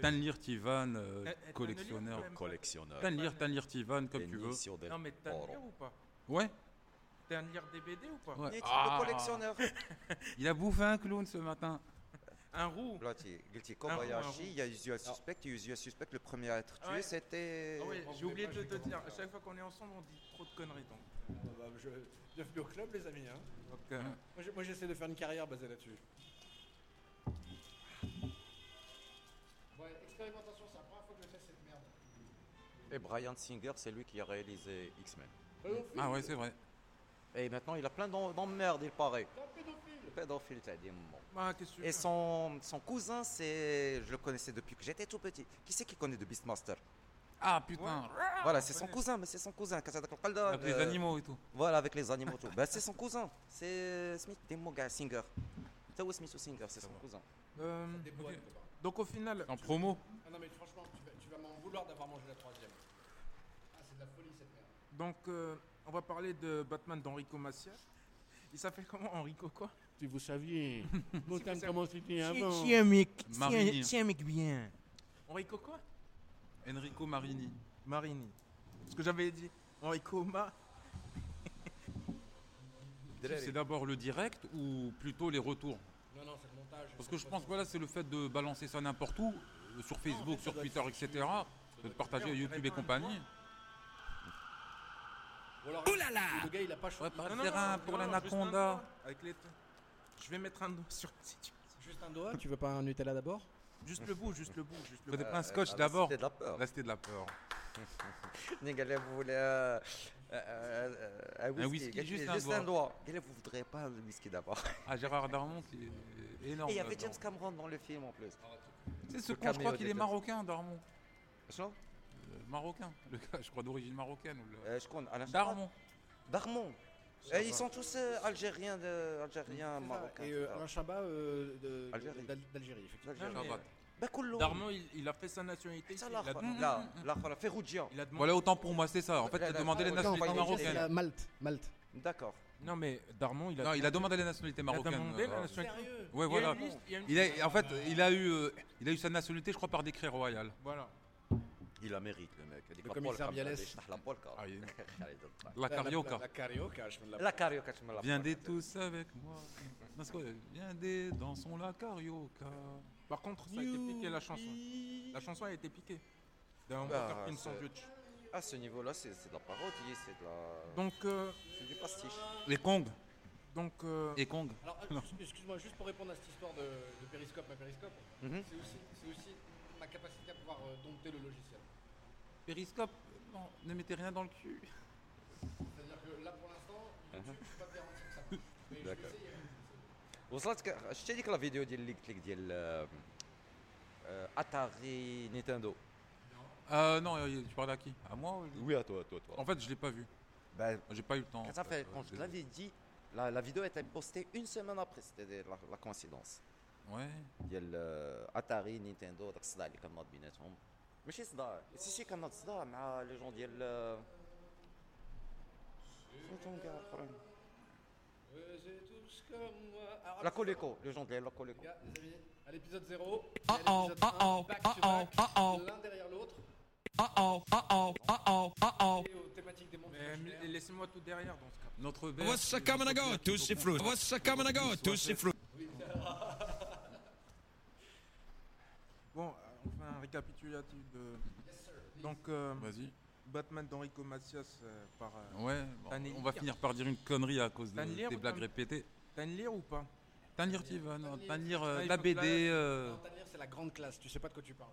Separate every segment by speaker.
Speaker 1: Tanlir Tivan, euh,
Speaker 2: Eh, eh,
Speaker 1: collectionneur.
Speaker 2: Tanlir,
Speaker 3: Collectionneur.
Speaker 1: Tanlir, Tanlir Tivan, comme tu veux.
Speaker 2: Non, mais lire ou pas?
Speaker 1: Ouais.
Speaker 2: T'es un lire des BD ou pas?
Speaker 1: Ouais. Ah,
Speaker 3: le collectionneur.
Speaker 1: il a bouffé un clown ce matin.
Speaker 2: Un roux
Speaker 3: Là, tu Kobayashi, il y a Usual Suspect. Usual Suspect, le premier à être tué,
Speaker 2: Ouais.
Speaker 3: c'était.
Speaker 2: Ah j'ai oublié de te dire, à chaque fois qu'on est ensemble, on dit trop de conneries. Donc,
Speaker 4: Ah bah, je... Bienvenue au club, les amis. Hein. Moi, j'essaie de faire une carrière basée là-dessus. Ouais, expérimentation, c'est la première fois que je fais cette merde.
Speaker 3: Et Brian Singer, c'est lui qui a réalisé X-Men.
Speaker 1: Ah ouais, c'est vrai.
Speaker 3: Et maintenant, il a plein d'em- d'emmerdes, il paraît.
Speaker 4: Un pédophile
Speaker 3: Pédophile, t'as dit moment.
Speaker 2: bah, qu'est-ce que tu
Speaker 3: Et son, son cousin, c'est. Je le connaissais depuis que j'étais tout petit. Qui c'est qui connaît de Beastmaster?
Speaker 1: Ah putain,
Speaker 3: Voilà, c'est son cousin, mais c'est son cousin.
Speaker 1: Avec les
Speaker 3: euh,
Speaker 1: animaux et tout.
Speaker 3: Voilà, avec les animaux. tout. bah, c'est son cousin. C'est Smith Demoga Singer. Tao Smith ou Singer, c'est son cousin.
Speaker 2: Euh. Donc, au final,
Speaker 1: En promo.
Speaker 4: Ah non, mais franchement, tu vas, tu vas m'en vouloir d'avoir mangé la troisième. Ah, c'est de la folie cette merde.
Speaker 2: donc euh, on va parler de Batman d'Enrico Macias. Il s'appelle comment Enrico quoi?
Speaker 4: Si vous saviez, Gotham
Speaker 2: vous
Speaker 4: comment c'était avant.
Speaker 2: tiens, mec,
Speaker 1: Marini.
Speaker 2: tiens, mec, bien. Enrico quoi?
Speaker 1: Enrico Marini.
Speaker 2: Marini. Ce que j'avais dit. Enrico Ma.
Speaker 1: C'est d'abord le direct ou plutôt les retours?
Speaker 4: Non, non, c'est le montage.
Speaker 1: Parce que je pense que voilà, c'est le fait de balancer ça n'importe où, sur Facebook, sur Twitter, etc. De partager à YouTube et compagnie.
Speaker 4: Ou alors, Le gars, il a pas choisi.
Speaker 1: Ouais, pas
Speaker 2: Non,
Speaker 1: un pour l'anaconda.
Speaker 2: un doigt Avec les. Je vais mettre un doigt sur.
Speaker 4: Juste un doigt, tu veux pas un Nutella d'abord?
Speaker 2: Juste le bout, juste le bout, juste le
Speaker 1: Faut des
Speaker 2: bout.
Speaker 1: plein scotch
Speaker 3: ah,
Speaker 1: d'abord.
Speaker 3: c'était de la peur.
Speaker 1: Là, c'était de la peur.
Speaker 3: Nigga, vous voulez euh, euh, euh, un whisky,
Speaker 1: whisky,
Speaker 3: Gars,
Speaker 1: juste
Speaker 3: juste,
Speaker 1: un
Speaker 3: un
Speaker 1: doigt.
Speaker 3: Gars, vous voudrez pas le whisky d'abord.
Speaker 1: Ah, Gérard Darmon qui est énorme.
Speaker 3: Et il y avait. James Cameron dans le film en plus.
Speaker 1: C'est ce
Speaker 3: le
Speaker 1: con, je crois
Speaker 3: caméo
Speaker 1: qu'il
Speaker 3: des
Speaker 1: est
Speaker 3: deux.
Speaker 1: marocain, Darmon.
Speaker 3: Sinon,
Speaker 1: Euh, marocain. Le gars, je crois d'origine marocaine. ou le-
Speaker 3: euh, je connais Alain
Speaker 1: Darmon.
Speaker 3: Darmon. Eh, ils sont tous euh, algériens, de, algériens, marocains.
Speaker 4: Et euh,
Speaker 3: etc.
Speaker 4: Alain Chabat euh, de-
Speaker 3: Algérie.
Speaker 4: d'Al- d'Algérie, effectivement.
Speaker 3: Algérie.
Speaker 2: Non, mais,
Speaker 1: Chabat.
Speaker 3: Bah, كلهم.
Speaker 2: Darman, il, il a fait sa nationalité.
Speaker 3: Ça,
Speaker 2: ici,
Speaker 3: là,
Speaker 2: il, a demandé,
Speaker 3: là, là, là, Ferrugia.
Speaker 2: il a demandé-
Speaker 1: Voilà, autant pour moi, c'est ça. En fait, il a
Speaker 3: Là,
Speaker 1: demandé
Speaker 3: là,
Speaker 1: la
Speaker 3: là,
Speaker 4: Non,
Speaker 1: nationalité
Speaker 3: pardon,
Speaker 4: pardon, c'est
Speaker 1: marocaine.
Speaker 4: la Malte. Malte.
Speaker 3: D'accord.
Speaker 2: Non, mais Darman, il a.
Speaker 1: Non, il a demandé la nationalité
Speaker 2: il a
Speaker 1: marocaine.
Speaker 2: demandé la
Speaker 1: euh,
Speaker 2: nationalité.
Speaker 4: Sérieux
Speaker 1: Ouais,
Speaker 2: Il y a
Speaker 1: voilà.
Speaker 2: une liste, il y a une
Speaker 1: Il a, en fait, il a eu, euh, il a eu sa nationalité, je crois, par décret royal.
Speaker 2: Voilà.
Speaker 3: Il la mérite, le mec.
Speaker 4: Le commissaire Bialès.
Speaker 3: La.
Speaker 1: Ah, carioca.
Speaker 4: La, la carioca, je me la.
Speaker 3: La carioca,
Speaker 1: des tous avec moi. Des dansons la carioca.
Speaker 2: Par contre, ça a été piqué la chanson. La chanson a été piquée. Dans
Speaker 3: Ah,
Speaker 2: King Sandwich.
Speaker 3: À ce niveau-là, c'est c'est de la parodie, c'est de la.
Speaker 2: Donc, euh,
Speaker 3: C'est du pastiche.
Speaker 1: Et Kong.
Speaker 2: donc euh,
Speaker 1: Et Kong.
Speaker 4: Alors, euh, excuse-moi, juste pour répondre à cette histoire de, de périscope, ma périscope,
Speaker 3: Mhm.
Speaker 4: c'est aussi, c'est aussi ma capacité à pouvoir euh, dompter le logiciel.
Speaker 1: Périscope. Non, ne mettez rien dans le cul.
Speaker 4: C'est-à-dire que là, pour l'instant, YouTube, je peux pas te garantir que ça marche. Mais je vais
Speaker 3: D'accord.
Speaker 4: essayer.
Speaker 3: وصلتك شتي ديك لا فيديو ديال اللي قلت لك ديال آه، آه، اتاري نينتندو
Speaker 1: Euh, non, euh, tu parles à qui À moi ou-
Speaker 3: Oui, à toi, à toi, toi.
Speaker 1: En fait, je l'ai pas vu.
Speaker 3: Ben,
Speaker 1: J'ai pas eu le temps.
Speaker 3: quand ça
Speaker 1: en
Speaker 3: fait,
Speaker 1: fait.
Speaker 3: quand je
Speaker 1: Euh,
Speaker 3: l'avais dit, la, la vidéo était postée une semaine après, c'était de la, la coïncidence.
Speaker 1: Ouais.
Speaker 3: ديال آه، اتاري نينتندو داك الصداع اللي كان ناض بيناتهم ماشي صداع سي سي كان ناض صداع مع لي جون ديال آه، سميتهم كاع الاخرين
Speaker 4: Euh, c'est tous comme moi. Alors,
Speaker 3: لا كوليكو لي جون ديال لا كوليكو
Speaker 4: Les gars, les amis, à l'épisode 0, et à l'épisode 1, back to back, l'un derrière l'autre. Et aux thématiques des mondes
Speaker 2: mais
Speaker 4: imaginaires.
Speaker 2: laissez-moi tout derrière dans ce cas.
Speaker 1: Notre bête.
Speaker 5: What's a coming to go? Tutti frutti. What's a coming to go? Tutti frutti.
Speaker 2: Bon, euh, on fait un récapitulatif de. Donc, euh,
Speaker 1: Vas-y.
Speaker 2: Batman d'Enrico Macias euh, par. euh,
Speaker 1: Ouais. bon,
Speaker 2: T'as une
Speaker 1: on va
Speaker 2: lire.
Speaker 1: finir par dire une connerie à cause de
Speaker 2: T'as une lire ou
Speaker 1: blagues
Speaker 2: t'as-
Speaker 1: répétées.
Speaker 2: T'as une lire ou pas?
Speaker 1: Tanir Tivan,
Speaker 4: Tanlir,
Speaker 1: Tanir
Speaker 2: Ah,
Speaker 1: euh,
Speaker 2: il
Speaker 1: la BD. euh,
Speaker 4: Non, Tanir, c'est la grande classe, tu sais pas de quoi tu parles.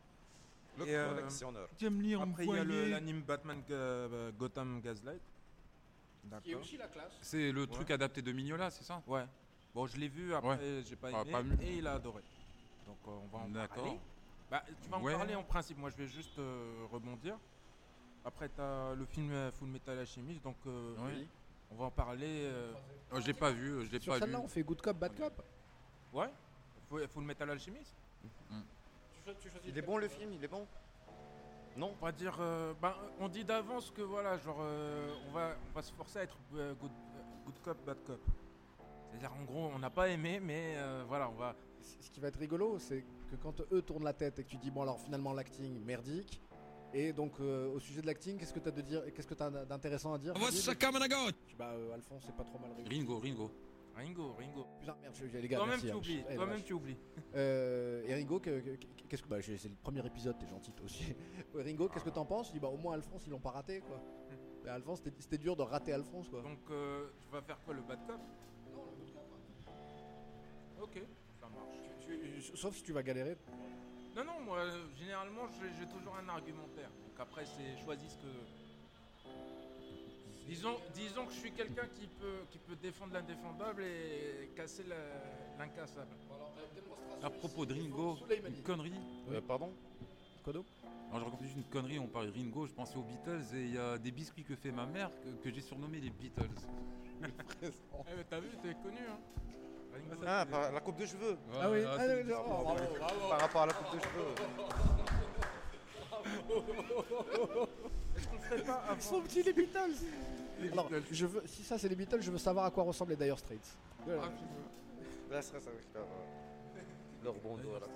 Speaker 3: Le
Speaker 2: Et, euh,
Speaker 3: collectionneur.
Speaker 1: J'aime lire
Speaker 2: Après, il y a le- l'anime Batman euh, Gotham Gaslight.
Speaker 4: Qui est
Speaker 2: D'accord.
Speaker 4: aussi la classe.
Speaker 1: C'est le truc adapté de Mignola, c'est ça?
Speaker 2: Ouais. Bon, je l'ai vu, après, j'ai pas
Speaker 1: Ah,
Speaker 2: aimé.
Speaker 1: pas mieux.
Speaker 2: et il a adoré. Donc, euh, on va en
Speaker 1: D'accord.
Speaker 2: parler. Bah, tu vas en
Speaker 1: Ouais.
Speaker 2: parler en principe. Moi, je vais juste euh, rebondir. Après, tu as le film euh, Full Metal Alchemist. Donc, euh,
Speaker 1: Oui.
Speaker 2: on va en parler. euh,
Speaker 1: Oh, je l'ai pas vu, je l'ai
Speaker 4: Sur
Speaker 1: pas lu.
Speaker 4: celle-là, on fait good cop, bad cop.
Speaker 2: Ouais. Full Full Metal Alchemist?
Speaker 4: Cho- tu choisis
Speaker 3: Il est bon le film, il est bon Non
Speaker 2: On va dire. euh, ben, on dit d'avance que voilà, genre, euh, on, va, on va se forcer à être euh, good, good cop, bad cop. C'est-à-dire, en gros, on n'a pas aimé, mais euh, voilà, on va.
Speaker 4: Ce qui va être rigolo, c'est que quand eux tournent la tête et que tu dis bon alors finalement l'acting merdique. Et donc euh, au sujet de l'acting, qu'est-ce que tu as de dire qu'est-ce que d'intéressant à dire? Bah euh, Alphonse c'est pas trop mal réglé.
Speaker 1: Ringo, Ringo.
Speaker 6: Ringo, Ringo.
Speaker 4: Putain merde, gars,
Speaker 6: Toi-même tu
Speaker 4: hein.
Speaker 6: oublies.
Speaker 4: Eh,
Speaker 6: Toi-même tu oublies.
Speaker 4: Euh, et Ringo, que- que- que- qu'est-ce que bah c'est le premier épisode, t'es gentil toi aussi. Ringo, qu'est-ce que t'en penses? Je dis bah au moins Alphonse ils l'ont pas raté quoi. Et Alphonse c'était- dur de rater Alphonse quoi.
Speaker 6: Donc euh, tu vas faire quoi le bad cop? Ok, ça marche.
Speaker 4: Tu- tu- sauf si tu vas galérer.
Speaker 6: Non, non, moi, euh, généralement, j'ai j'ai toujours un argumentaire. Donc après, c'est choisis ce que. Disons, disons que je suis quelqu'un qui peut, qui peut défendre l'indéfendable et casser l'incassable.
Speaker 1: À propos de Ringo, une connerie.
Speaker 3: Euh, pardon
Speaker 4: Quoi donc?
Speaker 1: Alors je raconte juste une connerie, on parlait de Ringo, je pensais aux Beatles et il y a des biscuits que fait ma mère que, que j'ai surnommés les Beatles.
Speaker 6: Eh, t'as vu, t'es connu, hein Ringo,
Speaker 3: Ah, par la coupe de cheveux.
Speaker 4: Ah oui, ah, oui, oh, bravo, bravo.
Speaker 3: Par rapport à la coupe de cheveux.
Speaker 6: Ferait pas
Speaker 4: Ils sont petits les Beatles
Speaker 6: les
Speaker 4: Alors, je veux, si ça c'est les Beatles, je veux savoir à quoi ressemblent les Dire Straits. Voilà.
Speaker 6: Ah.
Speaker 3: Là, ça avec leur, euh, leur bon dos à la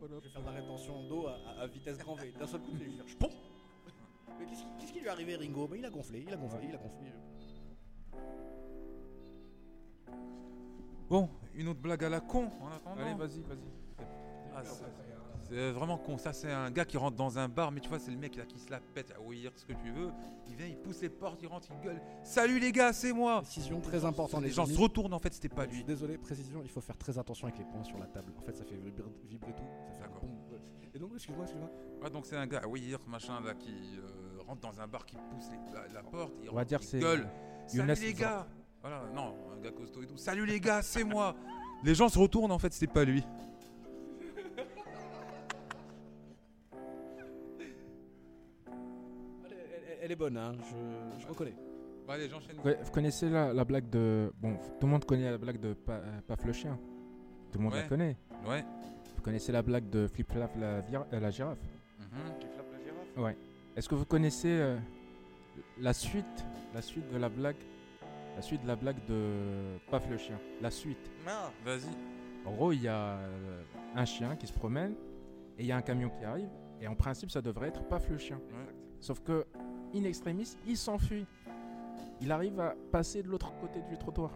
Speaker 4: Je vais faire de la rétention d'eau à, à- à vitesse grand V. D'un seul coup, je vais faire chpom Mais qu'est-ce qui, qu'est-ce qui lui est arrivé, Ringo? Bah, Il a gonflé, il a gonflé, il a gonflé.
Speaker 1: Bon, une autre blague à la con en attendant.
Speaker 6: Allez, vas-y, vas-y.
Speaker 1: Ah, c'est- c'est vraiment con. Ça, c'est un gars qui rentre dans un bar, mais tu vois, c'est le mec là qui se la pète, à ouïr ce que tu veux. Il vient, il pousse les portes, il rentre, il gueule. Salut les gars, c'est moi.
Speaker 4: Précision très importante,
Speaker 1: Les
Speaker 4: les
Speaker 1: gens
Speaker 4: amis.
Speaker 1: se retournent, en fait, c'était pas lui.
Speaker 4: désolé, précision, il faut faire très attention avec les poings sur la table. En fait, ça fait vibrer, vibrer tout. Ça fait
Speaker 1: D'accord.
Speaker 4: Et donc, excuse-moi, excuse-moi.
Speaker 1: Ouais, donc c'est un gars, oui, machin là, qui euh, rentre dans un bar, qui pousse les- la, la porte, il
Speaker 2: On va
Speaker 1: rentre,
Speaker 2: dire
Speaker 1: il
Speaker 2: c'est
Speaker 1: gueule. Salut les gars. Voilà, non, un gars costaud et tout. Salut les gars, c'est moi. Les gens se retournent, en fait, c'était pas lui.
Speaker 4: Elle- est bonne, hein, je, je reconnais.
Speaker 1: Bah, allez, j'enchaîne.
Speaker 2: Vous vous connaissez la, la blague de. Bon, tout le monde connaît la blague de Pa- euh, Paf le chien. Tout le monde
Speaker 1: Ouais.
Speaker 2: la connaît.
Speaker 1: Ouais.
Speaker 2: Vous connaissez la blague de Flip Flap la, euh, la girafe?
Speaker 1: Mhm.
Speaker 3: Qui flappe la girafe?
Speaker 2: Est-ce que vous connaissez euh, la suite La suite de la blague La suite de la blague de Paf le chien? La suite.
Speaker 3: Non.
Speaker 1: Vas-y.
Speaker 2: En gros, il y a euh, un chien qui se promène et il y a un camion qui arrive. Et en principe, ça devrait être Paf le chien.
Speaker 1: Ouais.
Speaker 2: Sauf que, in extremis, il s'enfuit. Il arrive à passer de l'autre côté du trottoir.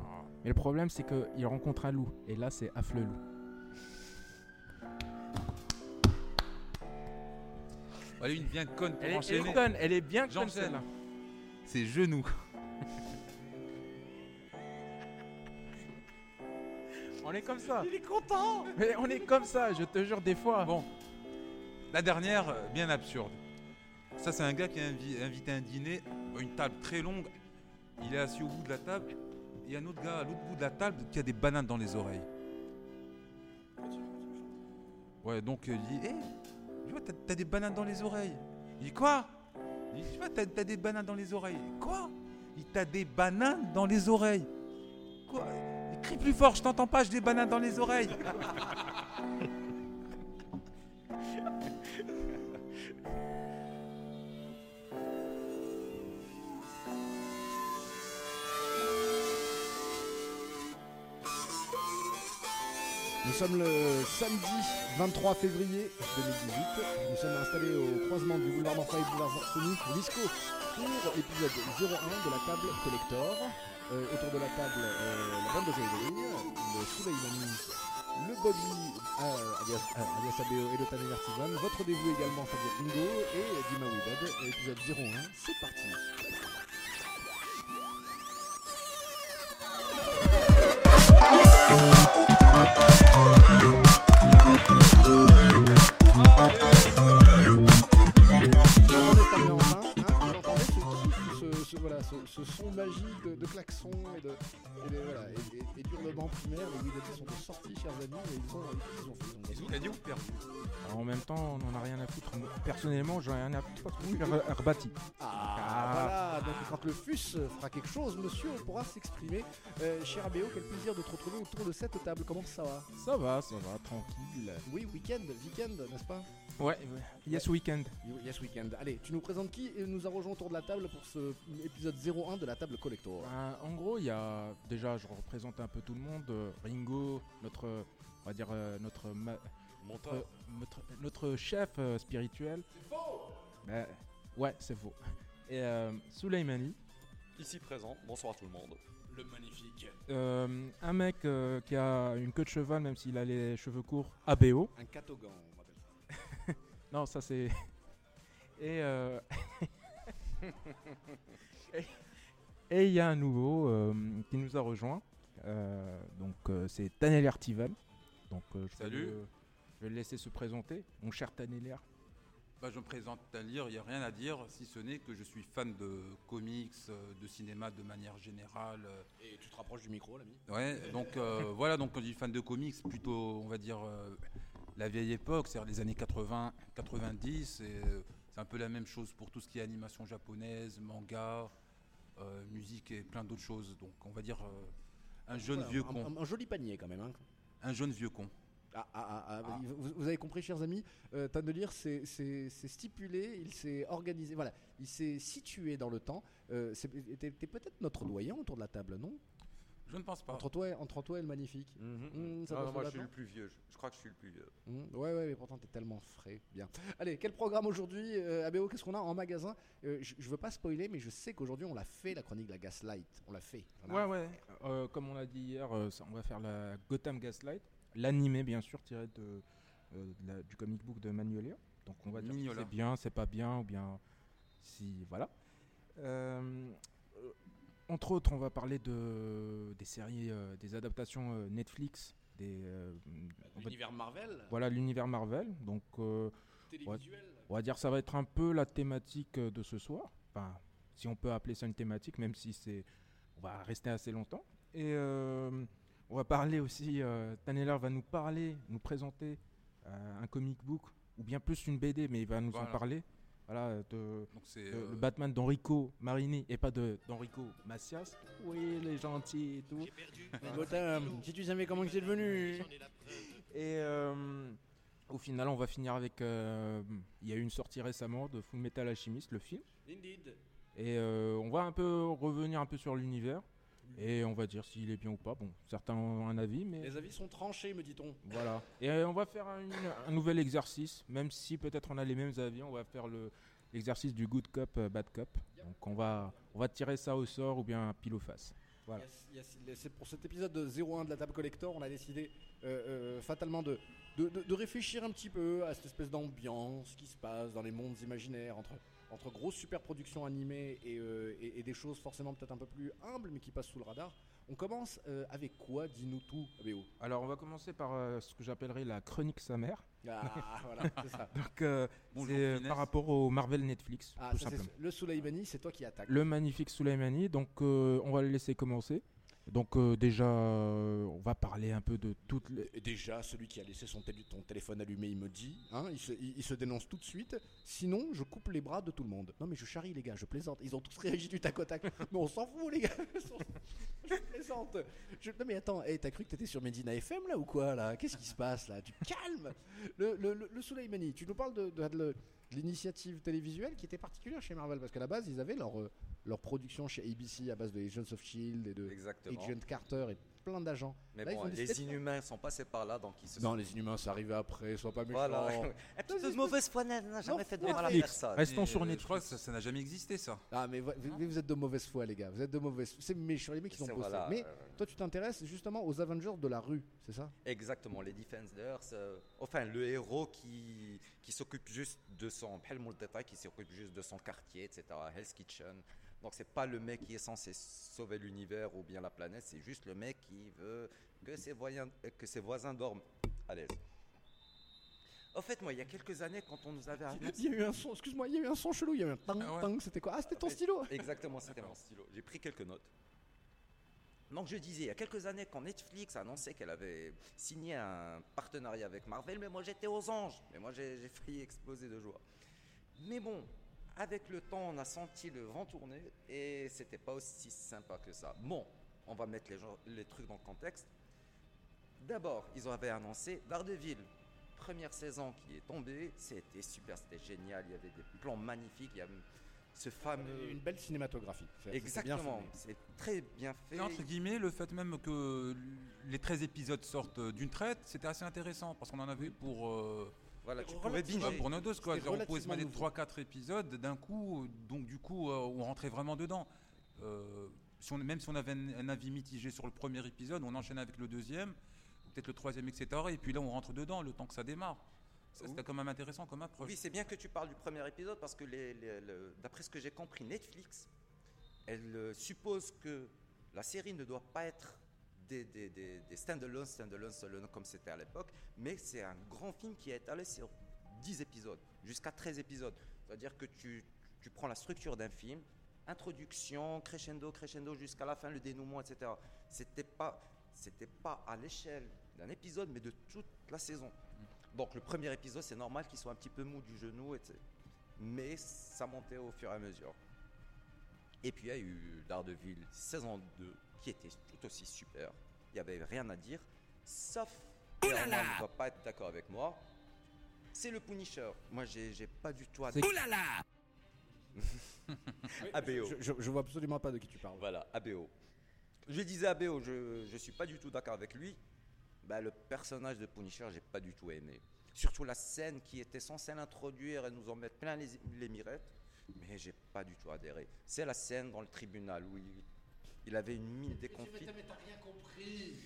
Speaker 2: Mais le problème, c'est qu'il rencontre un loup. Et là, c'est Af le loup.
Speaker 1: Allez, une bien conne pour
Speaker 2: Elle est, elle
Speaker 1: enchaîner.
Speaker 2: est conne, elle est bien conne celle-là.
Speaker 1: C'est genou.
Speaker 2: On est comme ça.
Speaker 4: Il est content
Speaker 2: Mais on est comme ça, je te jure, des fois.
Speaker 1: Bon, la dernière, euh, bien absurde. Ça, c'est un gars qui a invi- invité un dîner, une table très longue. Il est assis au bout de la table. Il y a un autre gars à l'autre bout de la table qui a des bananes dans les oreilles. Ouais, donc euh, il dit Hé, tu vois, t'as, des bananes dans les oreilles. Il dit Quoi? Il dit Tu vois, t'as, des bananes dans les oreilles. Quoi? Il T'as des bananes dans les oreilles. Quoi? Il crie plus fort, je t'entends pas, j'ai des bananes dans les oreilles.
Speaker 4: Nous sommes le samedi 23 février 2018. Nous sommes installés au croisement du boulevard d'Enfant et du boulevard Sony, Visco, pour l'épisode 01 de la table collector. Euh, autour de la table, euh, la bande de Joël le Souleyman, le Bobby, euh, alias, ABO et le Tanner Artisan. Votre rendez-vous également, c'est-à-dire Bingo et Dima Widad, épisode 01. C'est parti. Magique de, de klaxon klaxons et de, et voilà, et, et- primaires. Les Wydad sont de sortie, chers amis, et ils ont, ils ont fait. Ils ont gagné.
Speaker 1: ou perdu
Speaker 2: Alors, en même temps, on en a rien à foutre. Personnellement, j'en ai rien à foutre parce que je suis Herbati.
Speaker 4: Ah,
Speaker 2: Ah.
Speaker 4: voilà, donc quand le FUS fera quelque chose, monsieur, on pourra s'exprimer. Euh, cher Abéo, quel plaisir de te retrouver autour de cette table. Comment ça va?
Speaker 2: Ça va, ça va, tranquille.
Speaker 4: Oui, week-end, week-end, n'est-ce pas?
Speaker 2: Ouais, ouais. Yes Weekend.
Speaker 4: Yes, week-end. Allez, tu nous présentes qui et nous a rejoint autour de la table pour ce épisode 01 de la table collector.
Speaker 2: Euh, en gros, il y a déjà, je représente un peu tout le monde. euh, Ringo, notre, on va dire euh, notre, ma- notre, notre, notre chef euh, spirituel. C'est faux. ouais, c'est faux. Et euh,
Speaker 3: Ici présent, bonsoir tout le monde.
Speaker 5: Le magnifique.
Speaker 2: euh, un mec euh, qui a une queue de cheval, même s'il a les cheveux courts. ABO.
Speaker 4: Un catogan, on m'appelle ça.
Speaker 2: Non, ça c'est. Et euh, et- et il y a un nouveau euh, qui nous a rejoint. Euh, donc euh, c'est Tanel Artival. Donc euh, je vais
Speaker 1: Salut.
Speaker 2: le- je vais le laisser se présenter, mon cher Taneler.
Speaker 1: Bah, je me présente à lire, il n'y a rien à dire, si ce n'est que je suis fan de comics, de cinéma de manière générale.
Speaker 5: Et tu te rapproches du micro, l'ami
Speaker 1: Ouais, donc euh, voilà, donc quand je dis fan de comics, plutôt, on va dire, euh, la vieille époque, c'est-à-dire les années 80, 90, et euh, c'est un peu la même chose pour tout ce qui est animation japonaise, manga, euh, musique et plein d'autres choses. Donc on va dire euh, un jeune
Speaker 4: Voilà,
Speaker 1: vieux
Speaker 4: un,
Speaker 1: con.
Speaker 4: un- un joli panier quand même. hein.
Speaker 1: Un jeune vieux con.
Speaker 4: Ah, ah, ah, ah, Vous, vous avez compris, chers amis, euh, c'est- c'est stipulé, il s'est organisé, voilà, il s'est situé dans le temps. Euh, t'es peut-être notre doyen autour de la table, non?
Speaker 1: Je ne pense pas.
Speaker 4: entre, toi, et- entre toi et le magnifique. Mmh, ça
Speaker 3: Ah,
Speaker 4: doit se
Speaker 3: moi, je suis le plus vieux. Je, je crois que je suis le plus vieux.
Speaker 4: Mmh, ouais, ouais, mais pourtant t'es tellement frais. Bien. Allez, quel programme aujourd'hui euh, ABO, qu'est-ce qu'on a en magasin? Euh, je, je veux pas spoiler, mais je sais qu'aujourd'hui on l'a fait, la chronique de la Gaslight. On l'a fait. On a-
Speaker 2: Ouais, ouais. Euh, comme on l'a dit hier, euh, ça- on va faire la Gotham Gaslight, l'animé bien sûr tiré de, euh, de la- du comic book de Manuelia. Donc on va dire si c'est bien, c'est pas bien, ou bien si voilà. Entre autres, on va parler de des séries, euh, des adaptations euh, Netflix, des euh, on va-
Speaker 5: L'univers Marvel
Speaker 2: voilà l'univers Marvel. Donc euh,
Speaker 5: Télévisuel
Speaker 2: on va dire ça va être un peu la thématique de ce soir. Enfin, si on peut appeler ça une thématique, même si c'est, on va rester assez longtemps. Et on va parler aussi. Taneller va nous parler, nous présenter un comic book ou bien plus une BD, mais il va nous en parler. Voilà, de,
Speaker 1: Donc c'est
Speaker 2: de-
Speaker 1: euh,
Speaker 2: le Batman d'Enrico Marini et pas de d'Enrico Macias. Oui, les gentils et tout.
Speaker 4: Gotham, si tu savais comment c'est devenu.
Speaker 2: Et euh, au final, on va finir avec. euh, Il y a eu une sortie récemment de Full Metal Alchemist, le film.
Speaker 5: Indeed.
Speaker 2: Et euh, on va un peu revenir un peu sur l'univers. Et on va dire s'il est bien ou pas. Bon, certains ont un avis, mais
Speaker 4: Les avis sont tranchés, me dit-on.
Speaker 2: voilà. Et euh, on va faire un, un nouvel exercice, même si peut-être on a les mêmes avis. On va faire le l'exercice du good cop, euh, bad cop. Donc on va on va tirer ça au sort ou bien pile ou face. Voilà.
Speaker 4: Yes, pour cet épisode de 01 de la table collector, on a décidé euh, euh, fatalement de, de, de- de réfléchir un petit peu à cette espèce d'ambiance qui se passe dans les mondes imaginaires entre, entre grosses super productions animées et, euh, et- et des choses forcément peut-être un peu plus humbles mais qui passent sous le radar. On commence euh, avec quoi Dis-nous tout, ABO.
Speaker 2: Alors on va commencer par euh, ce que j'appellerais la chronique sa mère.
Speaker 4: Ah, voilà, c'est ça.
Speaker 2: Donc euh,
Speaker 1: Bonjour,
Speaker 2: c'est
Speaker 1: Finesse.
Speaker 2: par rapport au Marvel Netflix,
Speaker 4: Ah,
Speaker 2: tout
Speaker 4: ça, c'est-
Speaker 2: simplement.
Speaker 4: le Soleimani, c'est toi qui attaque.
Speaker 2: Le magnifique Soleimani. Donc, euh, on va le laisser commencer. Donc, euh, déjà, euh, on va parler un peu de toutes les.
Speaker 4: Déjà, celui qui a laissé son, tél- ton téléphone allumé, il me dit, hein, il, se, il- il se dénonce tout de suite. Sinon, je coupe les bras de tout le monde. Non, mais je charrie, les gars, je plaisante. Ils ont tous réagi du tac au tac. mais on s'en fout, les gars. je plaisante. Je- Non, mais attends, hey, t'as cru que t'étais sur Medina FM là ou quoi là? Qu'est-ce qui se passe là? Tu te calmes Le, le, le, le tu nous parles de, de- de- de l'initiative télévisuelle qui était particulière chez Marvel parce qu'à la base, ils avaient leur, euh, leur production chez ABC à base de Agents of Shield et de. Agent Carter et plein d'agents.
Speaker 3: Mais bon, les Inhumains sont passés par là, donc ils se
Speaker 4: Non, les Inhumains, c'est arrivé après, sois pas méchant.
Speaker 3: Voilà. Un petit peu de mauvaise foi n'a jamais fait de mal à.
Speaker 2: Restons sur
Speaker 1: euh,
Speaker 2: Netflix.
Speaker 1: Ça n'a jamais existé, ça.
Speaker 4: Ah, mais vous, êtes de mauvaise foi, les gars. Vous êtes de mauvaise C'est méchant, les mecs, qui
Speaker 3: sont
Speaker 4: bossé.
Speaker 3: Voilà,
Speaker 4: mais
Speaker 3: euh,
Speaker 4: toi, tu t'intéresses justement aux Avengers de la rue, c'est ça?
Speaker 3: Exactement, les Defenders. Euh, enfin, le héros qui, qui s'occupe juste de son. qui s'occupe juste de son quartier, etc. Hell's Kitchen. Donc, c'est pas le mec qui est censé sauver l'univers ou bien la planète, c'est juste le mec qui veut que ses, voisins, euh, que ses voisins dorment à l'aise. Au fait, moi, il y a quelques années, quand on nous avait annoncé.
Speaker 4: Il y a eu un son, excuse-moi, il y a eu un son chelou, il y a eu un tang
Speaker 1: Ah ouais.
Speaker 4: tang, c'était quoi? Ah, c'était ton stylo
Speaker 3: Exactement, c'était mon stylo. J'ai pris quelques notes. Donc je disais, il y a quelques années, quand Netflix a annoncé qu'elle avait signé un partenariat avec Marvel, mais moi j'étais aux anges. Mais moi j'ai failli exploser de joie. Mais bon, avec le temps, on a senti le vent tourner et c'était pas aussi sympa que ça. Bon, on va mettre les, gens- les trucs dans le contexte. D'abord, ils avaient annoncé Daredevil. Première saison qui est tombée, c'était super, c'était génial, il y avait des plans magnifiques, il y a ce fameux...
Speaker 4: Une belle cinématographie.
Speaker 3: Exactement, c'est très bien fait.
Speaker 1: Et entre guillemets, le fait même que les 13 épisodes sortent d'une traite, c'était assez intéressant parce qu'on en avait pour, euh,
Speaker 3: Voilà, tu pouvais binger.
Speaker 1: bah, pour nos doses. Quoi. Genre, on pouvait se
Speaker 4: nouveau.
Speaker 1: 3-4 épisodes d'un coup, donc du coup, euh, on rentrait vraiment dedans. Euh, si on, même si on avait un, un avis mitigé sur le premier épisode, on enchaînait avec le deuxième, peut-être le troisième, etc. Et puis là, on rentre dedans le temps que ça démarre. Ça, c'était quand même intéressant comme approche.
Speaker 3: Oui, c'est bien que tu parles du premier épisode parce que les- les- le- d'après ce que j'ai compris, Netflix, elle euh, suppose que la série ne doit pas être des, des, des, des stand-alone, stand-alone, stand-alone comme c'était à l'époque, mais c'est un grand film qui est étalé sur 10 épisodes, jusqu'à 13 épisodes. C'est-à-dire que tu, tu prends la structure d'un film, introduction, crescendo, crescendo, jusqu'à la fin, le dénouement, etc. C'était pas, c'était pas à l'échelle d'un épisode, mais de toute la saison. Donc le premier épisode, c'est normal qu'il soit un petit peu mou du genou, etc. mais ça montait au fur et à mesure. Et puis il y a eu Daredevil saison 2, qui était tout aussi super. Il n'y avait rien à dire, sauf que ne va pas être d'accord avec moi. C'est le Punisher. Moi, j'ai pas du tout
Speaker 7: là là
Speaker 3: ABO.
Speaker 4: Je, je- je vois absolument pas de qui tu parles.
Speaker 3: Voilà, ABO. Je disais ABO, je ne suis pas du tout d'accord avec lui. Bah, le personnage de Punisher, j'ai pas du tout aimé. Surtout la scène qui était censée l'introduire et nous en mettre plein les, les mirettes. Mais j'ai pas du tout adhéré. C'est la scène dans le tribunal où il, il avait une mine déconfite.
Speaker 5: Mais t'as rien compris.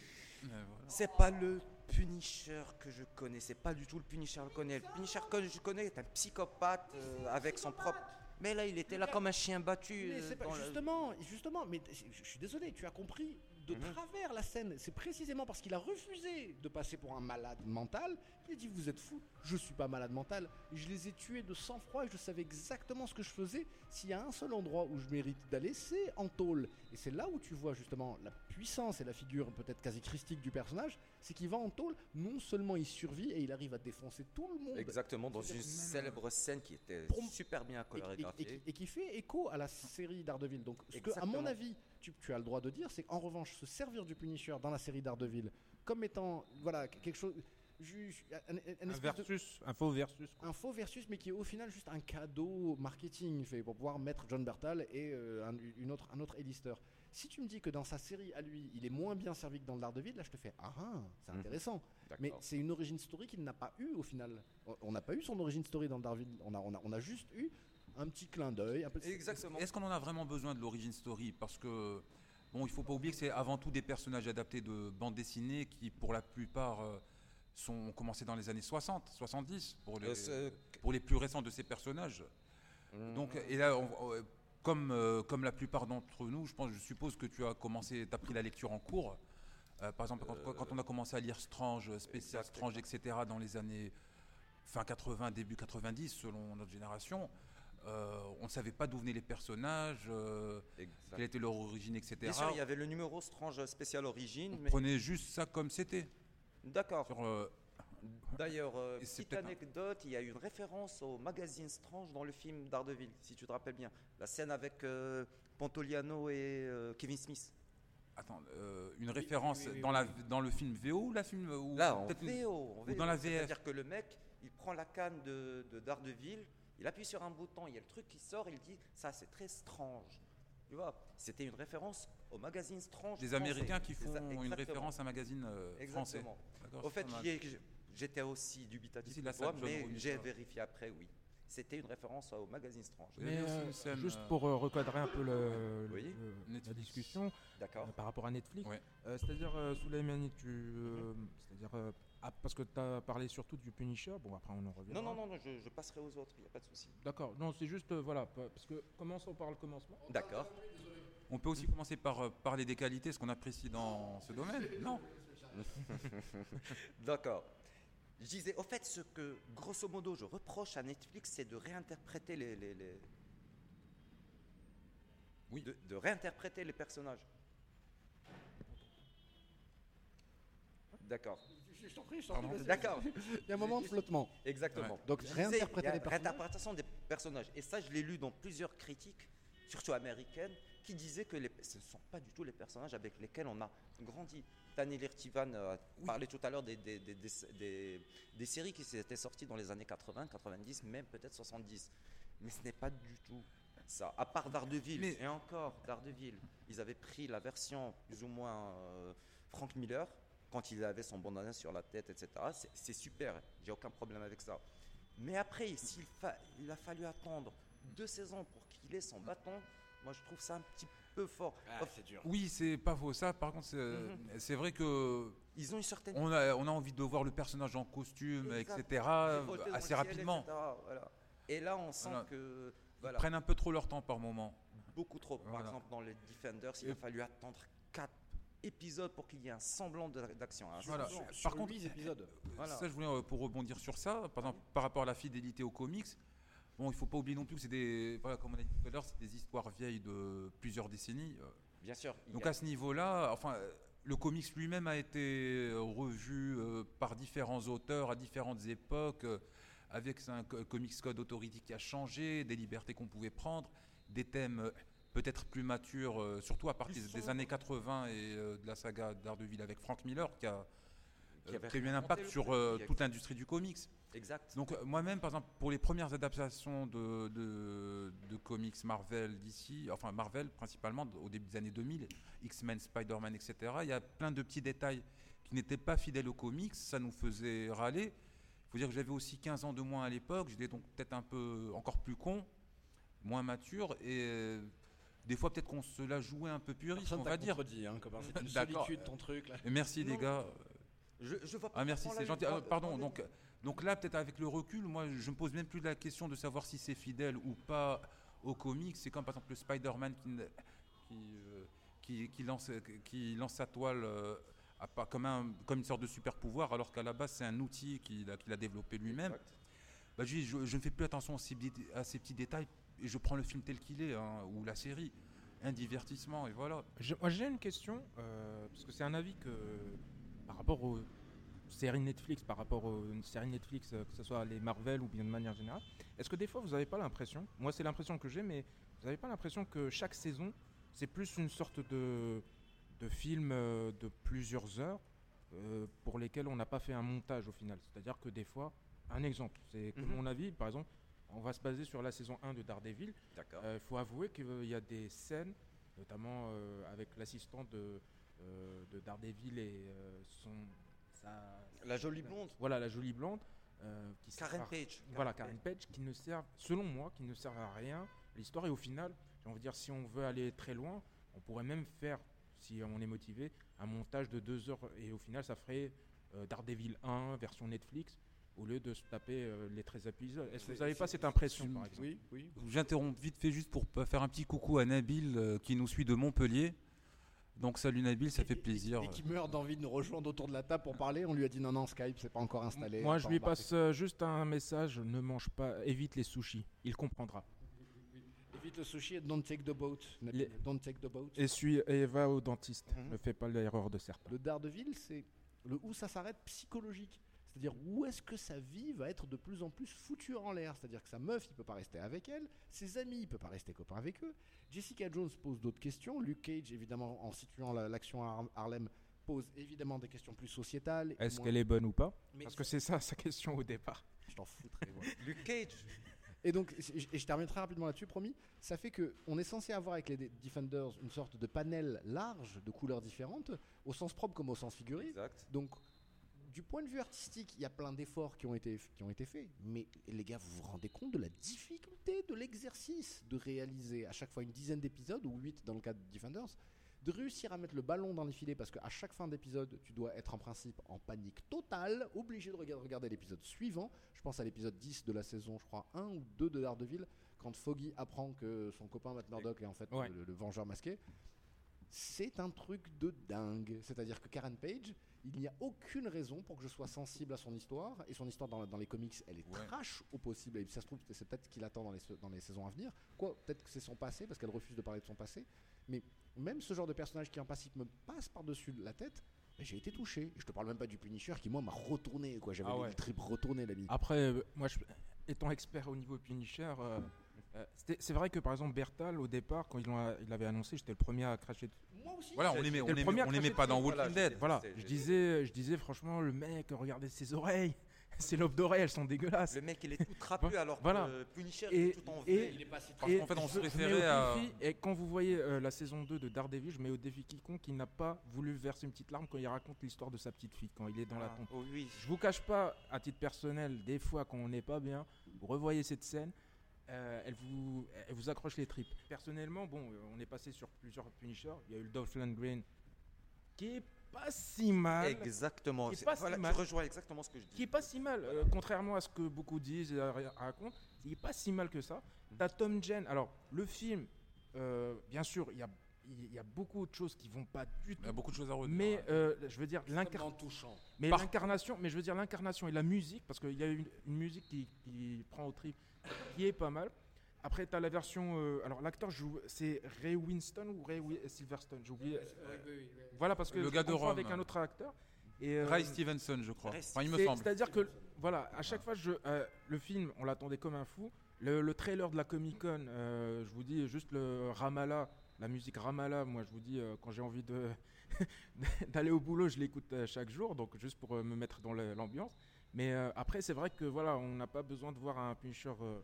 Speaker 1: Mais voilà.
Speaker 3: C'est pas le Punisher que je connais. C'est pas du tout le Punisher que je connais. Le Punisher que je connais est un psychopathe euh, avec son propre. Mais là, il était là comme un chien battu.
Speaker 4: Mais
Speaker 3: euh,
Speaker 4: c'est pas-
Speaker 3: dans la-
Speaker 4: justement, justement, mais je, je suis désolé, tu as compris de
Speaker 3: Mhm.
Speaker 4: travers la scène. C'est précisément parce qu'il a refusé de passer pour un malade mental. Il a dit Vous êtes fou, je suis pas malade mental. Je les ai tués de sang-froid et je savais exactement ce que je faisais. S'il y a un seul endroit où je mérite d'aller, c'est en tôle. Et c'est là où tu vois justement la puissance et la figure peut-être quasi christique du personnage. C'est qu'il va en tôle, non seulement il survit et il arrive à défoncer tout le monde.
Speaker 3: Exactement, dans une célèbre scène qui était
Speaker 4: Pour
Speaker 3: super bien
Speaker 4: et, et- qui- et qui fait écho à la série Daredevil. Donc, ce que, à mon avis, tu, tu as le droit de dire, c'est qu'en revanche, se servir du Punisher dans la série Daredevil comme étant voilà quelque chose, ju- ju- un, de-
Speaker 2: faux versus. quoi.
Speaker 4: un faux versus, mais qui est au final juste un cadeau marketing fait pour pouvoir mettre John Bertal et euh, un, une autre, un autre A-lister. Si tu me dis que dans sa série à lui, il est moins bien servi que dans le Daredevil, là je te fais ah, ah c'est
Speaker 3: Mhm.
Speaker 4: intéressant. Mais c'est une origin story qu'il n'a pas eu au final. On- n'a pas eu son origin story dans le Daredevil. On a, on a, on a juste eu un petit clin d'œil. un peu-
Speaker 3: Exactement.
Speaker 1: Est-ce qu'on en a vraiment besoin de l'origin story? Parce que, bon, il faut pas oublier que c'est avant tout des personnages adaptés de bandes dessinées qui, pour la plupart, euh, sont ont commencé dans les années 60, 70, pour les,
Speaker 3: Euh, c'est-
Speaker 1: pour les plus récents de ces personnages. Donc, et là, on- comme, euh, comme la plupart d'entre nous, je pense, je suppose que tu as commencé, tu as pris la lecture en cours. Euh, par exemple, quand, quand on a commencé à lire Strange, Spécial. Strange, etc., dans les années fin 80, début 90, selon notre génération, euh, on ne savait pas d'où venaient les personnages, euh, quelle était leur origine, etc.
Speaker 3: Bien sûr, il y avait le numéro Strange spécial origine,
Speaker 1: on
Speaker 3: mais
Speaker 1: prenait juste ça comme c'était.
Speaker 3: d'accord.
Speaker 1: Euh,
Speaker 3: D'ailleurs, petite
Speaker 1: un-
Speaker 3: anecdote, il y a une référence au magazine Strange dans le film Daredevil, si tu te rappelles bien. La scène avec Pantoliano et Kevin Smith.
Speaker 1: attends, euh, une référence
Speaker 4: oui, oui,
Speaker 1: dans, la, dans le film VO ou la film ou
Speaker 3: Là, en
Speaker 1: peut-être une-
Speaker 3: VO,
Speaker 1: ou dans la VF.
Speaker 3: C'est-à-dire que le mec, il prend la canne de, de Daredevil, il appuie sur un bouton, il y a le truc qui sort, il dit ça c'est très strange. Tu vois, c'était une référence au magazine Strange.
Speaker 1: des
Speaker 3: français.
Speaker 1: Américains qui font une référence à un magazine euh, français.
Speaker 3: Exactement.
Speaker 1: D'accord,
Speaker 3: Au fait, j'étais aussi dubitatif que toi, mais j'ai vérifié après, oui. C'était une référence au magazine Strange.
Speaker 2: Mais euh,
Speaker 1: scène,
Speaker 2: juste
Speaker 1: euh,
Speaker 2: pour euh, recadrer un peu le,
Speaker 3: Oui.
Speaker 2: le- la discussion
Speaker 3: D'accord
Speaker 2: euh, par rapport à Netflix,
Speaker 1: Ouais.
Speaker 2: euh, c'est-à-dire euh, Souleymane, tu, euh, c'est-à-dire euh, ah, parce que tu as parlé surtout du Punisher. Bon après on en revient.
Speaker 3: Non, non, non, non, je, je passerai aux autres, il n'y a pas de souci.
Speaker 2: D'accord. Non, c'est juste euh, voilà pa- parce que commençons par le commencement?
Speaker 3: D'accord.
Speaker 1: On peut aussi commencer par euh, parler des qualités, ce qu'on apprécie dans ce domaine. Non?
Speaker 3: D'accord. Je disais, au fait, ce que, grosso modo, je reproche à Netflix, c'est de réinterpréter les... les- les-
Speaker 1: Oui.
Speaker 3: De, de réinterpréter les personnages. D'accord.
Speaker 4: Je t'en prie, je t'en prie.
Speaker 3: D'accord.
Speaker 4: Il y a un moment de flottement.
Speaker 3: Exactement.
Speaker 4: Donc, réinterpréter les personnages.
Speaker 3: Réinterprétation des personnages. Et ça, je l'ai lu dans plusieurs critiques, surtout américaines, qui disaient que les- ce ne sont pas du tout les personnages avec lesquels on a grandi. Tanner Tivan euh, parlait tout à l'heure des, des, des, des, des- séries qui étaient sorties dans les années 80, 90, même peut-être 70. Mais ce n'est pas du tout ça. À part Daredevil,
Speaker 1: Mais-
Speaker 3: et encore Daredevil, ils avaient pris la version plus ou moins euh, Frank Miller, quand il avait son bandana sur la tête, etc. C'est- super, j'ai aucun problème avec ça. Mais après, s'il fa- il a fallu attendre deux saisons pour qu'il ait son bâton, moi je trouve ça un petit peu fort.
Speaker 5: Ah,
Speaker 3: Enfin,
Speaker 5: c'est dur.
Speaker 1: Oui, c'est pas faux. Ça, par contre, c'est
Speaker 3: Mhm.
Speaker 1: c'est vrai que
Speaker 3: Ils ont une certaine.
Speaker 1: on a, on a envie de voir le personnage en costume,
Speaker 3: Exact.
Speaker 1: etc.
Speaker 3: Dans
Speaker 1: assez
Speaker 3: ciel,
Speaker 1: rapidement.
Speaker 3: etc., voilà. Et là, on sent
Speaker 1: Voilà.
Speaker 3: que
Speaker 1: Ils
Speaker 3: voilà,
Speaker 1: prennent un peu trop leur temps par moment.
Speaker 3: beaucoup trop. Par
Speaker 1: Voilà.
Speaker 3: exemple, dans les Defenders, il a fallu attendre quatre épisodes pour qu'il y ait un semblant d'action. un
Speaker 1: Voilà.
Speaker 4: Sur
Speaker 1: Par contre,
Speaker 4: huit épisodes.
Speaker 3: Voilà.
Speaker 1: Ça, je voulais, euh, pour rebondir sur ça, par exemple, par rapport à la fidélité aux comics, bon, il faut pas oublier non plus que c'est des, voilà, comme on a dit tout à l'heure, c'est des histoires vieilles de plusieurs décennies. euh.
Speaker 3: Bien sûr.
Speaker 1: Donc
Speaker 3: a-
Speaker 1: à ce niveau-là, enfin, euh, le comics lui-même a été euh, revu euh, par différents auteurs à différentes époques, euh, avec un co- Comics Code Authority qui a changé, des libertés qu'on pouvait prendre, des thèmes euh, peut-être plus matures, euh, surtout à partir des années 80 et euh, de la saga d'Ardeville avec Frank Miller, qui a,
Speaker 3: Qui
Speaker 1: euh,
Speaker 3: avait
Speaker 1: qui a eu un impact sur euh, toute l'industrie du comics.
Speaker 3: Exact.
Speaker 1: Donc moi-même, par exemple, pour les premières adaptations de, de, de comics Marvel d'ici, enfin Marvel principalement au début des années 2000, X-Men, Spider-Man, etc., il y a plein de petits détails qui n'étaient pas fidèles aux comics, ça nous faisait râler. Il faut dire que j'avais aussi 15 ans de moins à l'époque, j'étais donc peut-être un peu encore plus con, moins mature, et des fois peut-être qu'on se la jouait un peu puriste,
Speaker 4: Personne
Speaker 1: on va dire.
Speaker 4: hein. C'est une solitude ton truc là.
Speaker 1: Merci les gars.
Speaker 3: Je, je vois pas
Speaker 1: Ah merci, c'est gentil.
Speaker 3: il
Speaker 1: Ah, pardon, donc, donc là, peut-être avec le recul, moi, je me pose même plus la question de savoir si c'est fidèle ou pas aux comics. C'est comme par exemple le Spider-Man qui, euh, qui, qui lance, qui lance sa toile euh, à comme, un, comme une sorte de super pouvoir, alors qu'à la base, c'est un outil qu'il a, développé lui-même. Bah, je, je- je ne fais plus attention à ces, petits- à ces petits détails et je prends le film tel qu'il est, hein, ou la série. Un divertissement, et voilà.
Speaker 2: Je- moi j'ai une question, euh, parce que c'est un avis que par rapport aux séries Netflix, par rapport aux séries Netflix, euh, que ce soit les Marvel ou bien de manière générale, est-ce que des fois vous n'avez pas l'impression, moi c'est l'impression que j'ai, mais vous n'avez pas l'impression que chaque saison c'est plus une sorte de, de film euh, de plusieurs heures euh, pour lesquels on n'a pas fait un montage au final C'est-à-dire que des fois, un exemple, c'est que
Speaker 3: Mhm.
Speaker 2: mon avis, par exemple, on va se baser sur la saison 1 de Daredevil.
Speaker 3: D'accord.
Speaker 2: Il faut avouer qu'il y a des scènes, notamment euh, avec l'assistant de, euh, de Daredevil et euh, son. sa-
Speaker 3: La jolie blonde,
Speaker 2: Voilà, la jolie blonde. euh, qui
Speaker 3: Karen Page.
Speaker 2: Voilà, Karen Page, qui ne sert, selon moi, qui ne sert à rien à l'histoire. Et au final, j'ai envie de dire, si on veut aller très loin, on pourrait même faire, si on est motivé, un montage de deux heures. Et au final, ça ferait euh, Daredevil 1, version Netflix, au lieu de se taper euh, les 13 épisodes. Est-ce que vous n'avez pas cette impression, par exemple?
Speaker 4: Oui, oui.
Speaker 1: J'interromps vite fait juste pour faire un petit coucou à Nabil euh, qui nous suit de Montpellier. Donc salut Nabil, ça fait plaisir.
Speaker 4: Et qui meurt d'envie de nous rejoindre autour de la table pour parler. On lui a dit non, non, Skype, c'est pas encore installé.
Speaker 2: Moi, je lui
Speaker 4: embarqué.
Speaker 2: passe euh, juste un message ne mange pas, évite les sushis. Il comprendra.
Speaker 4: Évite le sushi et don't take the boat. Nabil.
Speaker 2: Les-
Speaker 4: Don't take the boat.
Speaker 2: Et, suis, et va au dentiste.
Speaker 3: Mhm.
Speaker 2: Ne fais pas l'erreur de certains.
Speaker 4: Le Daredevil, c'est le où ça s'arrête psychologique. C'est-à-dire où est-ce que sa vie va être de plus en plus foutue en l'air? C'est-à-dire que sa meuf, il peut pas rester avec elle. Ses amis, il peut pas rester copain avec eux. Jessica Jones pose d'autres questions. Luke Cage, évidemment, en situant la- l'action à Har- Harlem, pose évidemment des questions plus sociétales.
Speaker 2: Est-ce
Speaker 4: moins-
Speaker 2: qu'elle est bonne ou pas?
Speaker 4: Mais-
Speaker 2: Parce que c'est ça sa question au départ.
Speaker 4: Je t'en foutrais. voilà.
Speaker 3: Luke Cage.
Speaker 4: Et donc, et et je termine très rapidement là-dessus, promis. Ça fait que on est censé avoir avec les Defenders une sorte de panel large de couleurs différentes, au sens propre comme au sens figuré.
Speaker 3: Exact.
Speaker 4: Donc, du point de vue artistique, il y a plein d'efforts qui ont été qui ont été faits. Mais les gars, vous vous rendez compte de la difficulté de l'exercice de réaliser à chaque fois une dizaine d'épisodes ou 8 dans le cas de Defenders, de réussir à mettre le ballon dans les filets parce qu'à chaque fin d'épisode, tu dois être en principe en panique totale, obligé de rega- regarder l'épisode suivant. Je pense à l'épisode 10 de la saison, je crois 1 ou 2 de Daredevil, quand Foggy apprend que son copain Matt Murdock est en fait
Speaker 2: Ouais.
Speaker 4: le, le vengeur masqué. C'est un truc de dingue. C'est-à-dire que Karen Page, il n'y a aucune raison pour que je sois sensible à son histoire. Et son histoire dans, dans les comics, elle est
Speaker 1: Ouais.
Speaker 4: trash au possible. Et ça se trouve, c'est peut-être ce qu'il attend dans les, dans les saisons à venir. Quoi, peut-être que c'est son passé, parce qu'elle refuse de parler de son passé. Mais même ce genre de personnage qui en principe me passe par-dessus la tête, bah, j'ai été touché. Je te parle même pas du Punisher qui, moi, m'a retourné. quoi. J'avais
Speaker 2: Ah
Speaker 4: les
Speaker 2: ouais.
Speaker 4: tripes retournées, l'ami.
Speaker 2: Après, euh, moi, je- étant expert au niveau Punisher, euh, c'est vrai que par exemple, Bertal, au départ, quand il l'avait annoncé, j'étais le premier à cracher.
Speaker 4: Moi aussi.
Speaker 1: Voilà, on aimait, on
Speaker 2: le
Speaker 1: aimait,
Speaker 2: premier à
Speaker 1: on aimait
Speaker 2: cracher
Speaker 1: pas dans Walking
Speaker 3: voilà,
Speaker 1: Dead.
Speaker 2: Voilà, je disais, je disais franchement, le mec, regardez ses oreilles. ses lobes d'oreilles, elles sont dégueulasses.
Speaker 3: Le mec, il est tout trapu alors
Speaker 2: Voilà.
Speaker 3: que Punisher,
Speaker 2: Et-
Speaker 3: il est tout en V.
Speaker 5: Il est pas si
Speaker 1: Parce qu'en fait, on
Speaker 2: je-
Speaker 1: se
Speaker 2: je mets
Speaker 1: référait à-
Speaker 2: Et quand vous voyez euh, la saison 2 de Daredevil, je mets au défi quiconque qui n'a pas voulu verser une petite larme quand il raconte l'histoire de sa petite fille, quand il est dans la
Speaker 3: Ah,
Speaker 2: tombe.
Speaker 3: oh oui.
Speaker 2: Je vous cache pas, à titre personnel, des fois quand on n'est pas bien, vous revoyez cette scène, euh, elle, vous, elle vous accroche les tripes. Personnellement, bon, euh, on est passé sur plusieurs Punisher. Il y a eu le Dolph Lundgren, qui est pas si mal.
Speaker 3: Exactement.
Speaker 2: Qui est pas si mal.
Speaker 3: tu rejoins exactement ce que je dis.
Speaker 2: Qui est pas si mal, euh, contrairement à ce que beaucoup disent et ra- racontent, il est pas si mal que ça. T'as Tom Jen, alors le film, euh, bien sûr, il y a, il y a beaucoup de choses qui vont pas du
Speaker 1: Il
Speaker 2: tout.
Speaker 1: y a beaucoup de choses à retenir.
Speaker 2: Mais euh, je veux dire,
Speaker 5: Comme
Speaker 2: l'incar-
Speaker 5: dans touchant.
Speaker 2: mais
Speaker 1: Par-
Speaker 2: l'incarnation, mais je veux dire l'incarnation et la musique, parce qu'il y a une, une musique qui, qui prend au trip, qui est pas mal. Après, tu as la version. euh, alors, l'acteur joue. C'est Ray Winston ou Ray Silverstone J'ai oublié.
Speaker 5: Oui, oui, oui, oui.
Speaker 2: Voilà, parce que
Speaker 1: Le
Speaker 2: je
Speaker 1: gars de Rome.
Speaker 2: avec un autre acteur. Et, euh,
Speaker 1: Ray Stevenson, je crois. Enfin, il me
Speaker 2: c'est-
Speaker 1: semble.
Speaker 2: C'est-à-dire que, voilà, à chaque fois, je, euh, le film, on l'attendait comme un fou. Le, le trailer de la Comic Con, euh, je vous dis juste le Ramallah, la musique Ramallah, moi je vous dis, euh, quand j'ai envie de d'aller au boulot, je l'écoute euh, chaque jour, donc juste pour euh, me mettre dans l'ambiance. Mais euh, après, c'est vrai que voilà, on n'a pas besoin de voir un Punisher euh,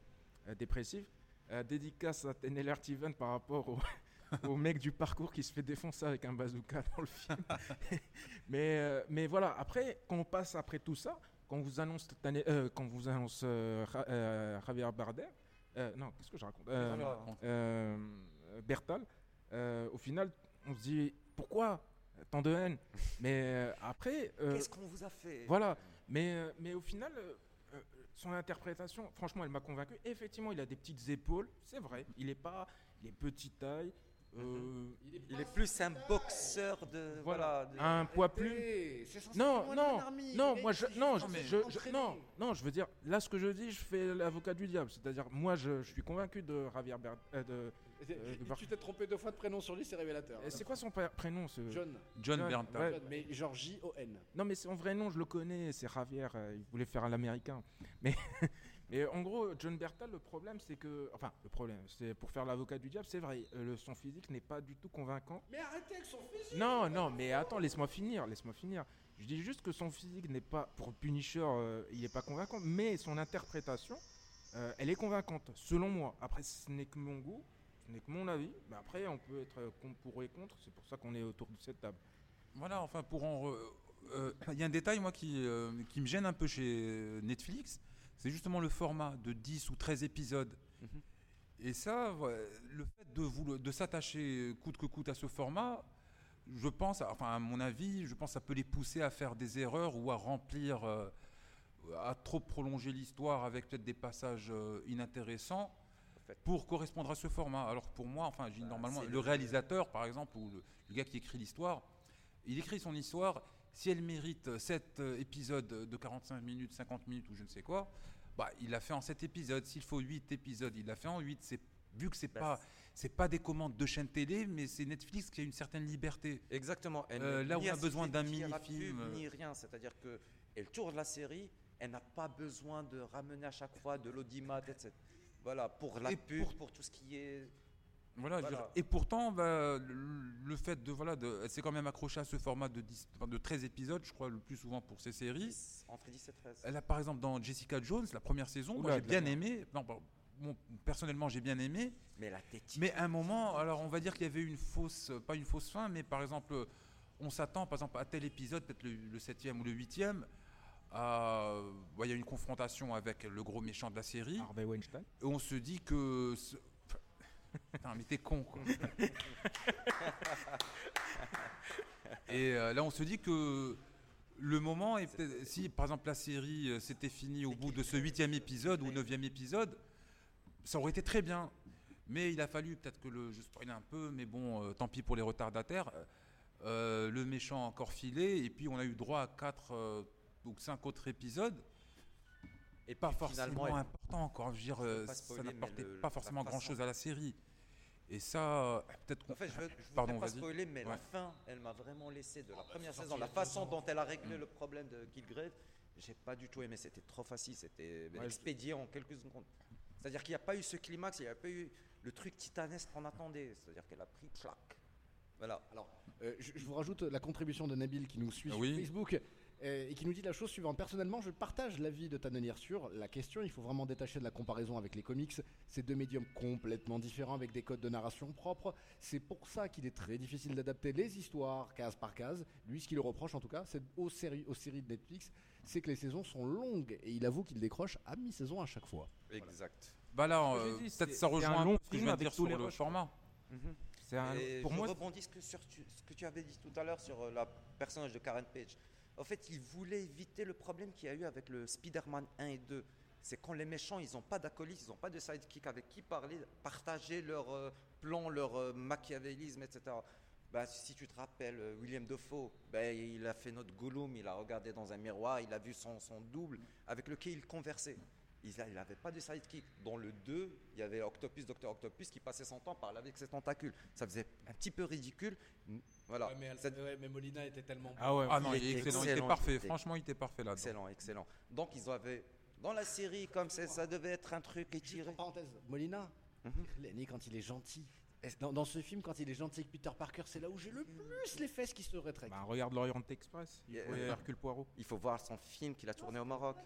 Speaker 2: euh, dépressif. Euh, dédicace à Teneller Steven par rapport au, au mec du parcours qui se fait défoncer avec un bazooka dans le film. mais, euh, mais voilà, après, quand on passe après tout ça, quand on vous annonce, cette année- euh, quand on vous annonce euh, euh, Javier Bardem, euh, non, qu'est-ce que je raconte Euh, euh, Bertal, euh, au final, on se dit pourquoi tant de haine? Mais euh, après, euh,
Speaker 3: Qu'est-ce qu'on vous a fait?
Speaker 2: voilà. Mais, euh, mais au final, euh, euh, son interprétation, franchement, elle m'a convaincu. Effectivement, il a des petites épaules, c'est vrai. Il est pas, il est petite taille. euh,
Speaker 3: Il est plus un boxeur de.
Speaker 2: Voilà.
Speaker 3: Voilà. de-
Speaker 2: un poids plus. Non, non, non, moi je, non, je, non, non, je veux dire, là ce que je dis, je fais l'avocat du diable, c'est-à-dire moi je, je suis convaincu de Javier euh, de,
Speaker 5: Tu-
Speaker 2: Bar-
Speaker 5: Tu t'es trompé deux fois de prénom sur lui, c'est révélateur.
Speaker 2: euh, c'est quoi son pr- prénom ce
Speaker 5: John.
Speaker 1: John
Speaker 2: John, ouais.
Speaker 5: Mais genre J-O-N.
Speaker 2: Non mais son vrai nom je le connais, c'est Javier, euh, il voulait faire à l'américain. Mais, mais en gros, John Bertal, le problème c'est que, enfin le problème, c'est pour faire l'avocat du diable, c'est vrai, euh, le- son physique n'est pas du tout convaincant.
Speaker 5: Mais arrêtez avec son fils
Speaker 2: Non, non, mais attends, laisse-moi finir, laisse-moi finir. Je dis juste que son physique n'est pas, pour Punisher, euh, il n'est pas convaincant, mais son interprétation, euh, elle est convaincante, selon moi. Après, ce n'est que mon goût, n'est que mon avis, mais après, on peut être pour et contre, c'est pour ça qu'on est autour de cette table.
Speaker 1: Voilà, enfin, pour en. re- euh, Il y a un détail, moi, qui, euh, qui me gêne un peu chez Netflix. C'est justement le format de 10 ou 13 épisodes.
Speaker 3: Mhm.
Speaker 1: Et ça, le fait de, de s'attacher coûte que coûte à ce format, je pense, enfin, à mon avis, je pense que ça peut les pousser à faire des erreurs ou à remplir, euh, à trop prolonger l'histoire avec peut-être des passages inintéressants
Speaker 3: fait.
Speaker 1: pour correspondre à ce format. Alors pour moi, enfin,
Speaker 3: Bah,
Speaker 1: normalement, le réalisateur, par exemple, ou le, le gars qui écrit l'histoire, il écrit son histoire. Si elle mérite 7 épisodes de 45 minutes, 50 minutes ou je ne sais quoi, bah, il l'a fait en 7 épisodes. S'il faut 8 épisodes, il l'a fait en 8. C'est, vu que c'est
Speaker 3: Bah,
Speaker 1: pas, c'est pas des commandes de chaîne télé, mais c'est Netflix qui a une certaine liberté.
Speaker 3: Exactement.
Speaker 1: Euh,
Speaker 3: n'est
Speaker 1: là où
Speaker 3: ni
Speaker 1: on a besoin d'un mini-film,
Speaker 3: pub,
Speaker 1: euh.
Speaker 3: Ni rien. C'est-à-dire que elle tourne la série, elle n'a pas besoin de ramener à chaque fois de l'audimat, etc voilà, pour la tout ce qui est.
Speaker 1: Voilà, et pourtant, bah, le, fait de voilà, de, elle s'est quand même accrochée à ce format de, 13 épisodes, je crois, le plus souvent pour ses séries.
Speaker 3: Entre 10 et 13.
Speaker 1: Elle a par exemple dans Jessica Jones, la première saison, moi j'ai bien aimé. Non, personnellement, j'ai bien aimé.
Speaker 3: Mais la.
Speaker 1: Mais à un moment, alors on va dire qu'il y avait une fausse, pas une fausse fin, mais par exemple, on s'attend par exemple à tel épisode, peut-être le, le 7e ou le 8e. Euh, il y a une confrontation avec le gros méchant de la série. Et on se dit que. Putain, mais t'es con, quoi. et euh, là, on se dit que le moment est. Si, par exemple, la série euh, s'était finie au bout de ce huitième épisode ou neuvième épisode, ça aurait été très bien. Mais il a fallu peut-être que le. Je spoil un peu, mais bon, tant pis pour les retardataires. le méchant a encore filé, et puis on a eu droit à quatre euh, ou cinq autres épisodes.
Speaker 3: Et
Speaker 1: Pas forcément
Speaker 3: elle-
Speaker 1: important, encore. Je veux dire, euh, ça n'apportait pas forcément
Speaker 3: façon-
Speaker 1: grand-chose à la série. Et ça, peut-être qu'on.
Speaker 3: En fait, je veux, je voudrais
Speaker 1: Pardon,
Speaker 3: pas spoiler, mais la fin, elle m'a vraiment laissé de la première
Speaker 5: sorti
Speaker 3: saison. La façon dont elle a réglé
Speaker 1: Mm.
Speaker 3: le problème de Killgrave, j'ai pas du tout aimé. C'était trop facile, c'était
Speaker 2: Ouais,
Speaker 3: expédié en quelques secondes. C'est-à-dire qu'il n'y a pas eu ce climax, il n'y a pas eu le truc titanesque qu'on attendait. C'est-à-dire qu'elle a pris clac. Voilà.
Speaker 4: Alors, euh, je, je vous rajoute la contribution de Nabil qui nous suit
Speaker 1: Ah
Speaker 4: sur. Facebook euh, et qui nous dit la chose suivante. Personnellement, je partage l'avis de Tanenir sur la question. Il faut vraiment détacher de la comparaison avec les comics. C'est deux médiums complètement différents avec des codes de narration propres. C'est pour ça qu'il est très difficile d'adapter les histoires case par case. Lui, ce qu'il le reproche en tout cas, c'est aux séries, aux séries de Netflix, c'est que les saisons sont longues et il avoue qu'il décroche à mi-saison à chaque fois.
Speaker 3: Exact.
Speaker 1: Bah là, euh, peut-être ça rejoint
Speaker 2: un long
Speaker 1: ce que je viens de dire sur
Speaker 2: les
Speaker 1: le
Speaker 2: rushs.
Speaker 1: format.
Speaker 2: C'est un- pour
Speaker 3: je
Speaker 2: moi,
Speaker 3: rebondis ce que, sur tu- ce que tu avais dit tout à l'heure sur euh, la personnage de Karen Page. En fait, il voulait éviter le problème qu'il y a eu avec le Spider-Man 1 et 2. C'est quand les méchants, ils n'ont pas d'acolytes, ils n'ont pas de sidekick avec qui parler, partager leurs euh, plans, leur euh, machiavélisme, etc. Bah, si tu te rappelles, euh, William Dafoe, bah, il a fait notre Gollum, il a regardé dans un miroir, il a vu son double avec lequel il conversait. Il n'avait pas de sidekick. Dans le 2, il y avait Octopus, Docteur Octopus, qui passait son temps à parler avec ses tentacules. Ça faisait un petit peu ridicule. Voilà.
Speaker 5: Ouais, mais, elle-
Speaker 3: C'est
Speaker 5: ouais, mais Molina était tellement bon.
Speaker 2: Ah ouais.
Speaker 1: Ah non,
Speaker 3: Il était
Speaker 1: excellent, il était
Speaker 3: excellent,
Speaker 1: parfait.
Speaker 3: il était-
Speaker 1: Franchement, il était parfait là-dedans.
Speaker 3: excellent, excellent. Donc ils avaient dans la série comme c'est- ça devait être un truc étiré.
Speaker 4: Parenthèse, Molina,
Speaker 3: Mhm.
Speaker 4: Lenny quand il est gentil. Dans, dans ce film, quand il est gentil avec Peter Parker, c'est là où j'ai le plus les fesses qui se rétréquent.
Speaker 2: Bah, regarde l'Orient Express. Il
Speaker 3: Yeah.
Speaker 2: voyait Hercule Poirot.
Speaker 3: Il faut voir son film qu'il a tourné au Maroc.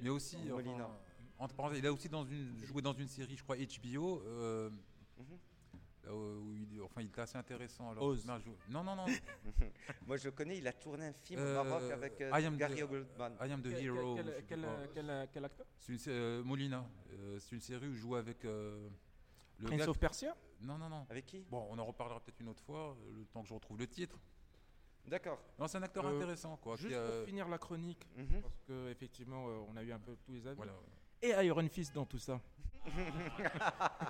Speaker 1: Mais aussi,
Speaker 3: Molina.
Speaker 1: enfin, entre parenthèses, il a aussi dans une, joué dans une série, je crois, HBO. euh,
Speaker 3: Mhm.
Speaker 1: là où il, enfin, il était assez intéressant. Alors,
Speaker 2: Oz.
Speaker 1: Non, je- non, non, non.
Speaker 3: Moi je le connais, il a tourné un film
Speaker 1: Euh,
Speaker 3: au Maroc avec euh,
Speaker 1: I am
Speaker 3: Gary
Speaker 1: the-
Speaker 3: Oldman.
Speaker 1: I am the
Speaker 2: Quel-
Speaker 1: Hero.
Speaker 2: quel- acteur?
Speaker 1: C'est une sé- euh, Molina. Euh, c'est une série où je joue avec euh, le
Speaker 2: Prince
Speaker 1: gars
Speaker 2: of Persia?
Speaker 1: Non, non, non.
Speaker 3: Avec qui?
Speaker 1: Bon, on en reparlera peut-être une autre fois, euh, le temps que je retrouve le titre.
Speaker 3: D'accord.
Speaker 1: Non, c'est un acteur
Speaker 2: Euh,
Speaker 1: intéressant, quoi.
Speaker 2: Juste
Speaker 1: qui, euh,
Speaker 2: pour finir la chronique,
Speaker 3: Mhm.
Speaker 2: parce que effectivement, euh, on a eu un peu tous les avis.
Speaker 1: voilà.
Speaker 2: Et Iron Fist dans tout ça.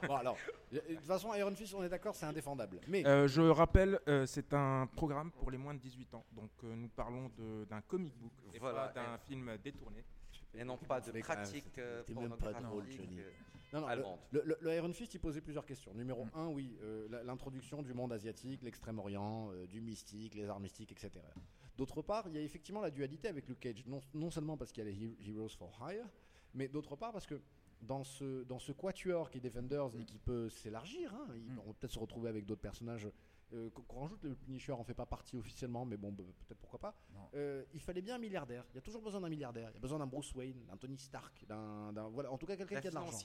Speaker 4: Bon alors, de toute façon, Iron Fist, on est d'accord, c'est indéfendable. Mais
Speaker 2: Euh, je rappelle, euh, c'est un programme pour les moins de 18 ans. Donc euh, nous parlons de- d'un comic book, et
Speaker 3: Voilà,
Speaker 2: pas d'un film détourné.
Speaker 3: Et non pas de
Speaker 4: Mais quand même,
Speaker 3: pratique
Speaker 4: c'était-
Speaker 3: euh,
Speaker 4: c'était même pas
Speaker 3: pornographique,
Speaker 4: drôle, Johnny.
Speaker 3: euh,
Speaker 4: non, non, le,
Speaker 3: allemande.
Speaker 4: le- le- le Iron Fist, il posait plusieurs questions. Numéro 1, oui, euh, la- l'introduction du monde asiatique, l'extrême-orient, euh, du mystique, les arts mystiques, etc. D'autre part, il y a effectivement la dualité avec Luke Cage, non, non seulement parce qu'il y a les He- Heroes for Hire, mais d'autre part parce que dans ce, dans ce quatuor qui est Defenders et qui peut s'élargir, hein, ils
Speaker 1: Mm.
Speaker 4: vont peut-être se retrouver avec d'autres personnages. euh, qu'on rajoute, le Punisher en fait pas partie officiellement, mais bon, peut-être pourquoi pas. Euh, il fallait bien un milliardaire. Il y a toujours besoin d'un milliardaire. Il y a besoin d'un Bruce Wayne, d'un Tony Stark, d'un, voilà, en tout cas quelqu'un
Speaker 3: Un
Speaker 4: qui a de l'argent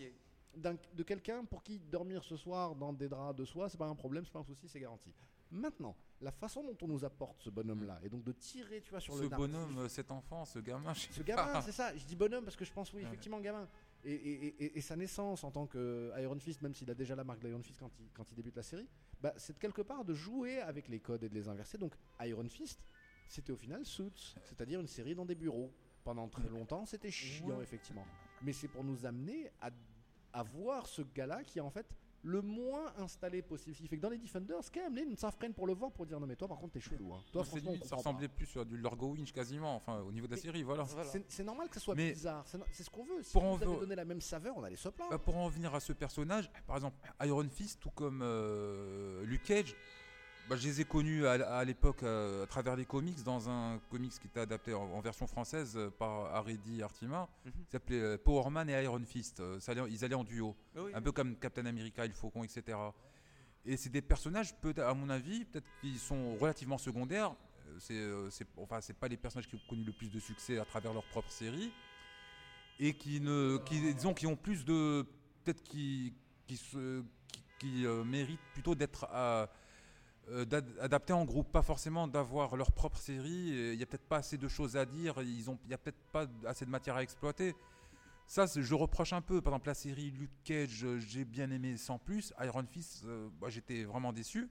Speaker 4: de quelqu'un pour qui dormir ce soir dans des draps de soie, c'est pas un problème, c'est pas un souci, c'est garanti. Maintenant, la façon dont on nous apporte ce bonhomme-là, et donc de tirer, tu vois, sur
Speaker 1: Ce
Speaker 4: le narratif-
Speaker 1: bonhomme, euh, cet enfant, ce gamin, je sais
Speaker 4: ce
Speaker 1: pas.
Speaker 4: gamin, c'est ça. Je dis bonhomme parce que je pense, oui,
Speaker 1: Ouais.
Speaker 4: effectivement, gamin. Et, et- et- et sa naissance en tant que Iron Fist, même s'il a déjà la marque d'Iron Fist quand il, quand il débute la série, bah, c'est de quelque part de jouer avec les codes et de les inverser. Donc, Iron Fist, c'était au final Suits, c'est-à-dire une série dans des bureaux. Pendant très longtemps, c'était chiant,
Speaker 1: Ouais.
Speaker 4: effectivement. Mais c'est pour nous amener à, à voir ce gars-là qui est en fait le moins installé possible. Ce qui fait que dans les Defenders, quand même, les ils savent prendre pour le voir pour dire non, mais toi, par contre, t'es chelou. Hein. Toi,
Speaker 1: C'est
Speaker 4: franchement, on
Speaker 1: ça
Speaker 4: pas.
Speaker 1: ressemblait plus à du Largo Winch quasiment, enfin au niveau de la
Speaker 4: Mais-
Speaker 1: série, voilà.
Speaker 4: C'est normal que ce soit
Speaker 1: Mais-
Speaker 4: bizarre, c'est ce qu'on veut. Si
Speaker 1: Pour
Speaker 4: on donné la même saveur, on allait se plaindre.
Speaker 1: Bah, pour en venir à ce personnage, par exemple, Iron Fist, tout comme euh, Luke Cage, bah, je les ai connus à, à l'époque euh, à travers les comics, dans un comics qui était adapté en, en version française euh, par Aredi Artima, qui s'appelait euh, Power Man et Iron Fist. Ça allait- ils allaient en duo,
Speaker 3: Oui,
Speaker 1: un peu comme Captain America et le Faucon, etc. Et c'est des personnages, peut à mon avis, peut-être qu'ils sont relativement secondaires. C'est, enfin, c'est pas les personnages qui ont connu le plus de succès à travers leur propre série et qui ne, qui, disons, qui ont plus de, peut-être qui, qui se, qui, qui, euh, méritent plutôt d'être euh, d'ad- adaptés en groupe, pas forcément d'avoir leur propre série. Il y a peut-être pas assez de choses à dire. Ils ont, il y a peut-être pas assez de matière à exploiter. Ça, je reproche un peu. Par exemple, la série Luke Cage, euh, j'ai bien aimé sans plus. Iron Fist, euh, bah, j'étais vraiment déçu.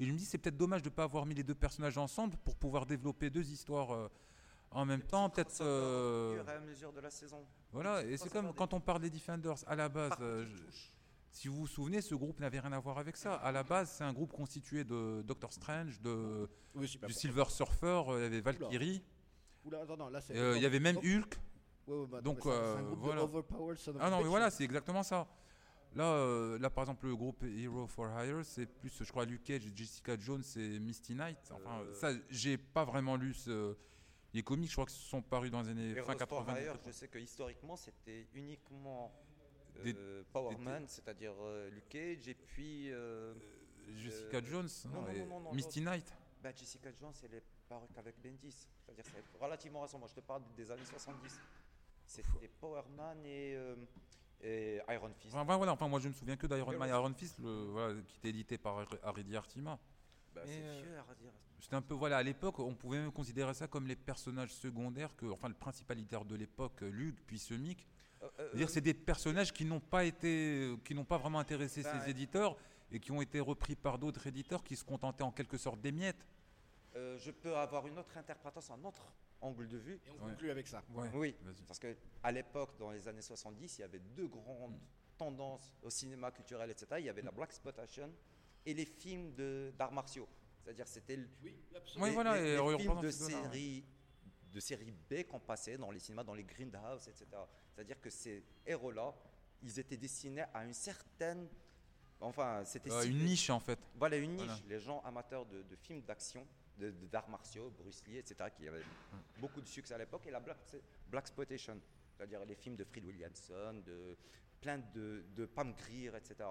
Speaker 1: Et je me dis, c'est peut-être dommage de ne pas avoir mis les deux personnages ensemble pour pouvoir développer deux histoires euh, en même temps. Peut-être. Euh,
Speaker 3: à mesure de la saison.
Speaker 1: voilà, et c'est comme quand on parle des Defenders à la base. Euh, je-. Si vous vous souvenez, ce groupe n'avait rien à voir avec ça. À la base, c'est un groupe constitué de Doctor Strange, de,
Speaker 4: Oui,
Speaker 1: du. Silver Surfer, euh, il y avait Valkyrie,
Speaker 4: Oula, attends, non, là, c'est-
Speaker 1: euh, il y avait même
Speaker 4: Oh,
Speaker 1: Hulk.
Speaker 4: ouais, ouais, bah,
Speaker 1: donc,
Speaker 4: ça, un
Speaker 1: euh,
Speaker 4: de
Speaker 1: voilà.
Speaker 4: overpowered son of
Speaker 1: Ah non, mais voilà, c'est exactement ça. Là, euh, là, par exemple, le groupe Hero for Hire, c'est plus, je crois, Luke Cage, Jessica Jones et Misty Knight. Enfin,
Speaker 3: Euh.
Speaker 1: ça, j'ai pas vraiment lu ce- les comics. Je crois que ce sont parus dans les années
Speaker 3: for
Speaker 1: 80.
Speaker 3: Hire, je sais que historiquement, c'était uniquement
Speaker 1: Des-
Speaker 3: euh, Power Man, c'est-à-dire euh, Luke Cage, et puis euh,
Speaker 1: Jessica
Speaker 3: Euh,
Speaker 1: Jones,
Speaker 3: non,
Speaker 1: non,
Speaker 3: non,
Speaker 1: et
Speaker 3: non, non, non,
Speaker 1: Misty Knight.
Speaker 3: bah, Jessica Jones, elle est parue qu'avec Bendis. C'est-à-dire c'est relativement récent. Moi, je te parle des années 70. C'était Power Man et, euh, et Iron Fist.
Speaker 1: Enfin, voilà, enfin, moi, je me souviens que d'Iron Man et. Iron Fist, le- voilà, qui était édité par Har- Harry Artima.
Speaker 3: Bah, c'est
Speaker 2: euh.
Speaker 1: C'était un peu, voilà, à l'époque, on pouvait même considérer ça comme les personnages secondaires, que, enfin, le principal leader de l'époque, Luke, puis Semic. C'est des personnages qui n'ont pas été, qui n'ont pas vraiment intéressé
Speaker 3: Ben,
Speaker 1: ces éditeurs et qui ont été repris par d'autres éditeurs qui se contentaient en quelque sorte des miettes.
Speaker 3: euh, je peux avoir une autre interprétation, un autre angle de vue.
Speaker 4: Et on
Speaker 1: Ouais.
Speaker 4: conclut avec ça.
Speaker 1: Ouais.
Speaker 3: Oui, parce que à l'époque, dans les années 70, il y avait deux grandes tendances au cinéma culturel, etc. Il y avait la black exploitation et les films de- d'arts martiaux. C'est-à-dire, c'était
Speaker 5: Oui, absolument.
Speaker 1: Oui,
Speaker 3: les,
Speaker 1: voilà,
Speaker 3: les- les films de
Speaker 1: ce film-là, ouais.
Speaker 3: série de série B qu'on passait dans les cinémas, dans les greenhouse, etc. C'est-à-dire que ces héros-là, ils étaient destinés à une certaine, enfin, c'était
Speaker 1: Euh, une niche, en fait.
Speaker 3: Voilà une niche.
Speaker 1: Voilà.
Speaker 3: Les gens amateurs de, de films d'action, d'arts martiaux, Bruce Lee, etc., qui avaient beaucoup de succès à l'époque, et la black, black exploitation, c'est-à-dire les films de Fred Williamson, de plein de, de Pam Grier, etc.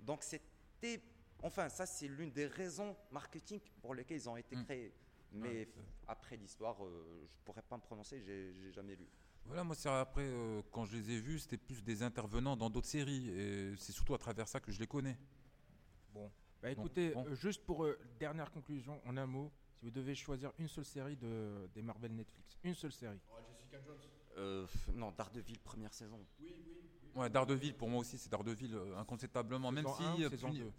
Speaker 3: Donc c'était, enfin, ça c'est l'une des raisons marketing pour lesquelles ils ont été
Speaker 1: Mm.
Speaker 3: créés. Mais après l'histoire, euh, je pourrais pas me prononcer, j'ai jamais lu.
Speaker 1: Voilà, moi, c'est après, euh, quand je les ai vus, c'était plus des intervenants dans d'autres séries. Et c'est surtout à travers ça que je les connais.
Speaker 2: Bah écoutez,
Speaker 1: bon.
Speaker 2: euh, juste pour euh, dernière conclusion, en un mot, si vous devez choisir une seule série de, des Marvel Netflix, une seule série.
Speaker 5: Oh, Jessica Jones.
Speaker 3: Euh, non, Daredevil première saison.
Speaker 5: Oui, oui.
Speaker 1: Ouais, Daredevil, pour moi aussi, c'est Daredevil, euh, incontestablement. Même si. Puni-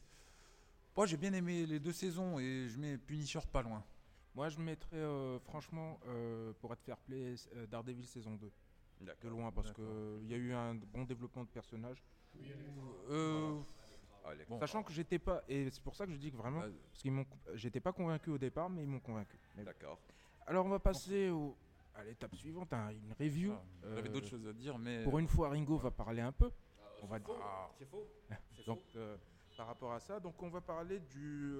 Speaker 1: Moi, j'ai bien aimé les deux saisons et je mets Punisher pas loin.
Speaker 2: Moi, je mettrais euh, franchement, euh, pour être fair play, euh, Daredevil saison 2, de loin, parce qu'il y a eu un bon développement de personnage.
Speaker 1: Euh,
Speaker 3: Ah,
Speaker 1: Bon.
Speaker 2: Sachant que j'étais pas, et c'est pour ça que je dis que vraiment, parce qu'ils m'ont, j'étais pas convaincu au départ, mais ils m'ont convaincu.
Speaker 3: D'accord.
Speaker 2: Alors on va passer au, à l'étape suivante, hein, une review.
Speaker 1: voilà. J'avais d'autres choses à dire, mais.
Speaker 2: Pour une fois, Ringo va parler un peu. On va
Speaker 1: Ah,
Speaker 5: C'est faux. C'est
Speaker 2: donc
Speaker 5: faux.
Speaker 2: euh, par rapport à ça, donc on va parler du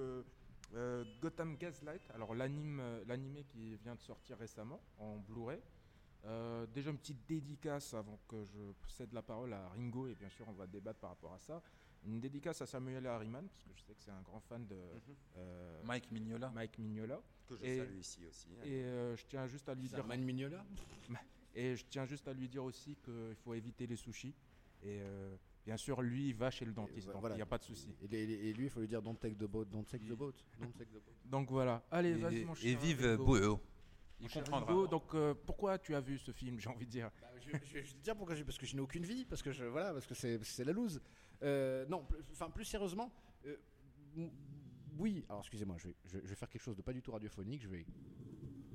Speaker 2: euh, Gotham Gaslight. Alors l'anime, euh, l'animé qui vient de sortir récemment en Blu-ray. Euh, déjà une petite dédicace avant que je cède la parole à Ringo et bien sûr on va débattre par rapport à ça. Une dédicace à Samuel Harriman parce que je sais que c'est un grand fan de euh,
Speaker 1: Mike Mignola.
Speaker 2: Mike Mignola
Speaker 3: Que je
Speaker 2: Et-
Speaker 3: salue ici aussi. hein.
Speaker 2: et euh, je tiens juste à lui
Speaker 5: C'est
Speaker 2: dire
Speaker 5: Armand Mignola
Speaker 2: et je tiens juste à lui dire aussi qu'il faut éviter les sushis et euh, bien sûr lui il va chez le dentiste donc il
Speaker 4: voilà.
Speaker 2: n'y a pas de souci.
Speaker 4: Et, et- et lui, il faut lui dire don't take the boat, don't take the boat, don't take the boat.
Speaker 2: Donc voilà, allez vas-y mon cher.
Speaker 1: et vive.
Speaker 2: Mon
Speaker 1: Il comprendra.
Speaker 2: Donc euh, pourquoi tu as vu ce film j'ai envie de dire?
Speaker 4: Bah, je, je- je vais te dire pourquoi j'ai- parce que je n'ai aucune vie, parce que je, voilà, parce que c'est c'est la loose. Euh, non, plus- enfin plus sérieusement, euh, oui. Alors excusez-moi, je vais, je, je vais faire quelque chose de pas du tout radiophonique. Je vais,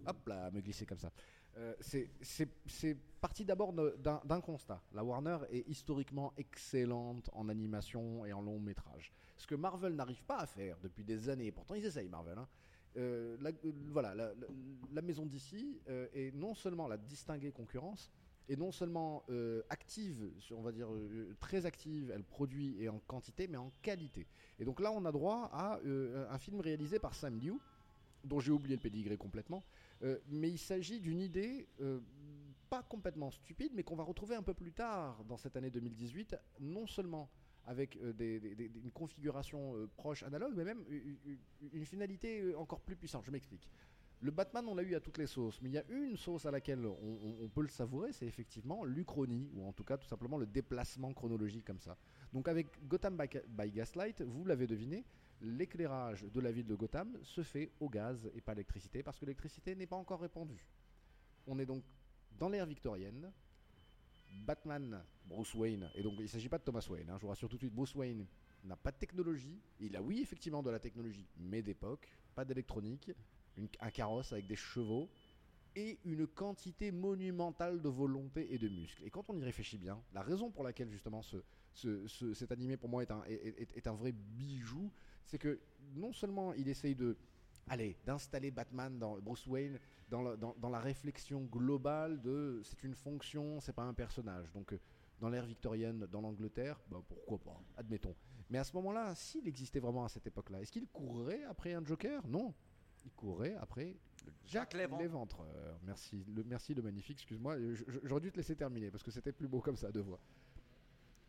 Speaker 4: hop là, me glisser comme ça. Euh, c'est- parti d'abord d'un constat. La Warner est historiquement excellente en animation et en long métrage. Ce que Marvel n'arrive pas à faire depuis des années, pourtant ils essayent Marvel. hein. Euh, la, euh, voilà, la, la- maison d'ici est non seulement la distinguée concurrence, et non seulement active, on va dire très active, elle produit et en quantité, mais en qualité. Et donc là, on a droit à un film réalisé par Sam Liu, dont j'ai oublié le pédigré complètement, euh, mais il s'agit d'une idée euh, pas complètement stupide, mais qu'on va retrouver un peu plus tard dans cette année 2018, non seulement avec euh, une configuration proche analogue, mais même une, finalité encore plus puissante. Je m'explique. Le Batman, on l'a eu à toutes les sauces, mais il y a une sauce à laquelle on, peut le savourer, c'est effectivement l'Uchronie, ou en tout cas tout simplement le déplacement chronologique comme ça. Donc avec Gotham by Gaslight, vous l'avez deviné, l'éclairage de la ville de Gotham se fait au gaz et pas à l'électricité, parce que l'électricité n'est pas encore répandue. On est donc dans l'ère victorienne. Batman, Bruce Wayne, et donc il ne s'agit pas de Thomas Wayne, hein, je vous rassure tout de suite, Bruce Wayne n'a pas de technologie, il a oui effectivement de la technologie, mais d'époque, pas d'électronique, un carrosse avec des chevaux et une quantité monumentale de volonté et de muscles. Et quand on y réfléchit bien, la raison pour laquelle justement ce, ce- ce- cet animé pour moi est un vrai bijou, c'est que non seulement il essaye de allez, d'installer Batman dans Bruce Wayne dans la, dans- dans la réflexion globale de c'est une fonction, c'est pas un personnage. Donc euh, dans l'ère victorienne, dans l'Angleterre, bah, pourquoi pas, admettons. Mais à ce moment-là, s'il existait vraiment à cette époque-là, est-ce qu'il courrait après un Joker? Non. Il courait après le Jack
Speaker 3: Jacques Léventreur.
Speaker 4: Léventreur. Merci, le, merci le magnifique, excuse-moi. J'aurais dû te laisser terminer parce que c'était plus beau comme ça, deux voix.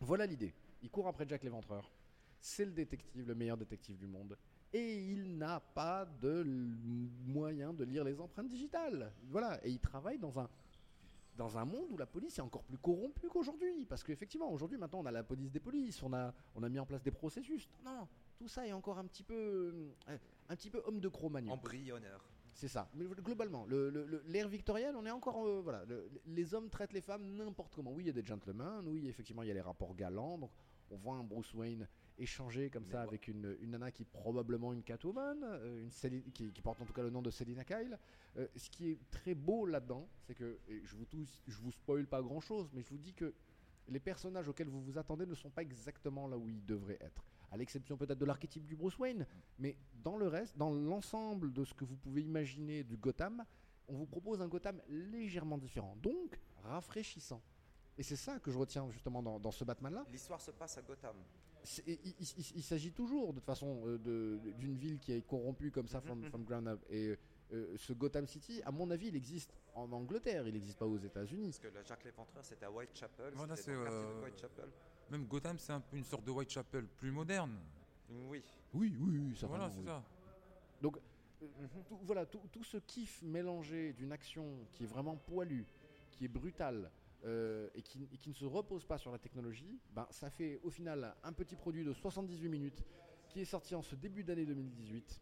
Speaker 4: Voilà l'idée. Il court après Jack Léventreur. C'est le détective, le meilleur détective du monde. Et il n'a pas de moyen de lire les empreintes digitales. Voilà. Et il travaille dans un, dans un monde où la police est encore plus corrompue qu'aujourd'hui. Parce qu'effectivement, aujourd'hui, maintenant, on a la police des polices, on a, on a mis en place des processus. Non, tout ça est encore un petit peu, euh, un petit peu homme de Cro-Magnon.
Speaker 3: Embryonnaire.
Speaker 4: C'est ça. Mais globalement, le- le- le- l'ère victorienne, on est encore. euh, voilà, le- les hommes traitent les femmes n'importe comment. Oui, il y a des gentlemen. Oui, effectivement, il y a les rapports galants. Donc, on voit un Bruce Wayne échanger comme ça avec une, une nana qui est probablement une Catwoman, euh, une Céline- qui, qui porte en tout cas le nom de Selina Kyle. Euh, ce qui est très beau là-dedans, c'est que, et je vous, tous, je vous spoil pas grand-chose, mais je vous dis que les personnages auxquels vous vous attendez ne sont pas exactement là où ils devraient être. À l'exception peut-être de l'archétype du Bruce Wayne, mais dans le reste, dans l'ensemble de ce que vous pouvez imaginer du Gotham, on vous propose un Gotham légèrement différent, donc rafraîchissant. Et c'est ça que je retiens justement dans, dans ce Batman-là.
Speaker 3: L'histoire se passe à Gotham.
Speaker 4: Il, il- il- il s'agit toujours de toute façon euh, d'une ville qui est corrompue comme ça from, from ground up. Et euh, ce Gotham City, à mon avis, il existe en Angleterre, il n'existe pas aux États-Unis.
Speaker 3: Parce que le Jack Léventreur, c'était à Whitechapel.
Speaker 1: Voilà, c'est, euh,
Speaker 3: Whitechapel.
Speaker 1: Même Gotham, c'est un peu une sorte de Whitechapel plus moderne.
Speaker 3: Oui.
Speaker 4: Oui, oui, oui, ça
Speaker 1: voilà, c'est
Speaker 4: oui.
Speaker 1: ça.
Speaker 4: Donc, euh, tout, voilà, tout, tout ce kiff mélangé d'une action qui est vraiment poilue, qui est brutale euh, et, qui, et qui ne se repose pas sur la technologie, ben, ça fait au final un petit produit de 78 minutes qui est sorti en ce début d'année 2018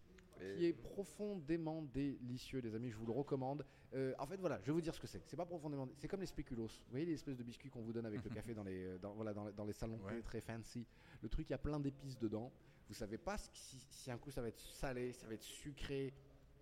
Speaker 4: qui est profondément délicieux, les amis. Je vous le recommande. Euh, en fait, voilà, je vais vous dire ce que c'est. C'est pas profondément. dé- C'est comme les spéculoos. Vous voyez les espèces de biscuits qu'on vous donne avec le café dans les, dans, voilà, dans, les- dans les salons
Speaker 1: Ouais.
Speaker 4: très, très fancy. Le truc, il y a plein d'épices dedans. Vous savez pas si un coup ça va être salé, ça va être sucré.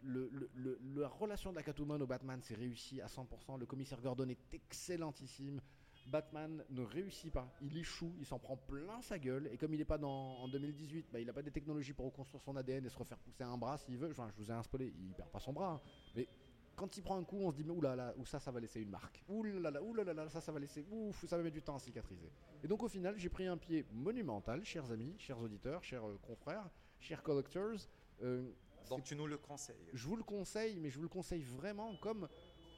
Speaker 4: La relation de la Catwoman au Batman, c'est réussi à 100%. Le commissaire Gordon est excellentissime. Batman ne réussit pas, il échoue, il s'en prend plein sa gueule. Et comme il n'est pas dans, en 2018, bah, il n'a pas des technologies pour reconstruire son ADN et se refaire pousser un bras s'il veut. Je vous ai un spoilé, il perd pas son bras. hein. Mais quand il prend un coup, on se dit, mais oulala, ou ça, ça va laisser une marque. Oulala, oulala, ça, ça va laisser, ouf, ça va mettre du temps à cicatriser. Et donc au final, j'ai pris un pied monumental, chers amis, chers auditeurs, chers euh, confrères, chers collectors. Euh,
Speaker 3: Donc tu nous le conseilles.
Speaker 4: je vous le conseille, mais je vous le conseille vraiment comme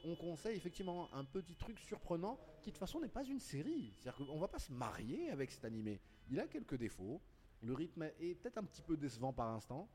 Speaker 4: on conseille effectivement un petit truc surprenant qui de toute façon n'est pas une série. C'est-à-dire qu'on va pas se marier avec cet animé. Il a quelques défauts. Le rythme est peut-être un petit peu décevant par instant.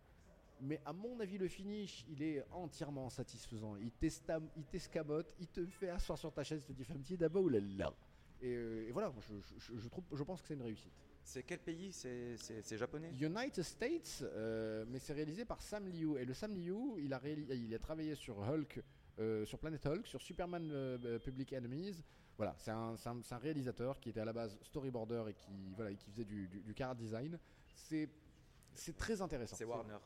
Speaker 4: Mais à mon avis, le finish, il est entièrement satisfaisant. Il t'esta- il t'escamote, il te fait asseoir sur ta chaise, il te dit fais un petit d'abord ou là là. Et, euh, et voilà, moi, je, je- je trouve, je pense que c'est une réussite.
Speaker 3: C'est quel pays? C'est japonais?
Speaker 4: United States, euh, mais c'est réalisé par Sam Liu. Et le Sam Liu, il a, il a travaillé sur Hulk, euh, sur Planet Hulk, sur Superman euh, Public Enemies. Voilà, c'est un, réalisateur qui était à la base storyboarder et qui, voilà, et qui faisait du, du, du car design. C'est très intéressant.
Speaker 3: C'est Warner.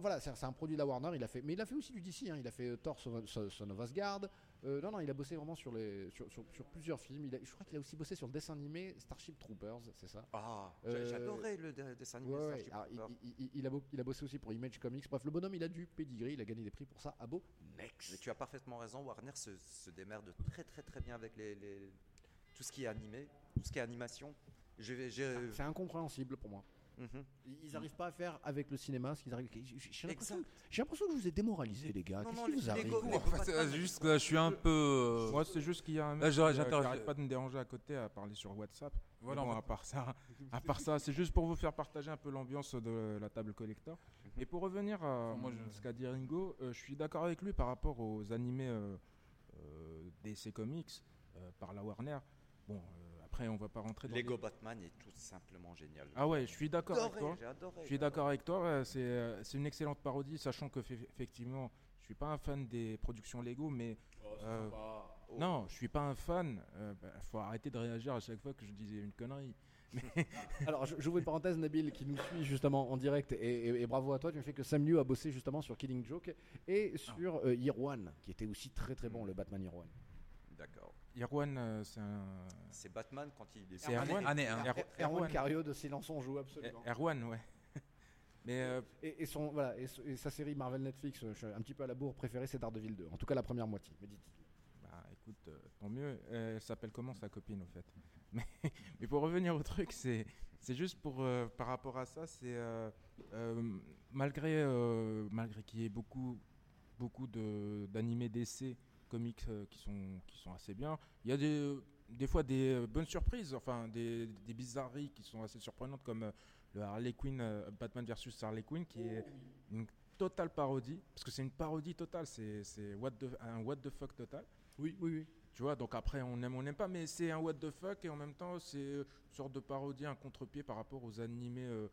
Speaker 4: Voilà, c'est un produit de la Warner. Il a fait, mais il a fait aussi du DC. hein. Il a fait Thor, Son of Asgard. Euh, non, non, il a bossé vraiment sur, les, sur, sur, sur plusieurs films. Il a- je crois qu'il a aussi bossé sur le dessin animé Starship Troopers, c'est ça
Speaker 3: Ah,
Speaker 4: Euh,
Speaker 3: j'a- j'adorais le de- dessin animé
Speaker 4: Ouais,
Speaker 3: Starship
Speaker 4: alors, il,
Speaker 3: Troopers.
Speaker 4: il- il- il a, il a bossé aussi pour Image Comics. Bref, le bonhomme, il a du pedigree. Il a gagné des prix pour ça à beau.
Speaker 3: Mais
Speaker 4: Next.
Speaker 3: tu as parfaitement raison, Warner se, se démerde très très très bien avec les, les- tout ce qui est animé, tout ce qui est animation. J'ai-
Speaker 4: C'est incompréhensible pour moi.
Speaker 3: Mhm.
Speaker 4: Ils n'arrent pas à faire avec le cinéma ce qu'ils arrivent. J'ai l'impression que je vous ai démoralisé, les gars. Qu'est-ce qui vous arrive
Speaker 1: c'est- juste que je suis un peu. euh,
Speaker 2: Moi, c'est juste qu'il y a un mec
Speaker 1: Là, j'aurais-
Speaker 2: qui, euh, qui
Speaker 1: j'interroge-
Speaker 2: arrête pas de me déranger à côté à parler sur WhatsApp.
Speaker 1: Voilà,
Speaker 2: bon,
Speaker 1: en
Speaker 2: à part ça, à part ça, c'est juste pour vous faire partager un peu l'ambiance de la table collector. Et pour revenir à
Speaker 1: Enfin, moi, je-
Speaker 2: ce qu'a dit Ringo, euh, je suis d'accord avec lui par rapport aux animés euh, euh, DC Comics euh, par la Warner. Bon, euh, après, on va pas rentrer dans
Speaker 3: Lego
Speaker 2: les-
Speaker 3: Batman est tout simplement génial.
Speaker 2: Ah ouais, je suis d'accord avec toi.
Speaker 3: adoré.
Speaker 2: Je suis d'accord avec toi, c'est euh, c'est une excellente parodie, sachant que effectivement, je suis pas un fan des productions Lego, mais euh, non, je suis pas un fan. Il faut arrêter de réagir à chaque fois que je disais une connerie.
Speaker 4: Alors, je- j'ouvre une parenthèse, Nabil, qui nous suit justement en direct. Et, et- et bravo à toi, tu me fais que Sam Liu a bossé justement sur Killing Joke et sur euh, Year One, qui était aussi très très bon, le Batman Year One.
Speaker 2: Irwan, euh, c'est un.
Speaker 3: C'est Batman quand il est.
Speaker 2: C'est Erwan.
Speaker 1: Année 1.
Speaker 2: Er-
Speaker 4: Erwan
Speaker 2: Erwan.
Speaker 4: Cario de Silence on joue absolument.
Speaker 2: Eh, Erwan, ouais. Mais euh,
Speaker 4: Et, et son, voilà, et, et sa série Marvel Netflix, euh, je suis un petit peu à la bourre préférée, c'est Daredevil 2. En tout cas, la première moitié. Mais dites-
Speaker 2: bah, écoute, euh, tant mieux. Elle s'appelle comment sa copine au fait? Mais, mais pour revenir au truc, c'est c'est juste pour euh, par rapport à ça, c'est euh, euh, malgré euh, malgré qu'il y ait beaucoup beaucoup de d'animés d'essais comics euh, qui sont qui sont assez bien, il y a des des fois des euh, bonnes surprises, enfin des, des bizarreries qui sont assez surprenantes comme euh, le Harley Quinn euh, Batman versus Harley Quinn qui est une totale parodie parce que c'est une parodie totale, c'est un what the fuck total.
Speaker 4: Oui, oui, oui.
Speaker 2: Tu vois, donc après, on aime, on n'aime pas, mais c'est un what the fuck et en même temps, c'est euh, une sorte de parodie, un contre-pied par rapport aux animés euh,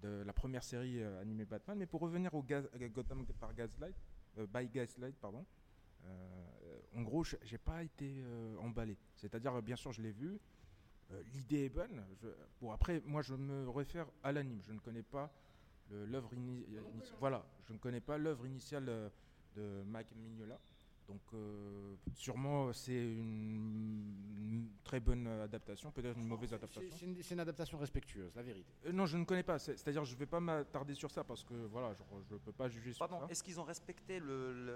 Speaker 2: de la première série euh, animée Batman. Mais pour revenir au Gaz- euh, Gotham par Gaslight, euh, by Gaslight, pardon, euh, en gros, j'ai pas été euh, emballé. C'est-à-dire, euh, bien sûr, je l'ai vu, euh, l'idée est bonne. Je- bon, après, moi, je me réfère à l'anime, je ne connais pas l'œuvre ini- ini- Voilà, je ne connais pas l'œuvre initiale de Mike Mignola. Donc euh, sûrement c'est une, une très bonne adaptation, peut-être une mauvaise adaptation.
Speaker 4: c'est une, adaptation respectueuse, la vérité.
Speaker 2: Euh, non, je ne connais pas. c'est- C'est-à-dire, je ne vais pas m'attarder sur ça parce que voilà, je ne peux pas juger sur
Speaker 3: Pardon,
Speaker 2: ça.
Speaker 3: est-ce qu'ils ont respecté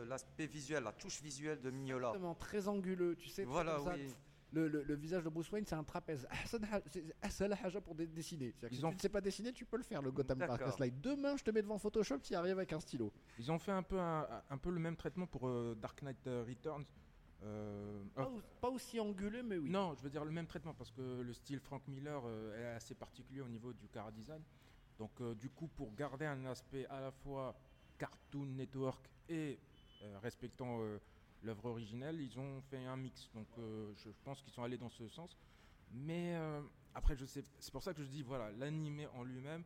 Speaker 3: l'aspect visuel, la touche visuelle de Mignola?
Speaker 4: Exactement, très anguleux, tu sais.
Speaker 3: Voilà,
Speaker 4: comme ça,
Speaker 3: oui.
Speaker 4: Le, le- le visage de Bruce Wayne, c'est un trapèze. Ahsan ha- C'est Ahsan haja pour dessiner. C'est-à-dire que
Speaker 2: Ils
Speaker 4: si
Speaker 2: ont-
Speaker 4: tu ne sais pas dessiner, tu peux le faire, le Gotham
Speaker 3: D'accord.
Speaker 4: Slide. Demain, je te mets devant Photoshop, tu y arrives avec un stylo.
Speaker 2: Ils ont fait un peu, un, un peu le même traitement pour euh, Dark Knight euh, Returns. Euh,
Speaker 4: Pas, pas aussi anguleux, mais oui.
Speaker 2: Non, je veux dire le même traitement parce que le style Frank Miller est assez particulier au niveau du car design. Donc du coup, pour garder un aspect à la fois Cartoon Network et respectant l'œuvre originelle, ils ont fait un mix. Donc euh, je pense qu'ils sont allés dans ce sens. Mais euh, après, je sais, c'est pour ça que je dis voilà, l'animé en lui-même,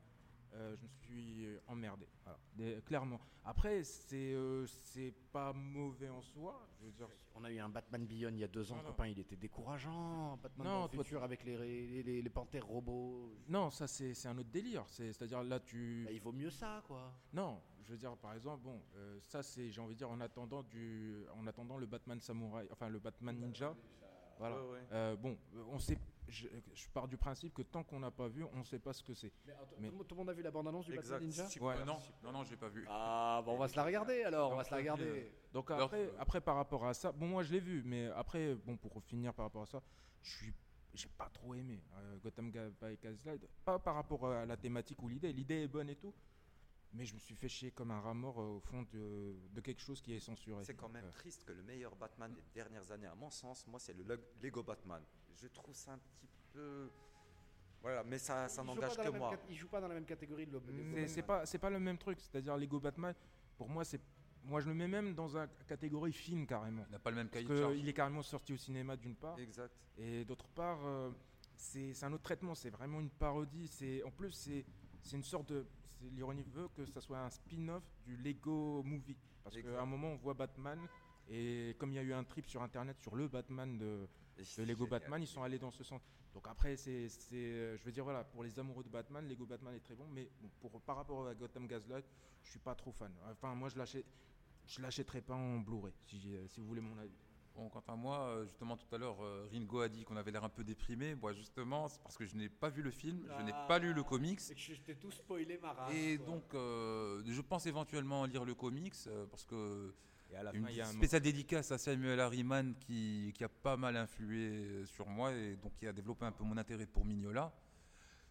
Speaker 2: euh, je me suis emmerdé. Voilà, Des- clairement. Après, c'est euh, c'est pas mauvais en soi. Je veux dire,
Speaker 4: On a eu un Batman Beyond il y a deux ans,
Speaker 2: Voilà.
Speaker 4: copain, il était décourageant. Batman
Speaker 2: Non,
Speaker 4: dans le
Speaker 2: toi,
Speaker 4: futur avec les, les, les- les panthères robots.
Speaker 2: non, ça c'est c'est un autre délire. C'est- C'est-à-dire là, tu.
Speaker 4: Bah, il vaut mieux ça, quoi.
Speaker 2: Non, je veux dire, par exemple, bon, euh, ça c'est, j'ai envie de dire, en attendant, du, en attendant le Batman Samouraï, enfin le Batman Ninja. Voilà.
Speaker 3: Ouais, ouais.
Speaker 2: Euh, bon, on sait, je, je pars du principe que tant qu'on n'a pas vu, on ne sait pas ce que c'est. Mais-
Speaker 4: Tout, le monde- tout le monde a vu la bande-annonce du. Batman Ninja
Speaker 1: Super,
Speaker 2: Ouais.
Speaker 1: non, non, non, je l'ai pas vu.
Speaker 4: Ah, bon, on va se la regarder alors, on va
Speaker 1: Donc,
Speaker 4: se la
Speaker 1: euh,
Speaker 4: regarder.
Speaker 2: Donc
Speaker 1: Alors,
Speaker 2: après,
Speaker 1: euh,
Speaker 2: après, par rapport à ça, bon, moi je l'ai vu, mais après, bon, pour finir par rapport à ça, je suis, j'ai pas trop aimé euh, Gotham by Gaslight. Pas par rapport à la thématique ou l'idée, l'idée est bonne et tout, mais je me suis fait chier comme un rat mort euh, au fond de, de quelque chose qui est censuré.
Speaker 3: C'est quand même
Speaker 2: Euh,
Speaker 3: triste que le meilleur Batman des dernières années, à mon sens, moi, c'est le Leg- Lego Batman. Je trouve ça un petit peu. Voilà, mais ça, ça
Speaker 4: Il
Speaker 3: n'engage que
Speaker 4: la
Speaker 3: moi.
Speaker 4: cat- Il joue pas dans la même catégorie de l'homme.
Speaker 2: C'est- C'est pas, c'est pas le même truc. C'est-à-dire Lego Batman, pour moi, c'est, moi je le mets même dans une catégorie film carrément.
Speaker 1: Il n'a pas le même cahier de charge.
Speaker 2: qu'il est carrément sorti au cinéma d'une part,
Speaker 3: Exact.
Speaker 2: et d'autre part, euh, c'est c'est un autre traitement. C'est vraiment une parodie. C'est en plus c'est c'est une sorte de, l'ironie veut que ça soit un spin-off du Lego Movie. Parce qu'à un moment on voit Batman. Et comme il y a eu un trip sur internet sur le Batman de, Lego
Speaker 3: génial.
Speaker 2: Batman, ils sont allés dans ce sens. Donc après, c'est, je veux dire voilà, pour les amoureux de Batman, Lego Batman est très bon, mais bon, pour par rapport à Gotham Gaslight, je suis pas trop fan. Enfin, moi, je l'achète, je l'achèterai pas en Blu-ray, si vous voulez mon avis.
Speaker 1: Bon, quant à moi, euh, justement, tout à l'heure, euh, Ringo a dit qu'on avait l'air un peu déprimé. Moi, justement, c'est parce que je n'ai pas vu le film, je n'ai pas lu le comics.
Speaker 4: C'est que je t'ai tout spoilé, ma race.
Speaker 1: Et
Speaker 4: quoi.
Speaker 1: donc, euh, je pense éventuellement lire le comics euh, parce que
Speaker 2: Et à la
Speaker 1: une
Speaker 2: fin, il y a un
Speaker 1: spéciale dédicace à Samuel Harriman qui, qui a pas mal influé sur moi et donc qui a développé un peu mon intérêt pour Mignola.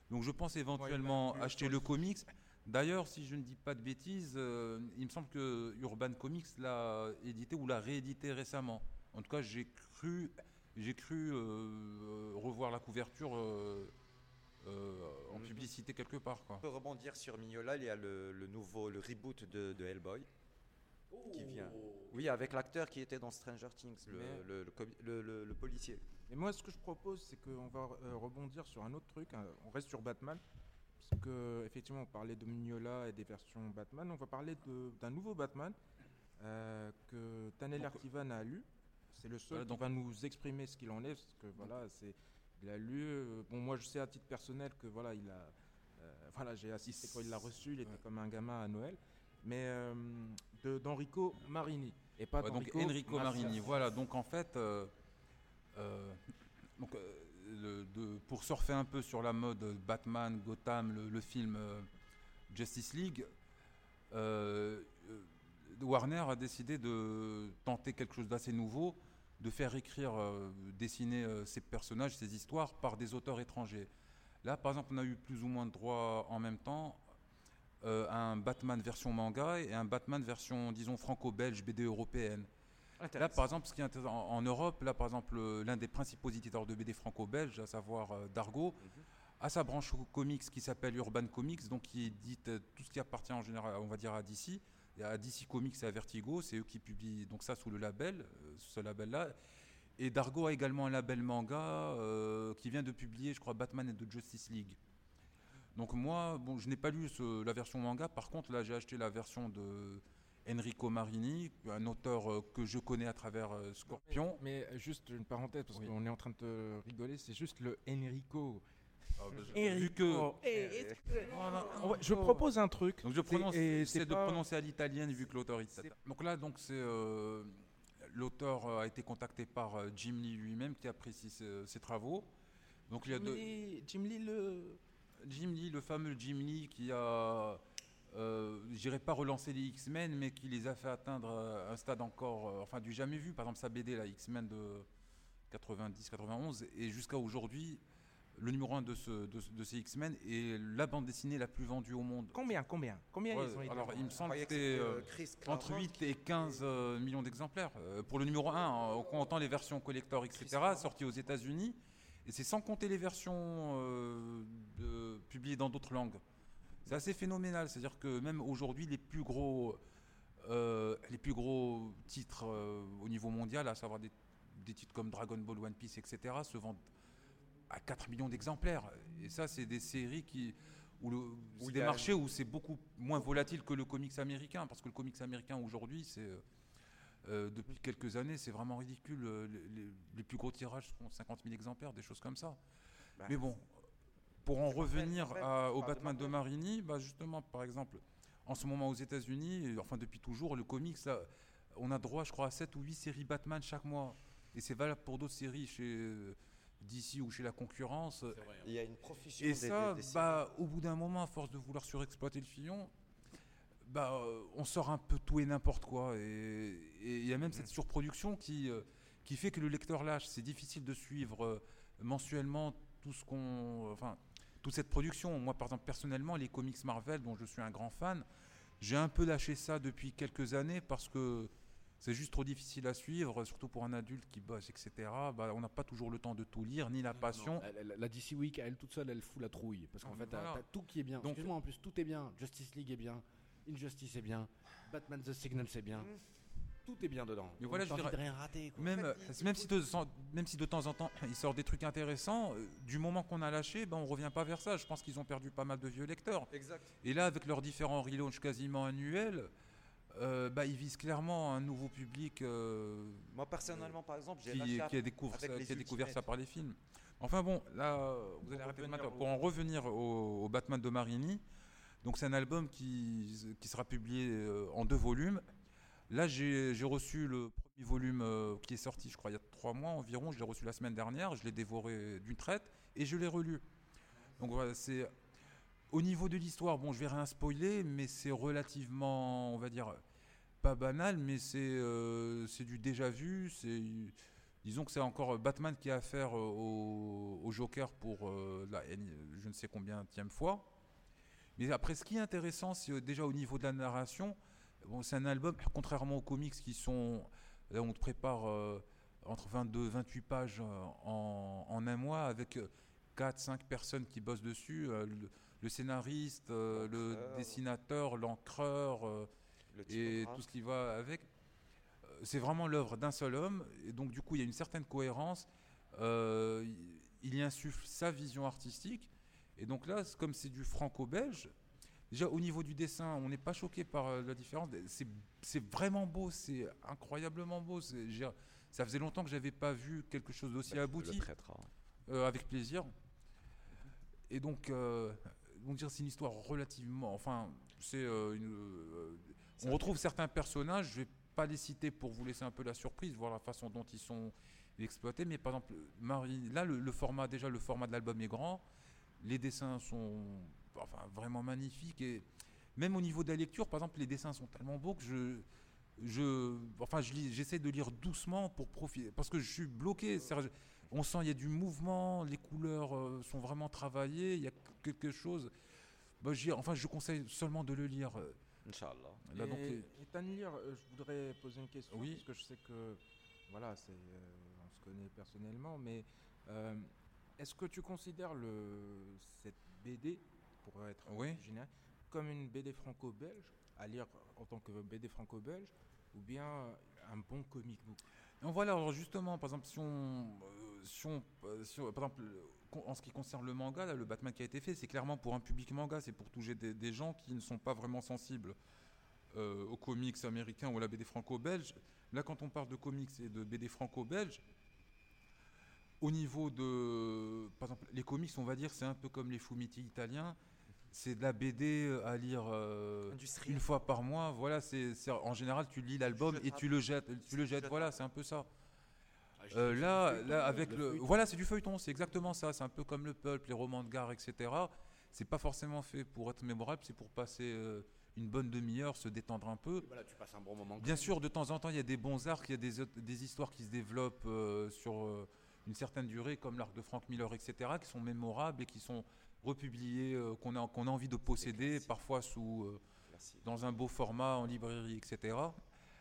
Speaker 1: Donc, je pense éventuellement acheter le comics. D'ailleurs, si je ne dis pas de bêtises, euh, il me semble que Urban Comics l'a édité ou l'a réédité récemment. En tout cas, j'ai cru, j'ai cru euh, revoir la couverture euh, euh, en
Speaker 3: Mhm.
Speaker 1: publicité quelque part. Quoi.
Speaker 3: On peut rebondir sur Mignola, il y a le, le nouveau, le reboot de, de Hellboy qui vient. Oui, avec l'acteur qui était dans Stranger Things, le,
Speaker 2: Mais-
Speaker 3: le- le comi- le- le- le policier.
Speaker 2: Et moi, ce que je propose, c'est qu'on va euh, rebondir sur un autre truc. hein. On reste sur Batman. Parce que, effectivement, on parlait de Mignola et des versions Batman. On va parler d'un nouveau Batman euh, que Tanel Artivan a lu. C'est le seul
Speaker 1: voilà,
Speaker 2: qui va nous exprimer ce qu'il en est. Parce que, voilà, c'est. Il a lu. euh, bon, moi, je sais à titre personnel que, voilà, il a. euh, voilà, j'ai assisté quand il l'a reçu. Il était
Speaker 1: Ouais.
Speaker 2: comme un gamin à Noël. Mais euh, de- d'Enrico Marini. Et pas
Speaker 1: Ouais, donc
Speaker 2: d'Enrico
Speaker 1: Enrico. Marini. Voilà, donc en fait, euh, donc, le- de- pour surfer un peu sur la mode Batman, Gotham, le, le film Justice League, Warner a décidé de tenter quelque chose d'assez nouveau de faire écrire, euh, dessiner euh, ces personnages, ces histoires par des auteurs étrangers. Là, par exemple, on a eu plus ou moins de droits en même temps euh, à un Batman version manga et un Batman version, disons, franco-belge, BD européenne. Là, par exemple, ce qui est intéressant, en, en Europe, là, par exemple, l'un des principaux éditeurs de BD franco-belge, à savoir Dargo, a sa branche comics qui s'appelle Urban Comics, donc qui édite tout ce qui appartient en général, on va dire, à DC. Et à DC Comics et à Vertigo, c'est eux qui publient donc ça sous le label, euh, ce label-là. Et Dargo a également un label manga euh, qui vient de publier, je crois, Batman et de Justice League. Donc moi, bon, je n'ai pas lu ce- la version manga. Par contre, là, j'ai acheté la version de Enrico Marini, un auteur euh, que je connais à travers Scorpion.
Speaker 2: Mais juste une parenthèse, parce
Speaker 1: Oui.
Speaker 2: qu'on est en train de rigoler, c'est juste le Enrico.
Speaker 1: Vu que
Speaker 2: On va- je propose un truc.
Speaker 1: donc je prononce,
Speaker 2: c'est
Speaker 1: de
Speaker 2: pas-
Speaker 1: prononcer à l'italienne vu que l'auteur est italien. Donc là, donc c'est euh, l'auteur euh, a été contacté par euh, Jim Lee lui-même qui apprécie ses, ses travaux. Donc il y a
Speaker 2: Jim
Speaker 1: deux,
Speaker 2: Lee, Jim Lee, le.
Speaker 1: Jim Lee, le fameux Jim Lee qui a, euh, je dirais pas relancé les X-Men, mais qui les a fait atteindre un stade encore, euh, enfin du jamais vu. Par exemple, sa BD, la X-Men de 90-91, et jusqu'à aujourd'hui, le numéro 1 de, ce, de, ce- de ces X-Men est la bande dessinée la plus vendue au monde.
Speaker 2: Combien Combien Combien
Speaker 1: Ouais,
Speaker 2: ils ont été
Speaker 1: alors, il me semble que c'était euh,
Speaker 3: euh,
Speaker 1: entre
Speaker 3: Claremont
Speaker 1: 8 et 15 euh, millions d'exemplaires. Euh, pour le numéro 1, en comptant les versions collector, etc., sorties aux États-Unis. Et c'est sans compter les versions euh, de- publiées dans d'autres langues. C'est assez phénoménal. C'est-à-dire que même aujourd'hui, les plus gros, euh, les plus gros titres euh, au niveau mondial, à savoir des, des titres comme Dragon Ball, One Piece, etc., se vendent à 4 millions d'exemplaires. Et ça, c'est des séries qui, où le, des marchés où c'est beaucoup moins volatile que le comics américain, parce que le comics américain aujourd'hui, c'est euh, euh, depuis quelques années, c'est vraiment ridicule. Euh, Les, les- les plus gros tirages font 50 000 exemplaires, des choses comme ça.
Speaker 3: Bah,
Speaker 1: Mais bon, pour en revenir à- au
Speaker 3: de
Speaker 1: Batman de. Marini, bah justement, par exemple, en ce moment aux États-Unis, enfin depuis toujours, le comics, là, on a droit, je crois, à 7 ou 8 séries Batman chaque mois. Et c'est valable pour d'autres séries chez DC ou chez la concurrence.
Speaker 5: Vrai. hein.
Speaker 3: Il y a une profusion
Speaker 1: Et
Speaker 3: des-
Speaker 1: ça,
Speaker 3: des- des
Speaker 1: bah, au bout d'un moment, à force de vouloir surexploiter le filon, bah, euh, on sort un peu tout et n'importe quoi. Et il y a même cette surproduction qui, euh, qui fait que le lecteur lâche. C'est difficile de suivre euh, mensuellement tout ce qu'on, enfin, toute cette production. Moi, par exemple, personnellement, les comics Marvel, dont je suis un grand fan, j'ai un peu lâché ça depuis quelques années parce que c'est juste trop difficile à suivre, surtout pour un adulte qui bosse, etc. Bah, on n'a pas toujours le temps de tout lire, ni la passion.
Speaker 4: La, la- la DC Week, elle toute seule, elle fout la trouille. Parce qu'en
Speaker 1: Ah,
Speaker 4: fait, t'as
Speaker 1: voilà.
Speaker 4: t'as tout qui est bien.
Speaker 1: Donc-
Speaker 4: Excuse-moi, en plus, tout est bien. Justice League est bien. Injustice est bien. Batman The Signal, c'est bien. Tout est bien dedans.
Speaker 1: Mais voilà, je
Speaker 4: envie
Speaker 1: dirais-
Speaker 4: de rien rater. quoi.
Speaker 1: Même,
Speaker 3: fait, il-
Speaker 1: même, si de, sans- même si de temps en temps il sort des trucs intéressants, euh, du moment qu'on a lâché, ben, on revient pas vers ça. Je pense qu'ils ont perdu pas mal de vieux lecteurs.
Speaker 3: Exact.
Speaker 1: Et là, avec leurs différents relaunchs quasiment annuels, euh, bah, ils visent clairement un nouveau public euh,
Speaker 3: Moi, personnellement, par exemple, j'ai
Speaker 1: qui, qui a découvert, ça, qui a découvert ça par les films. Enfin bon, là, euh, vous allez arrêter de Pour en revenir au, au Batman de Marini, donc c'est un album qui, qui sera publié en deux volumes. Là, j'ai reçu le premier volume qui est sorti, je crois, il y a trois mois environ. Je l'ai reçu la semaine dernière. Je l'ai dévoré d'une traite et je l'ai relu. Donc voilà, c'est au niveau de l'histoire. Bon, je vais rien spoiler, mais c'est relativement, on va dire, pas banal, mais c'est euh, c'est du déjà vu. C'est disons que c'est encore Batman qui a affaire euh, au, au Joker pour euh, la je ne sais combien tième fois. Mais après, ce qui est intéressant, c'est déjà au niveau de la narration. Bon, c'est un album, contrairement aux comics qui sont. Là, on te prépare euh, entre 22 et 28 pages en, en un mois avec 4-5 personnes qui bossent dessus. euh, le, le scénariste, euh, le dessinateur, l'encreur
Speaker 3: Le
Speaker 1: et tout ce qui va avec. Euh, C'est vraiment l'œuvre d'un seul homme. Et donc, du coup, il y a une certaine cohérence. Euh, il- y insuffle sa vision artistique. Et donc là, comme c'est du franco-belge, déjà au niveau du dessin, on n'est pas choqué par euh, la différence. C'est- vraiment beau, c'est incroyablement beau. Ça faisait longtemps que j'avais pas vu quelque chose d'aussi
Speaker 3: Bah,
Speaker 1: abouti. Euh, avec plaisir. Et donc, euh, donc dire c'est une histoire relativement, enfin, c'est euh, une, on retrouve certains personnages. Je vais pas les citer pour vous laisser un peu la surprise, voir la façon dont ils sont exploités. Mais par exemple, Marie, là, le, format déjà, le format de l'album est grand. Les dessins sont, enfin, vraiment magnifiques et même au niveau de la lecture, par exemple, les dessins sont tellement beaux que je je, enfin, j'essaie de lire doucement pour profiter, parce que je suis bloqué. On sent il y a du mouvement, les couleurs euh, sont vraiment travaillées, il y a quelque chose. Bah, enfin, je conseille seulement de le lire.
Speaker 3: Inch'Allah.
Speaker 1: Là,
Speaker 2: et,
Speaker 1: donc, euh,
Speaker 2: et Tanlir, euh, je voudrais poser une question
Speaker 1: Oui.
Speaker 2: parce que je sais que voilà, c'est euh, on se connaît personnellement, mais euh, est-ce que tu considères le cette BD pour être
Speaker 1: Oui.
Speaker 2: général, comme une BD franco-belge à lire en tant que BD franco-belge ou bien un bon comic book?
Speaker 1: Donc voilà, alors justement, par exemple, si on, euh, si on- euh, si on- par exemple, en ce qui concerne le manga, là, le Batman qui a été fait, c'est clairement pour un public manga, c'est pour toucher des, des gens qui ne sont pas vraiment sensibles euh, aux comics américains ou à la BD franco-belge. Là, quand on parle de comics et de BD franco-belge, au niveau de, par exemple, les comics, on va dire, c'est un peu comme les fumetti italiens. C'est de la BD à lire euh, une fois par mois. Voilà, c'est c'est- en général, tu lis l'album et tu le jettes. Tu le jettes. Voilà, c'est un peu ça. Euh, là, là, avec le, voilà, c'est du feuilleton, c'est exactement ça. C'est un peu comme le pulp, les romans de gare, etc. C'est pas forcément fait pour être mémorable, c'est pour passer euh, une bonne demi-heure, se détendre un peu.
Speaker 4: Voilà, tu passes un bon moment.
Speaker 1: Bien sûr, de temps en temps, il y a des bons arcs, il y a des, histoires qui se développent euh, sur une certaine durée, comme l'arc de Frank Miller, etc., qui sont mémorables et qui sont republiés, qu'on a, qu'on a envie de posséder, parfois sous, dans un beau format en librairie, etc.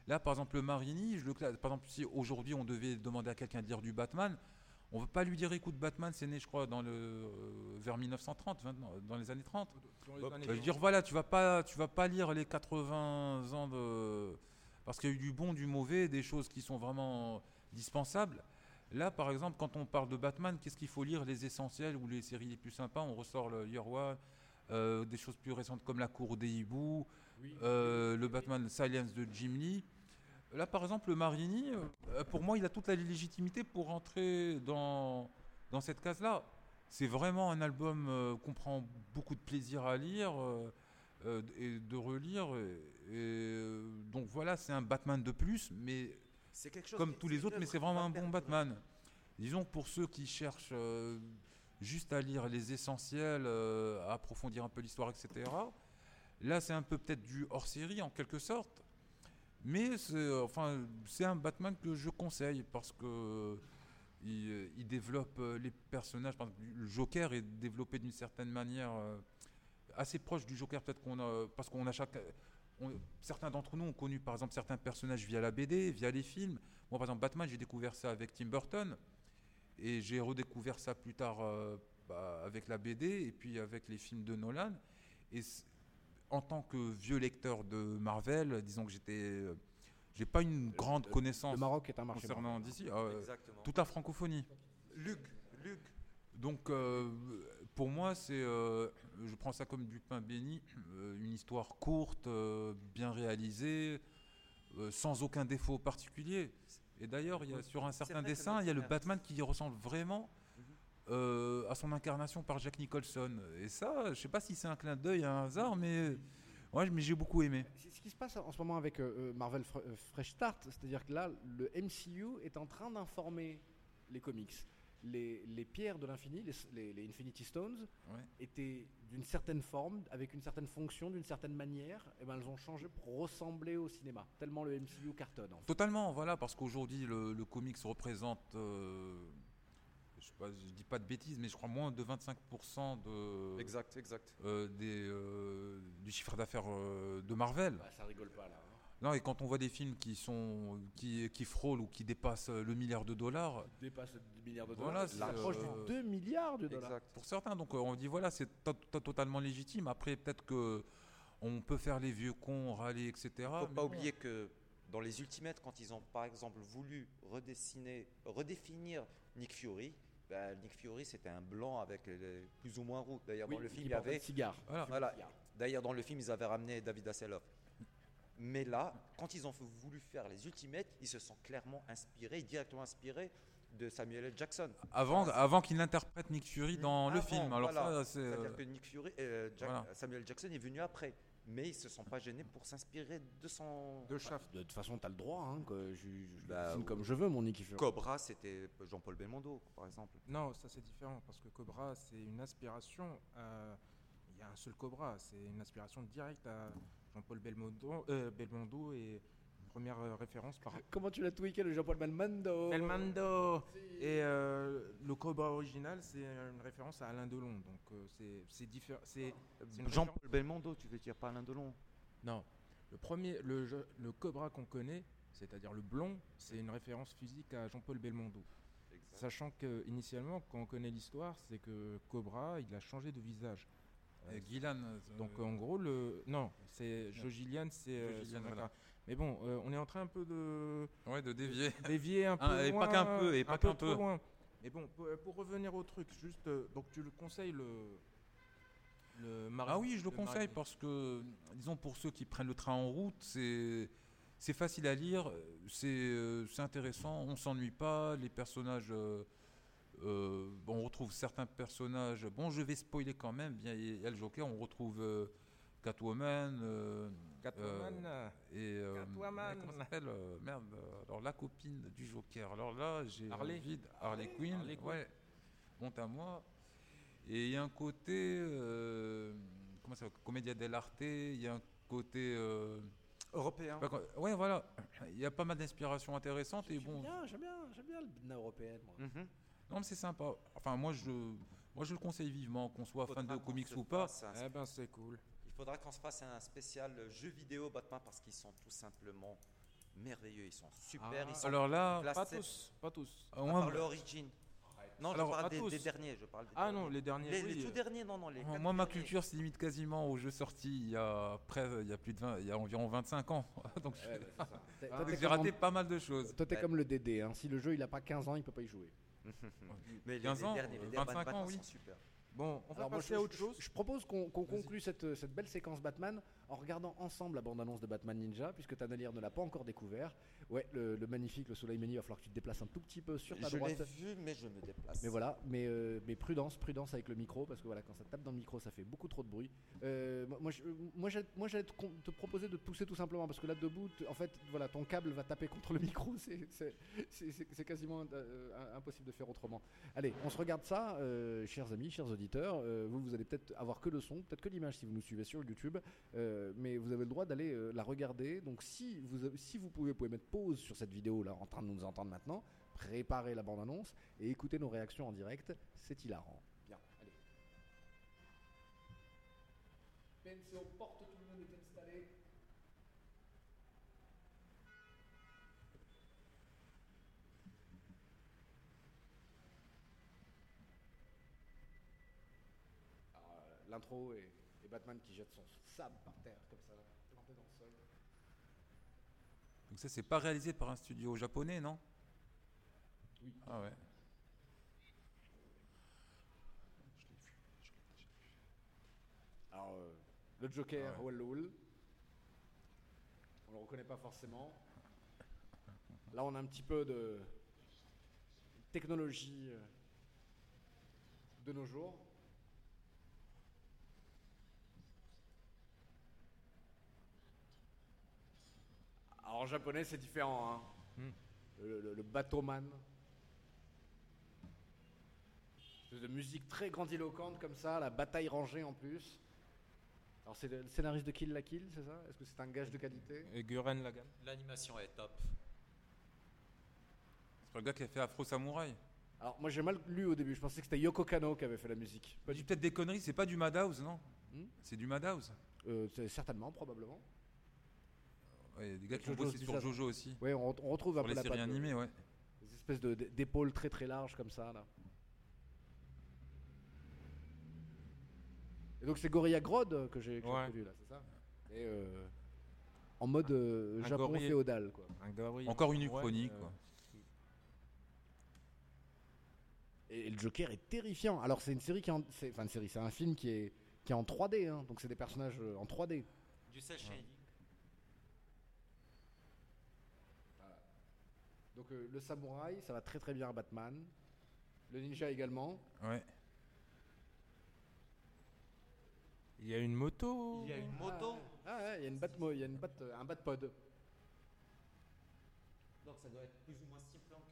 Speaker 1: Là, par exemple, le Marini, je le classe. Par exemple, si aujourd'hui on devait demander à quelqu'un de lire du Batman, on ne veut pas lui dire écoute, Batman, c'est né, je crois, dans le, euh, vers 1930, 20, dans les années 30.
Speaker 2: Dans les
Speaker 3: Hop.
Speaker 2: années
Speaker 1: Euh, je veux dire, voilà, tu vas pas, tu vas pas lire les 80 ans de, parce qu'il y a eu du bon, du mauvais, des choses qui sont vraiment dispensables. Là, par exemple, quand on parle de Batman, qu'est-ce qu'il faut lire? Les essentiels ou les séries les plus sympas? On ressort le Year One, euh, des choses plus récentes comme La Cour des hiboux, euh, le Batman Silence de Jim Lee. Là, par exemple, le Marini, euh, pour moi, il a toute la légitimité pour rentrer dans, dans cette case-là. C'est vraiment un album euh, qu'on prend beaucoup de plaisir à lire euh, et de relire. Et, donc voilà, c'est un Batman de plus, mais
Speaker 3: C'est quelque chose.
Speaker 1: comme tous les autres, mais c'est vraiment un bon. Batman. Disons que pour ceux qui cherchent juste à lire les essentiels, à approfondir un peu l'histoire, etc. Là, c'est un peu peut-être du hors-série en quelque sorte, mais c'est euh, c'est un Batman que je conseille parce que il, euh, développe euh, les personnages. Le Joker est développé d'une certaine manière assez proche du Joker, peut-être qu'on a parce qu'on a chaque certains d'entre nous ont connu par exemple certains personnages via la BD, via les films. Moi, par exemple, Batman, j'ai découvert ça avec Tim Burton. Et j'ai redécouvert ça plus tard bah, avec la BD et puis avec les films de Nolan. En tant que vieux lecteur de Marvel, disons que j'étais. euh, j'ai pas une grande
Speaker 4: le-
Speaker 1: connaissance
Speaker 4: Le Maroc est un marché.
Speaker 1: concernant d'ici. euh,
Speaker 3: Exactement.
Speaker 1: toute la francophonie.
Speaker 3: Luc, Luc.
Speaker 1: Donc, euh, pour moi, c'est, euh, je prends ça comme du pain béni, euh, une histoire courte, euh, bien réalisée, euh, sans aucun défaut particulier. Et d'ailleurs, il y a sur un certain dessin, il y a le Batman qui ressemble vraiment euh, à son incarnation par Jack Nicholson. Et ça, je sais pas si c'est un clin d'œil, un hasard, mais ouais, mais j'ai beaucoup aimé.
Speaker 4: C'est ce qui se passe en ce moment avec euh, euh, Marvel Fre- euh, Fresh Start, c'est-à-dire que là, le MCU est en train d'informer les comics. Les, les pierres de l'infini, les, les- les Infinity Stones,
Speaker 1: Ouais.
Speaker 4: étaient d'une certaine forme, avec une certaine fonction, d'une certaine manière, et ben elles ont changé pour ressembler au cinéma. Tellement le MCU cartonne. En fait.
Speaker 1: Totalement, voilà, parce qu'aujourd'hui, le, le comics représente, euh, je sais pas, je dis pas de bêtises, mais je crois moins de 25% de,
Speaker 3: Exact, exact.
Speaker 1: euh, des, euh, du chiffre d'affaires euh, de Marvel.
Speaker 4: Bah, ça rigole pas là. hein.
Speaker 1: Non, et quand on voit des films qui sont qui, qui frôlent ou qui dépassent le milliard de dollars,
Speaker 4: Dépasse le milliard de
Speaker 1: Voilà,
Speaker 4: dollars.
Speaker 1: c'est,
Speaker 4: L'approche
Speaker 1: euh,
Speaker 4: du 2 milliards de dollars.
Speaker 3: Exact.
Speaker 1: pour certains, donc on dit voilà, c'est to- to- totalement légitime. Après, peut-être que on peut faire les vieux cons, râler, etc.
Speaker 3: Faut
Speaker 1: mais
Speaker 3: pas
Speaker 1: bon.
Speaker 3: oublier que dans les Ultimates, quand ils ont par exemple voulu redessiner, redéfinir Nick Fury, bah, Nick Fury c'était un blanc avec les- plus ou moins roux. D'ailleurs
Speaker 4: Oui,
Speaker 3: dans le film il y avait,
Speaker 4: le cigare.
Speaker 1: Voilà.
Speaker 3: voilà. D'ailleurs dans le film ils avaient ramené David Hasselhoff. Mais là, quand ils ont voulu faire les Ultimates, ils se sont clairement inspirés, directement inspirés de Samuel L. Jackson.
Speaker 1: Avant, avant qu'il interprète Nick Fury dans le
Speaker 3: Avant,
Speaker 1: film. Alors
Speaker 3: voilà.
Speaker 1: ça, c'est euh,
Speaker 3: C'est-à-dire que Nick Fury, euh, Jack-
Speaker 1: voilà.
Speaker 3: Samuel Jackson est venu après, mais ils se sont pas gênés pour s'inspirer de son
Speaker 2: de Shaft.
Speaker 4: De toute façon, tu as le droit, hein, que je, je
Speaker 3: Bah,
Speaker 4: dessine
Speaker 3: oui.
Speaker 4: comme je veux, mon Nicky Fury.
Speaker 3: Cobra, c'était Jean-Paul Belmondo, par exemple.
Speaker 2: Non, ça c'est différent parce que Cobra c'est une aspiration. à- Il y a un seul Cobra, c'est une aspiration directe à Jean-Paul Belmondo, euh, Belmondo et première euh, référence par
Speaker 4: Comment tu l'as tweaké le Jean-Paul Belmondo
Speaker 2: El Mando. Et euh, le Cobra original, c'est une référence à Alain Delon. Donc euh, c'est c'est différent.
Speaker 3: Jean-Paul Belmondo, tu veux dire pas Alain Delon
Speaker 2: non. Le premier, le, le Cobra qu'on connaît, c'est-à-dire le blond, c'est une référence physique à Jean-Paul Belmondo. Sachant que initialement, quand on connaît l'histoire, c'est que Cobra, il a changé de visage.
Speaker 1: Euh,
Speaker 2: Donc en gros, le non, c'est Joe Gillian, c'est euh,
Speaker 1: voilà.
Speaker 2: Mais bon, euh, on est en train un peu de
Speaker 1: ouais, de dévier.
Speaker 2: dévier un peu
Speaker 1: Ah, et pas qu'un peu, et pas
Speaker 2: un peu
Speaker 1: qu'un peu.
Speaker 2: loin. Mais bon, pour, pour revenir au truc, juste euh, donc tu le conseilles le le
Speaker 1: Ah oui, je le
Speaker 2: le
Speaker 1: conseille parce que, disons, pour ceux qui prennent le train en route, c'est c'est facile à lire, c'est euh, intéressant, on s'ennuie pas, les personnages. euh, euh, on retrouve certains personnages. Bon, je vais spoiler quand même. Bien, il y a le Joker, on retrouve euh, Catwoman. euh,
Speaker 2: Catwoman.
Speaker 1: euh, et euh,
Speaker 2: Catwoman.
Speaker 1: comment ça s'appelle euh, Merde. euh, Alors la copine du Joker. Alors là, j'ai
Speaker 2: Harley.
Speaker 1: envie de- Harley Quinn.
Speaker 2: Harley Quinn.
Speaker 1: Ouais. Honte à moi. Et il y a un côté euh, comment ça, commedia dell'arte. Il y a un côté euh,
Speaker 3: Européen.
Speaker 1: pas quoi- ouais, voilà. Il y a pas mal d'inspirations intéressantes et bon.
Speaker 4: Bien, j'aime bien, j'aime bien le Bna européenne. moi.
Speaker 3: Mhm.
Speaker 1: Non, mais c'est sympa. Enfin, moi je, moi je le conseille vivement, qu'on soit fan de comics ou pas.
Speaker 3: fasse un-
Speaker 2: Eh ben c'est cool.
Speaker 3: Il faudra qu'on se fasse un spécial jeu vidéo Batman parce qu'ils sont tout simplement merveilleux. Ils sont super.
Speaker 2: Ah,
Speaker 3: ils sont
Speaker 1: Alors là,
Speaker 3: classés.
Speaker 2: Pas tous, pas tous.
Speaker 1: euh,
Speaker 3: À
Speaker 1: moi,
Speaker 3: part le Origin. Non,
Speaker 1: Alors,
Speaker 3: je
Speaker 2: pas
Speaker 3: parle des, derniers. Je parle des
Speaker 2: Ah
Speaker 3: derniers.
Speaker 2: non, les derniers.
Speaker 3: Les,
Speaker 2: oui,
Speaker 3: les tout
Speaker 2: euh,
Speaker 3: derniers, non, non. Les
Speaker 1: moi, ma culture se limite quasiment aux jeux sortis il y a près, il y a plus de 20, il y a environ 25 ans. Donc
Speaker 4: bah,
Speaker 2: Ah,
Speaker 1: j'ai raté pas mal de choses.
Speaker 4: Toi, t'es
Speaker 3: Ouais.
Speaker 4: comme le DD. hein. Si le jeu il a pas 15 ans, il peut pas y jouer.
Speaker 3: Mais les,
Speaker 1: 15
Speaker 3: les
Speaker 1: ans,
Speaker 3: derniers, les
Speaker 1: 25
Speaker 3: derniers
Speaker 1: ans, oui.
Speaker 3: sont super.
Speaker 2: Bon, on va
Speaker 4: Alors moi,
Speaker 2: passer
Speaker 4: je,
Speaker 2: à autre chose.
Speaker 4: je propose qu'on conclue cette, cette belle séquence Batman en regardant ensemble la bande-annonce de Batman Ninja, puisque Tanalier ne l'a pas encore découvert. Ouais, le, le magnifique, le Soleil Mani, il va falloir que tu te déplaces un tout petit peu sur ta
Speaker 3: Je l'ai
Speaker 4: droite.
Speaker 3: vu, mais je me déplace.
Speaker 4: Mais voilà, mais, euh, mais prudence, prudence avec le micro, parce que voilà, quand ça tape dans le micro, ça fait beaucoup trop de bruit. Euh, moi, je- moi, j'allais- te, proposer de te pousser tout simplement, parce que là, debout, en fait, voilà, ton câble va taper contre le micro, c'est- quasiment euh, impossible de faire autrement. Allez, on se regarde ça, chers amis, chers auditeurs. Vous, vous allez peut-être avoir que le son, peut-être que l'image si vous nous suivez sur YouTube, euh, mais vous avez le droit d'aller euh, la regarder. Donc, si vous, si vous pouvez, vous pouvez mettre pause sur cette vidéo là, en train de nous entendre maintenant, préparez la bande-annonce et écoutez nos réactions en direct. C'est hilarant. Bien, allez. Penso, porte, tout le monde est installé. Euh, L'intro et, et Batman qui jette son sable par terre comme ça, planté dans le sol.
Speaker 1: Donc ça, c'est pas réalisé par un studio japonais, non?
Speaker 4: Oui.
Speaker 1: Ah ouais.
Speaker 4: Alors, euh, le Joker,
Speaker 1: Ah ouais.
Speaker 4: Walloul. On le reconnaît pas forcément. Là, on a un petit peu de technologie euh, de nos jours. Alors, en japonais, c'est différent. Hein.
Speaker 2: Hmm.
Speaker 4: Le, le, le Batoman. Espèce de musique très grandiloquente comme ça, la bataille rangée en plus. Alors c'est le scénariste de Kill la Kill, c'est ça? Est-ce que c'est un gage de qualité?
Speaker 2: Et Guren Lagan.
Speaker 3: L'animation est top.
Speaker 1: C'est pas le gars qui a fait Afro Samouraï.
Speaker 4: Alors moi j'ai mal lu au début, je pensais que c'était Yoko Kano qui avait fait la musique. Pas du
Speaker 1: peut-être des conneries, c'est pas du Madhouse, non?
Speaker 4: Hmm?
Speaker 1: C'est du Madhouse.
Speaker 4: Euh, c'est certainement, probablement.
Speaker 1: Ouais, il y a des gars qui ont
Speaker 4: Jojo
Speaker 1: bossé sur. Jojo aussi.
Speaker 4: Oui, on, on retrouve un peu
Speaker 1: les
Speaker 4: la
Speaker 1: séries
Speaker 4: patte
Speaker 1: animées, ouais.
Speaker 4: Des espèces de- d'épaules très très larges comme ça là. Et donc c'est Gorilla Grodd que j'ai
Speaker 2: Ouais.
Speaker 4: reconnu là, c'est ça? Et euh, en mode euh,
Speaker 2: Un
Speaker 4: Japon
Speaker 2: gorille.
Speaker 4: féodal quoi.
Speaker 2: Un gorille.
Speaker 1: Encore une
Speaker 2: Ouais,
Speaker 1: uchronie,
Speaker 2: euh,
Speaker 1: quoi.
Speaker 4: Et le Joker est terrifiant. Alors c'est une série qui est en, c'est- enfin une série, c'est un film qui est qui est en 3D, hein, donc c'est des personnages euh, en 3D.
Speaker 3: Du cel shading.
Speaker 4: Donc euh, le samouraï, ça va très très bien à Batman. Le ninja également.
Speaker 1: Ouais.
Speaker 2: Il y a une moto.
Speaker 3: Il y a une moto.
Speaker 4: Ah ouais, il y a une Batmo, il y a une bat, un Batpod.
Speaker 3: Donc ça doit être plus ou moins steampunk.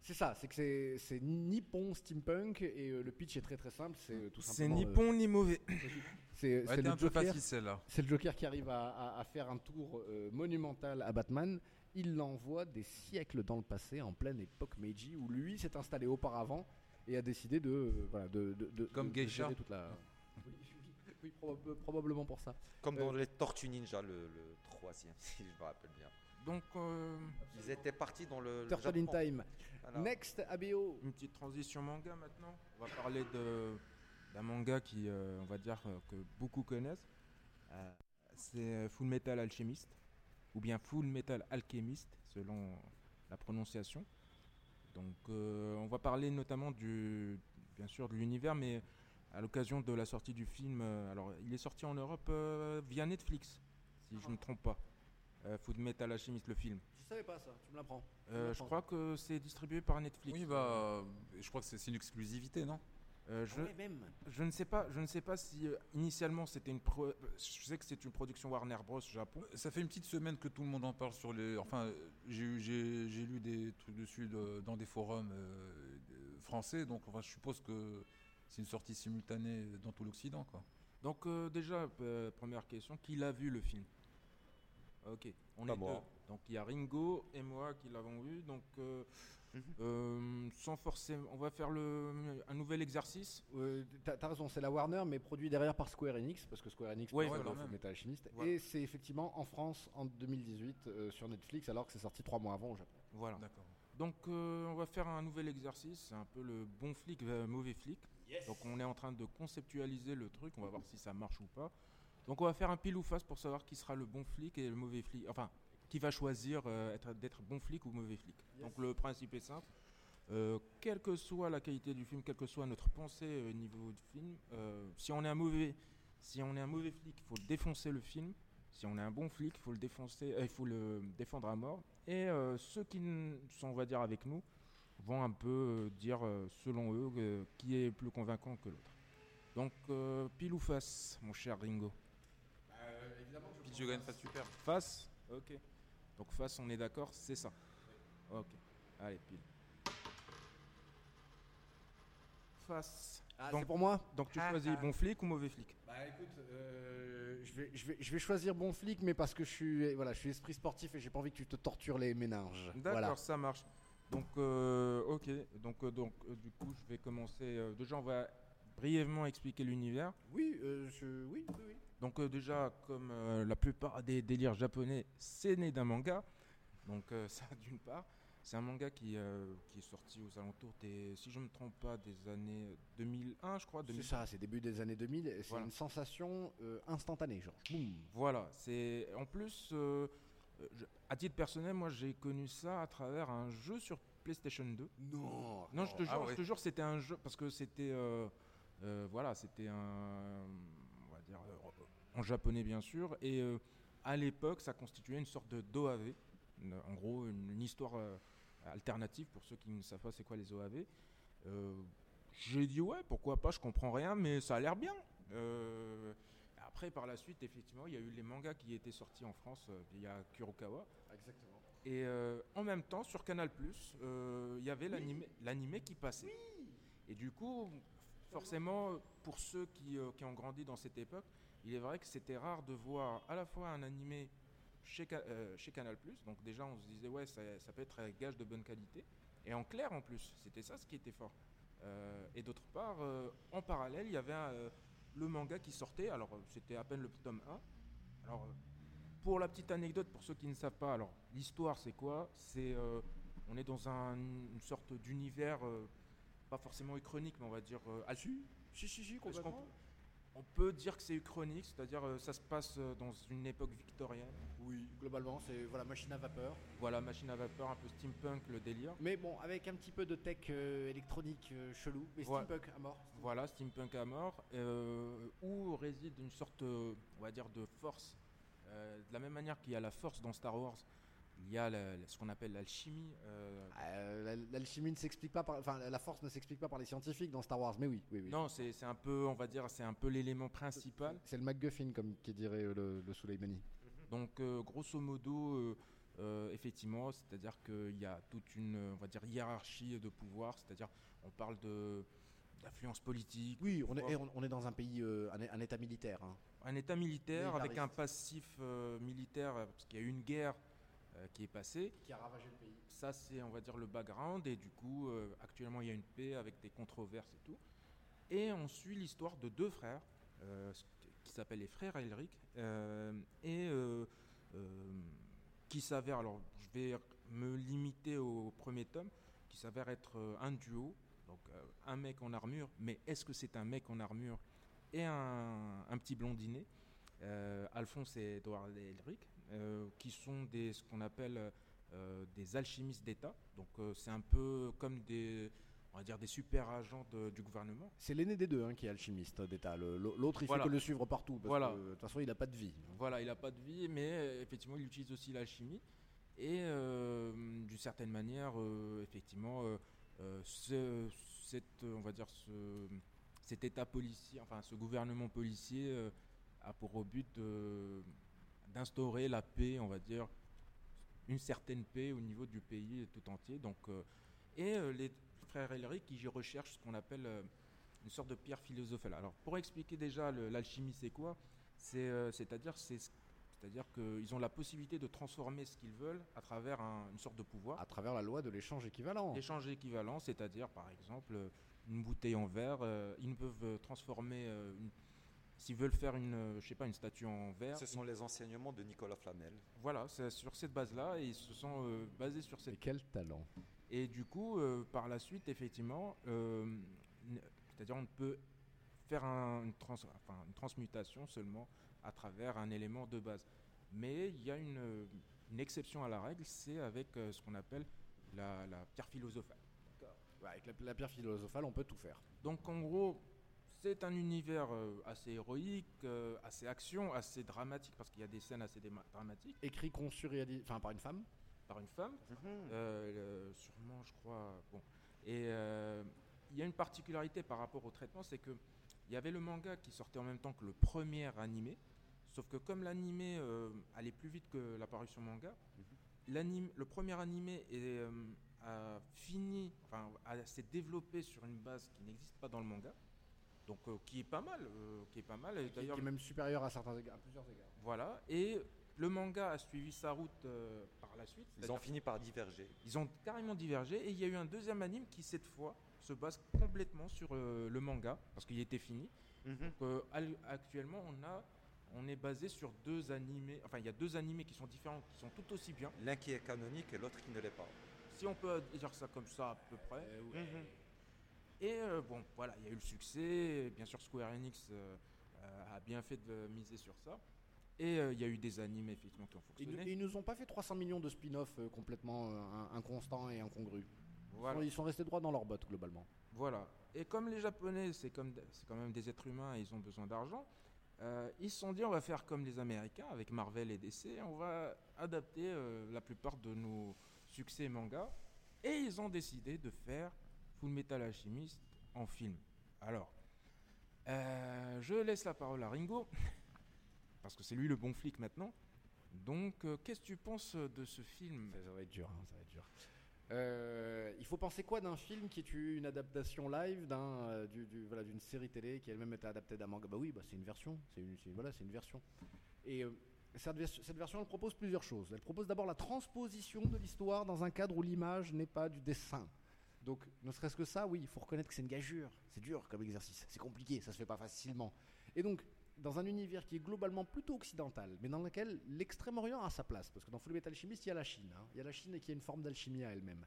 Speaker 4: C'est ça, c'est que c'est- c'est nippon steampunk et euh, le pitch est très très simple. C'est euh, tout
Speaker 2: C'est
Speaker 4: simplement.
Speaker 2: ni
Speaker 4: euh,
Speaker 2: bon ni mauvais.
Speaker 4: c'est
Speaker 1: Ouais,
Speaker 4: c'est le
Speaker 1: un peu
Speaker 4: Joker.
Speaker 1: facile celle-là.
Speaker 4: C'est le Joker qui arrive à, à- à faire un tour euh, monumental à Batman. Il l'envoie des siècles dans le passé, en pleine époque Meiji, où lui s'est installé auparavant et a décidé de, euh, voilà, de, de- de-
Speaker 1: Comme
Speaker 4: de- gérer toute la. Oui, proba- probablement pour ça.
Speaker 3: Comme
Speaker 4: Euh,
Speaker 3: dans les Tortues Ninja, le, le troisième, si je me rappelle bien.
Speaker 2: Donc, euh,
Speaker 3: Ils étaient partis dans le. le
Speaker 4: Turtle in. Time. Next, ABO.
Speaker 2: une petite transition manga maintenant. On va parler de d'un manga qui, euh, on va dire, euh, que beaucoup connaissent. Euh, c'est euh, Full Metal Alchemist, ou bien Full Metal Alchemist, selon la prononciation. Donc, euh, on va parler notamment du, bien sûr, de l'univers, mais à l'occasion de la sortie du film. euh, alors, il est sorti en Europe euh, via Netflix, si je ne me trompe pas. Euh, Full Metal Alchemist, le film.
Speaker 4: Je savais pas ça, tu me l'apprends.
Speaker 2: Euh, je crois que c'est distribué par Netflix.
Speaker 1: Oui, bah, je crois que c'est une exclusivité, non?
Speaker 2: Euh, je,
Speaker 4: Ah même.
Speaker 2: Je ne sais pas, je ne sais pas si euh, initialement c'était une pro- je sais que c'est une production Warner Bros Japon.
Speaker 1: Ça fait une petite semaine que tout le monde en parle sur les. Enfin, euh, j'ai eu- j'ai j'ai lu des trucs dessus de- dans des forums euh, euh, français, donc enfin, je suppose que c'est une sortie simultanée dans tout l'Occident, quoi.
Speaker 2: Donc euh, déjà euh, première question, qui l'a vu le film? OK, on
Speaker 3: Pas
Speaker 2: est
Speaker 3: moi.
Speaker 2: deux. Donc il y a Ringo et moi qui l'avons vu donc euh,
Speaker 3: Mhm.
Speaker 2: euh, sans forcément on va faire le un nouvel exercice.
Speaker 4: Euh, T'as t'as raison, c'est la Warner, mais produit derrière par Square Enix, parce que Square Enix
Speaker 2: Ouais,
Speaker 4: produit
Speaker 1: voilà.
Speaker 4: Metal Alchemist.
Speaker 2: Voilà.
Speaker 4: Et c'est effectivement en France en 2018 euh, sur Netflix, alors que c'est sorti trois mois avant au Japon.
Speaker 2: Voilà.
Speaker 1: D'accord.
Speaker 2: Donc euh, on va faire un nouvel exercice, c'est un peu le bon flic euh, mauvais flic. Donc on est en train de conceptualiser le truc, on va voir si ça marche ou pas. Donc on va faire un pile ou face pour savoir qui sera le bon flic et le mauvais flic. Enfin, qui va choisir euh, être- d'être bon flic ou mauvais flic. Donc le principe est simple. Euh, quelle que soit la qualité du film, quelle que soit notre pensée au niveau du film, euh, si on est un mauvais, si on est un mauvais flic, il faut le défoncer le film. Si on est un bon flic, il faut le défoncer, euh, il faut le défendre à mort. Et euh, ceux qui sont, on va dire, avec nous, vont un peu euh, dire, euh, selon eux, euh, qui est plus convaincant que l'autre. Donc, euh, pile ou face, mon cher Ringo?
Speaker 1: Puis je gagne pas super.
Speaker 2: Face? Ok. Donc face, on est d'accord, c'est ça. Ok. Allez, pile. Face.
Speaker 4: Ah,
Speaker 2: Donc-
Speaker 4: c'est pour moi
Speaker 2: Donc tu choisis bon flic ou mauvais flic?
Speaker 4: Bah écoute, euh, je, vais, je, vais, je vais choisir bon flic, mais parce que je suis, voilà, je suis esprit sportif et j'ai pas envie que tu te tortures les méninges.
Speaker 2: D'accord,
Speaker 4: Voilà.
Speaker 2: ça marche. Donc, euh, ok. Donc, euh, donc euh, du coup, je vais commencer. euh, déjà, on va brièvement expliquer l'univers.
Speaker 4: Oui, euh, je, oui, oui, oui.
Speaker 2: Donc, euh, déjà, comme euh, la plupart des délires japonais, c'est né d'un manga. Donc, euh, ça, d'une part. C'est un manga qui, qui est sorti aux alentours des, si je ne me trompe pas, des années 2001, je crois.
Speaker 4: C'est
Speaker 2: 2000.
Speaker 4: ça, c'est début des années 2000, et c'est
Speaker 2: Voilà.
Speaker 4: une sensation instantanée, genre. Boum.
Speaker 2: Voilà, c'est en plus, je- à titre personnel, moi j'ai connu ça à travers un jeu sur PlayStation 2.
Speaker 4: Non.
Speaker 2: Non, je te jure,
Speaker 1: Ah ouais.
Speaker 2: je te jure, c'était un jeu parce que c'était, voilà, c'était un, on va dire, euh, en japonais bien sûr, et euh, à l'époque, ça constituait une sorte de d'OAV, une- en gros, une, une histoire euh, alternative pour ceux qui ne savent pas c'est quoi les OAV. Euh, J'ai dit ouais, pourquoi pas, je comprends rien, mais ça a l'air bien. Après, par la suite, effectivement, il y a eu les mangas qui étaient sortis en France via Kurokawa.
Speaker 4: Exactement.
Speaker 2: Et en même temps, sur Canal+, il y avait l'animé- l'animé qui passait. Et du coup, forcément, pour ceux qui, euh, qui ont grandi dans cette époque, il est vrai que c'était rare de voir à la fois un animé chez, euh, chez Canal+, donc déjà on se disait, ouais, ça, ça peut être un gage de bonne qualité, et en clair en plus, c'était ça ce qui était fort. Euh, et d'autre part, euh, en parallèle, il y avait le manga qui sortait, alors c'était à peine le tome 1. Alors, pour la petite anecdote, pour ceux qui ne savent pas, alors l'histoire c'est quoi? C'est on est dans un- une sorte d'univers, pas forcément uchronique, mais on va dire euh, altu.
Speaker 4: Si, si, si, complètement.
Speaker 2: On peut dire que c'est uchronique, c'est-à-dire euh, ça se passe euh, dans une époque victorienne.
Speaker 4: Oui, globalement, c'est voilà, machine à vapeur.
Speaker 2: Voilà, machine à vapeur, un peu steampunk, le délire.
Speaker 4: Mais bon, avec un petit peu de tech euh, électronique euh, chelou, mais steampunk à mort.
Speaker 2: Voilà, steampunk à mort, où réside une sorte, on va dire, de force. De la même manière qu'il y a la force dans Star Wars, il y a la- la- ce qu'on appelle l'alchimie. euh,
Speaker 4: la- L'alchimie ne s'explique pas par, enfin, la force ne s'explique pas par les scientifiques dans Star Wars, mais oui, oui, oui.
Speaker 2: Non, c'est un peu, on va dire, c'est un peu l'élément principal.
Speaker 4: C'est le MacGuffin, comme qui dirait euh, le, le.
Speaker 2: Donc, euh, grosso modo, euh, effectivement, c'est-à-dire qu'il y a toute une, on va dire, hiérarchie de pouvoir, c'est-à-dire on parle de d'influence politique,
Speaker 4: Oui, on est, on, est dans un pays, euh, un, un état militaire. hein.
Speaker 2: un État militaire avec un passif euh, militaire, parce qu'il y a eu une guerre qui est passée.
Speaker 4: Qui a ravagé le pays.
Speaker 2: Ça, c'est, on va dire, le background. Et du coup, euh, actuellement, il y a une paix avec des controverses et tout. Et on suit l'histoire de deux frères, euh, qui s'appellent les frères Elric, euh, et euh, euh, qui s'avèrent, alors je vais me limiter au premier tome, qui s'avère être euh, un duo, donc euh, un mec en armure, mais est-ce que c'est un mec en armure et un, un petit blondinet, euh, Alphonse et Edouard Elric, euh, qui sont des, ce qu'on appelle euh, des alchimistes d'État. Donc euh, c'est un peu comme des, on va dire des super agents de- du gouvernement.
Speaker 4: C'est l'aîné des deux hein, qui est alchimiste d'État. L'autre, il
Speaker 2: Voilà.
Speaker 4: fait que le suivre partout. Parce
Speaker 2: Voilà.
Speaker 4: que, de toute façon, il n'a pas de vie.
Speaker 2: Voilà, il n'a pas de vie, mais euh, effectivement, il utilise aussi l'alchimie. Et euh, d'une certaine manière, euh, effectivement, euh, euh, ce, cette, euh, on va dire ce, cet État policier, enfin ce gouvernement policier, euh, a pour but de- d'instaurer la paix, on va dire, une certaine paix au niveau du pays tout entier. Donc, euh, et euh, les frères Elric, qui recherchent ce qu'on appelle euh, une sorte de pierre philosophale. Alors, pour expliquer déjà l'alchimie, c'est quoi? C'est, C'est-à-dire c'est ce- c'est-à-dire qu'ils ont la possibilité de transformer ce qu'ils veulent à travers un- une sorte de pouvoir.
Speaker 4: À travers la loi de l'échange équivalent.
Speaker 2: L'échange équivalent, c'est-à-dire par exemple une bouteille en verre, ils peuvent euh, transformer, une- s'ils veulent faire une, euh, je sais pas, une statue en verre.
Speaker 3: Ce sont les enseignements de Nicolas Flamel.
Speaker 2: Voilà, c'est sur cette base-là et ils se sont euh, basés sur cette
Speaker 4: Et quel talent.
Speaker 2: et du coup, euh, par la suite, effectivement, euh, c'est-à-dire on peut faire un- une, trans- enfin, une transmutation seulement à travers un élément de base. Mais il y a une, une exception à la règle, c'est avec euh, ce qu'on appelle la, la pierre philosophale.
Speaker 4: Ouais, avec la, la pierre philosophale, on peut tout faire.
Speaker 2: Donc en gros, c'est un univers euh, assez héroïque, euh, assez action, assez dramatique, parce qu'il y a des scènes assez dramatiques,
Speaker 4: Écrit, conçu, réalisé, enfin par une femme.
Speaker 2: par une femme. Euh, le- sûrement, je crois. Bon. Et euh, il y a une particularité par rapport au traitement, c'est que il y avait le manga qui sortait en même temps que le premier animé. Sauf que comme l'animé euh, allait plus vite que l'apparition manga, l'anime- le premier animé est, euh, a fini, enfin, a- s'est développé sur une base qui n'existe pas dans le manga. Donc, euh, qui est pas mal, euh, qui est pas mal. Et
Speaker 4: Qui, qui
Speaker 2: d'ailleurs,
Speaker 4: est même supérieur à certains égards, à plusieurs égards.
Speaker 2: voilà. Et le manga a suivi sa route euh, par la suite.
Speaker 3: Ils ont fini par diverger.
Speaker 2: Ils ont carrément divergé et il y a eu un deuxième anime qui cette fois se base complètement sur euh, le manga parce qu'il était fini. Donc, euh, al- actuellement on a on est basé sur deux animés, enfin il y a deux animés qui sont différents, qui sont tout aussi bien.
Speaker 3: L'un qui est canonique et l'autre qui ne l'est pas.
Speaker 2: Si on peut dire ça comme ça à peu près. Et euh, bon voilà, il y a eu le succès. Bien sûr Square Enix euh, euh, a bien fait de miser sur ça. Et euh, il y a eu des animés effectivement qui ont
Speaker 4: Ils,
Speaker 2: fonctionné.
Speaker 4: ils nous ont pas fait 300 millions de spin-off complètement in- inconstants et incongrus. Ils sont- Ils sont restés droits dans leur botte globalement.
Speaker 2: Voilà. Et comme les Japonais, c'est comme c'est quand même des êtres humains et ils ont besoin d'argent, euh, ils se sont dit on va faire comme les Américains avec Marvel et DC, on va adapter euh, la plupart de nos succès manga. Et ils ont décidé de faire Full Metal Alchemist en film. Alors, euh, je laisse la parole à Ringo, parce que c'est lui le bon flic maintenant. Donc, euh, qu'est-ce que tu penses de ce film?
Speaker 4: Ça, va être dur, hein, ça va être dur. Euh, il faut penser quoi d'un film qui est une adaptation live d'un du- voilà, d'une série télé qui elle-même été adaptée d'un manga? Bah oui, bah c'est une version, c'est une, voilà, c'est une version. Et cette, cette version, elle propose plusieurs choses. Elle propose d'abord la transposition de l'histoire dans un cadre où l'image n'est pas du dessin. Donc, ne serait-ce que ça, oui, il faut reconnaître que c'est une gageure. C'est dur comme exercice, c'est compliqué, ça se fait pas facilement. Et donc, dans un univers qui est globalement plutôt occidental, mais dans lequel l'extrême-orient a sa place, parce que dans Full Metal Alchemist, il y a la Chine. hein. Il y a la Chine et qui a une forme d'alchimie à elle-même,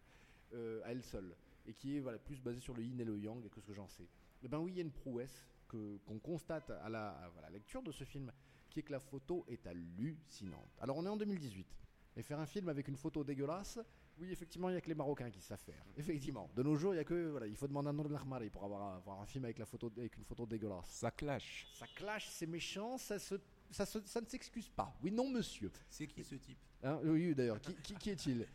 Speaker 4: euh, à elle seule, et qui est plus basée sur le yin et le yang, et que ce que j'en sais. Eh ben oui, il y a une prouesse qu'on constate à la, à, la lecture de ce film, qui est que la photo est hallucinante. Alors on est en 2018, et faire un film avec une photo dégueulasse, oui, effectivement, il n'y a que les Marocains qui savent faire. Effectivement. De nos jours, il y a que. Voilà, il faut demander un nom de l'Armari pour avoir, avoir un film avec, la photo, avec une photo dégueulasse.
Speaker 2: Ça clash.
Speaker 4: Ça clash, c'est méchant, ça, se, ça, se- ça ne s'excuse pas. Oui, non, monsieur.
Speaker 1: C'est qui ce type?
Speaker 4: Hein, oui, d'ailleurs, qui, qui- qui est-il?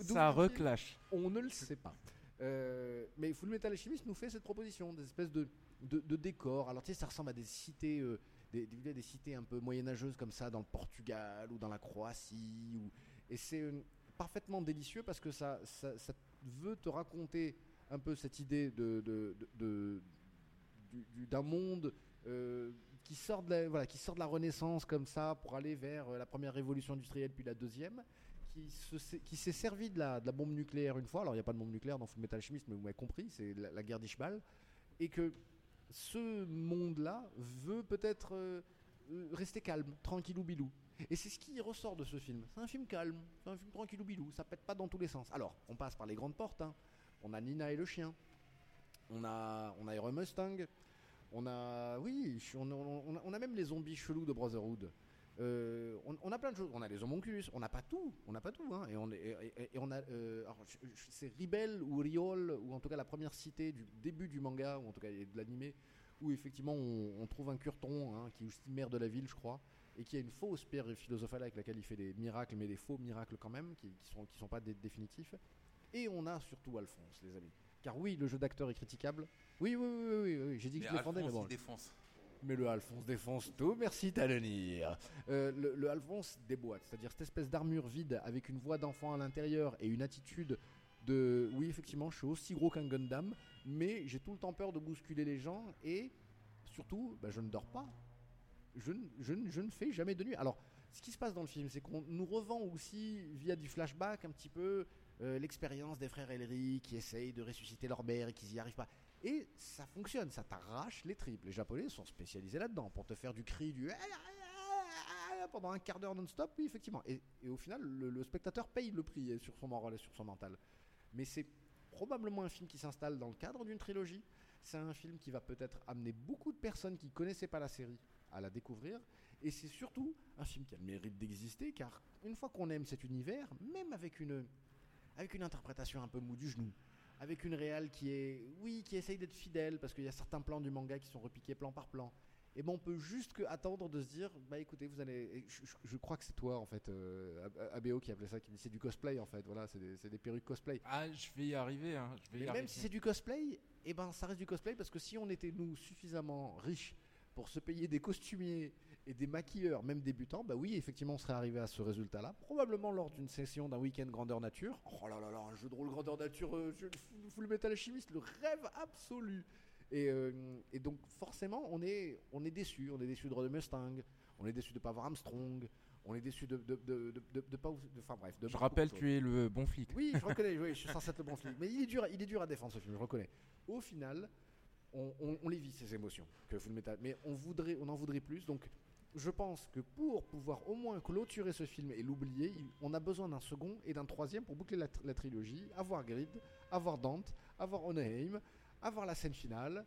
Speaker 2: Ça reclash.
Speaker 4: On ne le sait pas. Euh, mais Full Metal Alchemist nous fait cette proposition, des espèces de, de, de décors. Alors, tu sais, ça ressemble à des cités, euh, des, des, des cités un peu moyenâgeuses comme ça, dans le Portugal ou dans la Croatie. Ou... Et c'est euh, parfaitement délicieux parce que ça, veut te raconter un peu cette idée de, de- de- de- du- du- d'un monde euh, qui, sort de la, voilà, qui sort de la Renaissance comme ça pour aller vers euh, la première révolution industrielle puis la deuxième, qui, se, s'est- servi de la, bombe nucléaire une fois. Alors il n'y a pas de bombe nucléaire dans Full Metal Alchemist, mais vous m'avez compris, c'est la, guerre d'Ishbal. Et que ce monde-là veut peut-être euh, rester calme, tranquillou bilou. Et c'est ce qui ressort de ce film. C'est un film calme, c'est un film tranquillou bilou, ça pète pas dans tous les sens. Alors, on passe par les grandes portes. hein. On a Nina et le chien. On a, on a Aero Mustang. On a, oui, on, a, même les zombies chelous de Brotherhood. Euh, on, a plein de choses. On a les homonculus. On n'a pas tout. On n'a pas tout. hein. Et on, et, et- on a, euh, c'est Ribel ou Riol ou en tout cas la première cité du début du manga ou en tout cas de l'animé où effectivement on, trouve un curton hein, qui est maire de la ville, je crois, et qui a une fausse pierre philosophale avec laquelle il fait des miracles, mais des faux miracles quand même, qui, qui sont qui sont pas dé- définitifs. Et on a surtout Alphonse, les amis. Car oui, le jeu d'acteur est critiquable. Oui, oui, oui, oui, oui, oui, j'ai dit que
Speaker 1: Mais
Speaker 4: je défendais, mais
Speaker 1: Alphonse,
Speaker 4: bon.
Speaker 1: il défonce.
Speaker 4: Mais le Alphonse défonce tout, merci Talonir. Euh, le, le Alphonse déboîte, c'est-à-dire cette espèce d'armure vide avec une voix d'enfant à l'intérieur et une attitude de oui effectivement je suis aussi gros qu'un Gundam, mais j'ai tout le temps peur de bousculer les gens et surtout bah, je ne dors pas. Je, ne- fais jamais de nuit. Alors ce qui se passe dans le film, c'est qu'on nous revend aussi via du flashback un petit peu euh, l'expérience des frères Ellery qui essayent de ressusciter leur mère et qui n'y arrivent pas. Et ça fonctionne, ça t'arrache les tripes. Les Japonais sont spécialisés là-dedans pour te faire du cri, du pendant un quart d'heure non-stop, oui, effectivement. Et, au final, le, le spectateur paye le prix euh, sur son moral et sur son mental. Mais c'est probablement un film qui s'installe dans le cadre d'une trilogie. C'est un film qui va peut-être amener beaucoup de personnes qui connaissaient pas la série à la découvrir. Et c'est surtout un film qui a le mérite d'exister, car une fois qu'on aime cet univers, même avec une, avec une interprétation un peu mou du genou, avec une réale qui est, oui, qui essaye d'être fidèle, parce qu'il y a certains plans du manga qui sont repiqués plan par plan. Et ben on peut juste que attendre de se dire, bah écoutez, vous allez, et je, je- je crois que c'est toi en fait, euh, Ab- ABO qui appelait ça, qui c'est du cosplay en fait, voilà, c'est des, des perruques cosplay.
Speaker 2: Ah, je vais y arriver. Hein. Je vais y
Speaker 4: Mais
Speaker 2: arriver.
Speaker 4: même si c'est du cosplay, et ben ça reste du cosplay parce que si on était nous suffisamment riches pour se payer des costumiers et des maquilleurs, même débutants, bah oui, effectivement, on serait arrivé à ce résultat-là. Probablement lors d'une session d'un week-end grandeur nature. Oh là là là, un jeu de rôle grandeur nature, euh, jeu full- metal alchimiste, le rêve absolu. Et, euh, et donc forcément, on est, on est déçu. On est déçu de Rod Mustang. On est déçu de pas voir Armstrong. On est déçu de, de, de, de, pas. Enfin bref. de
Speaker 2: Je rappelle, tu es le bon flic.
Speaker 4: Oui, je reconnais, oui, je suis censé être le bon flic. Mais il est dur, il est dur à défendre ce film, je reconnais. Au final, on, les vit ces émotions que mais on voudrait, on en voudrait plus. Donc, je pense que pour pouvoir au moins clôturer ce film et l'oublier, on a besoin d'un second et d'un troisième pour boucler la, tr- la trilogie, avoir Grid, avoir Dante, avoir Onaheim, avoir la scène finale.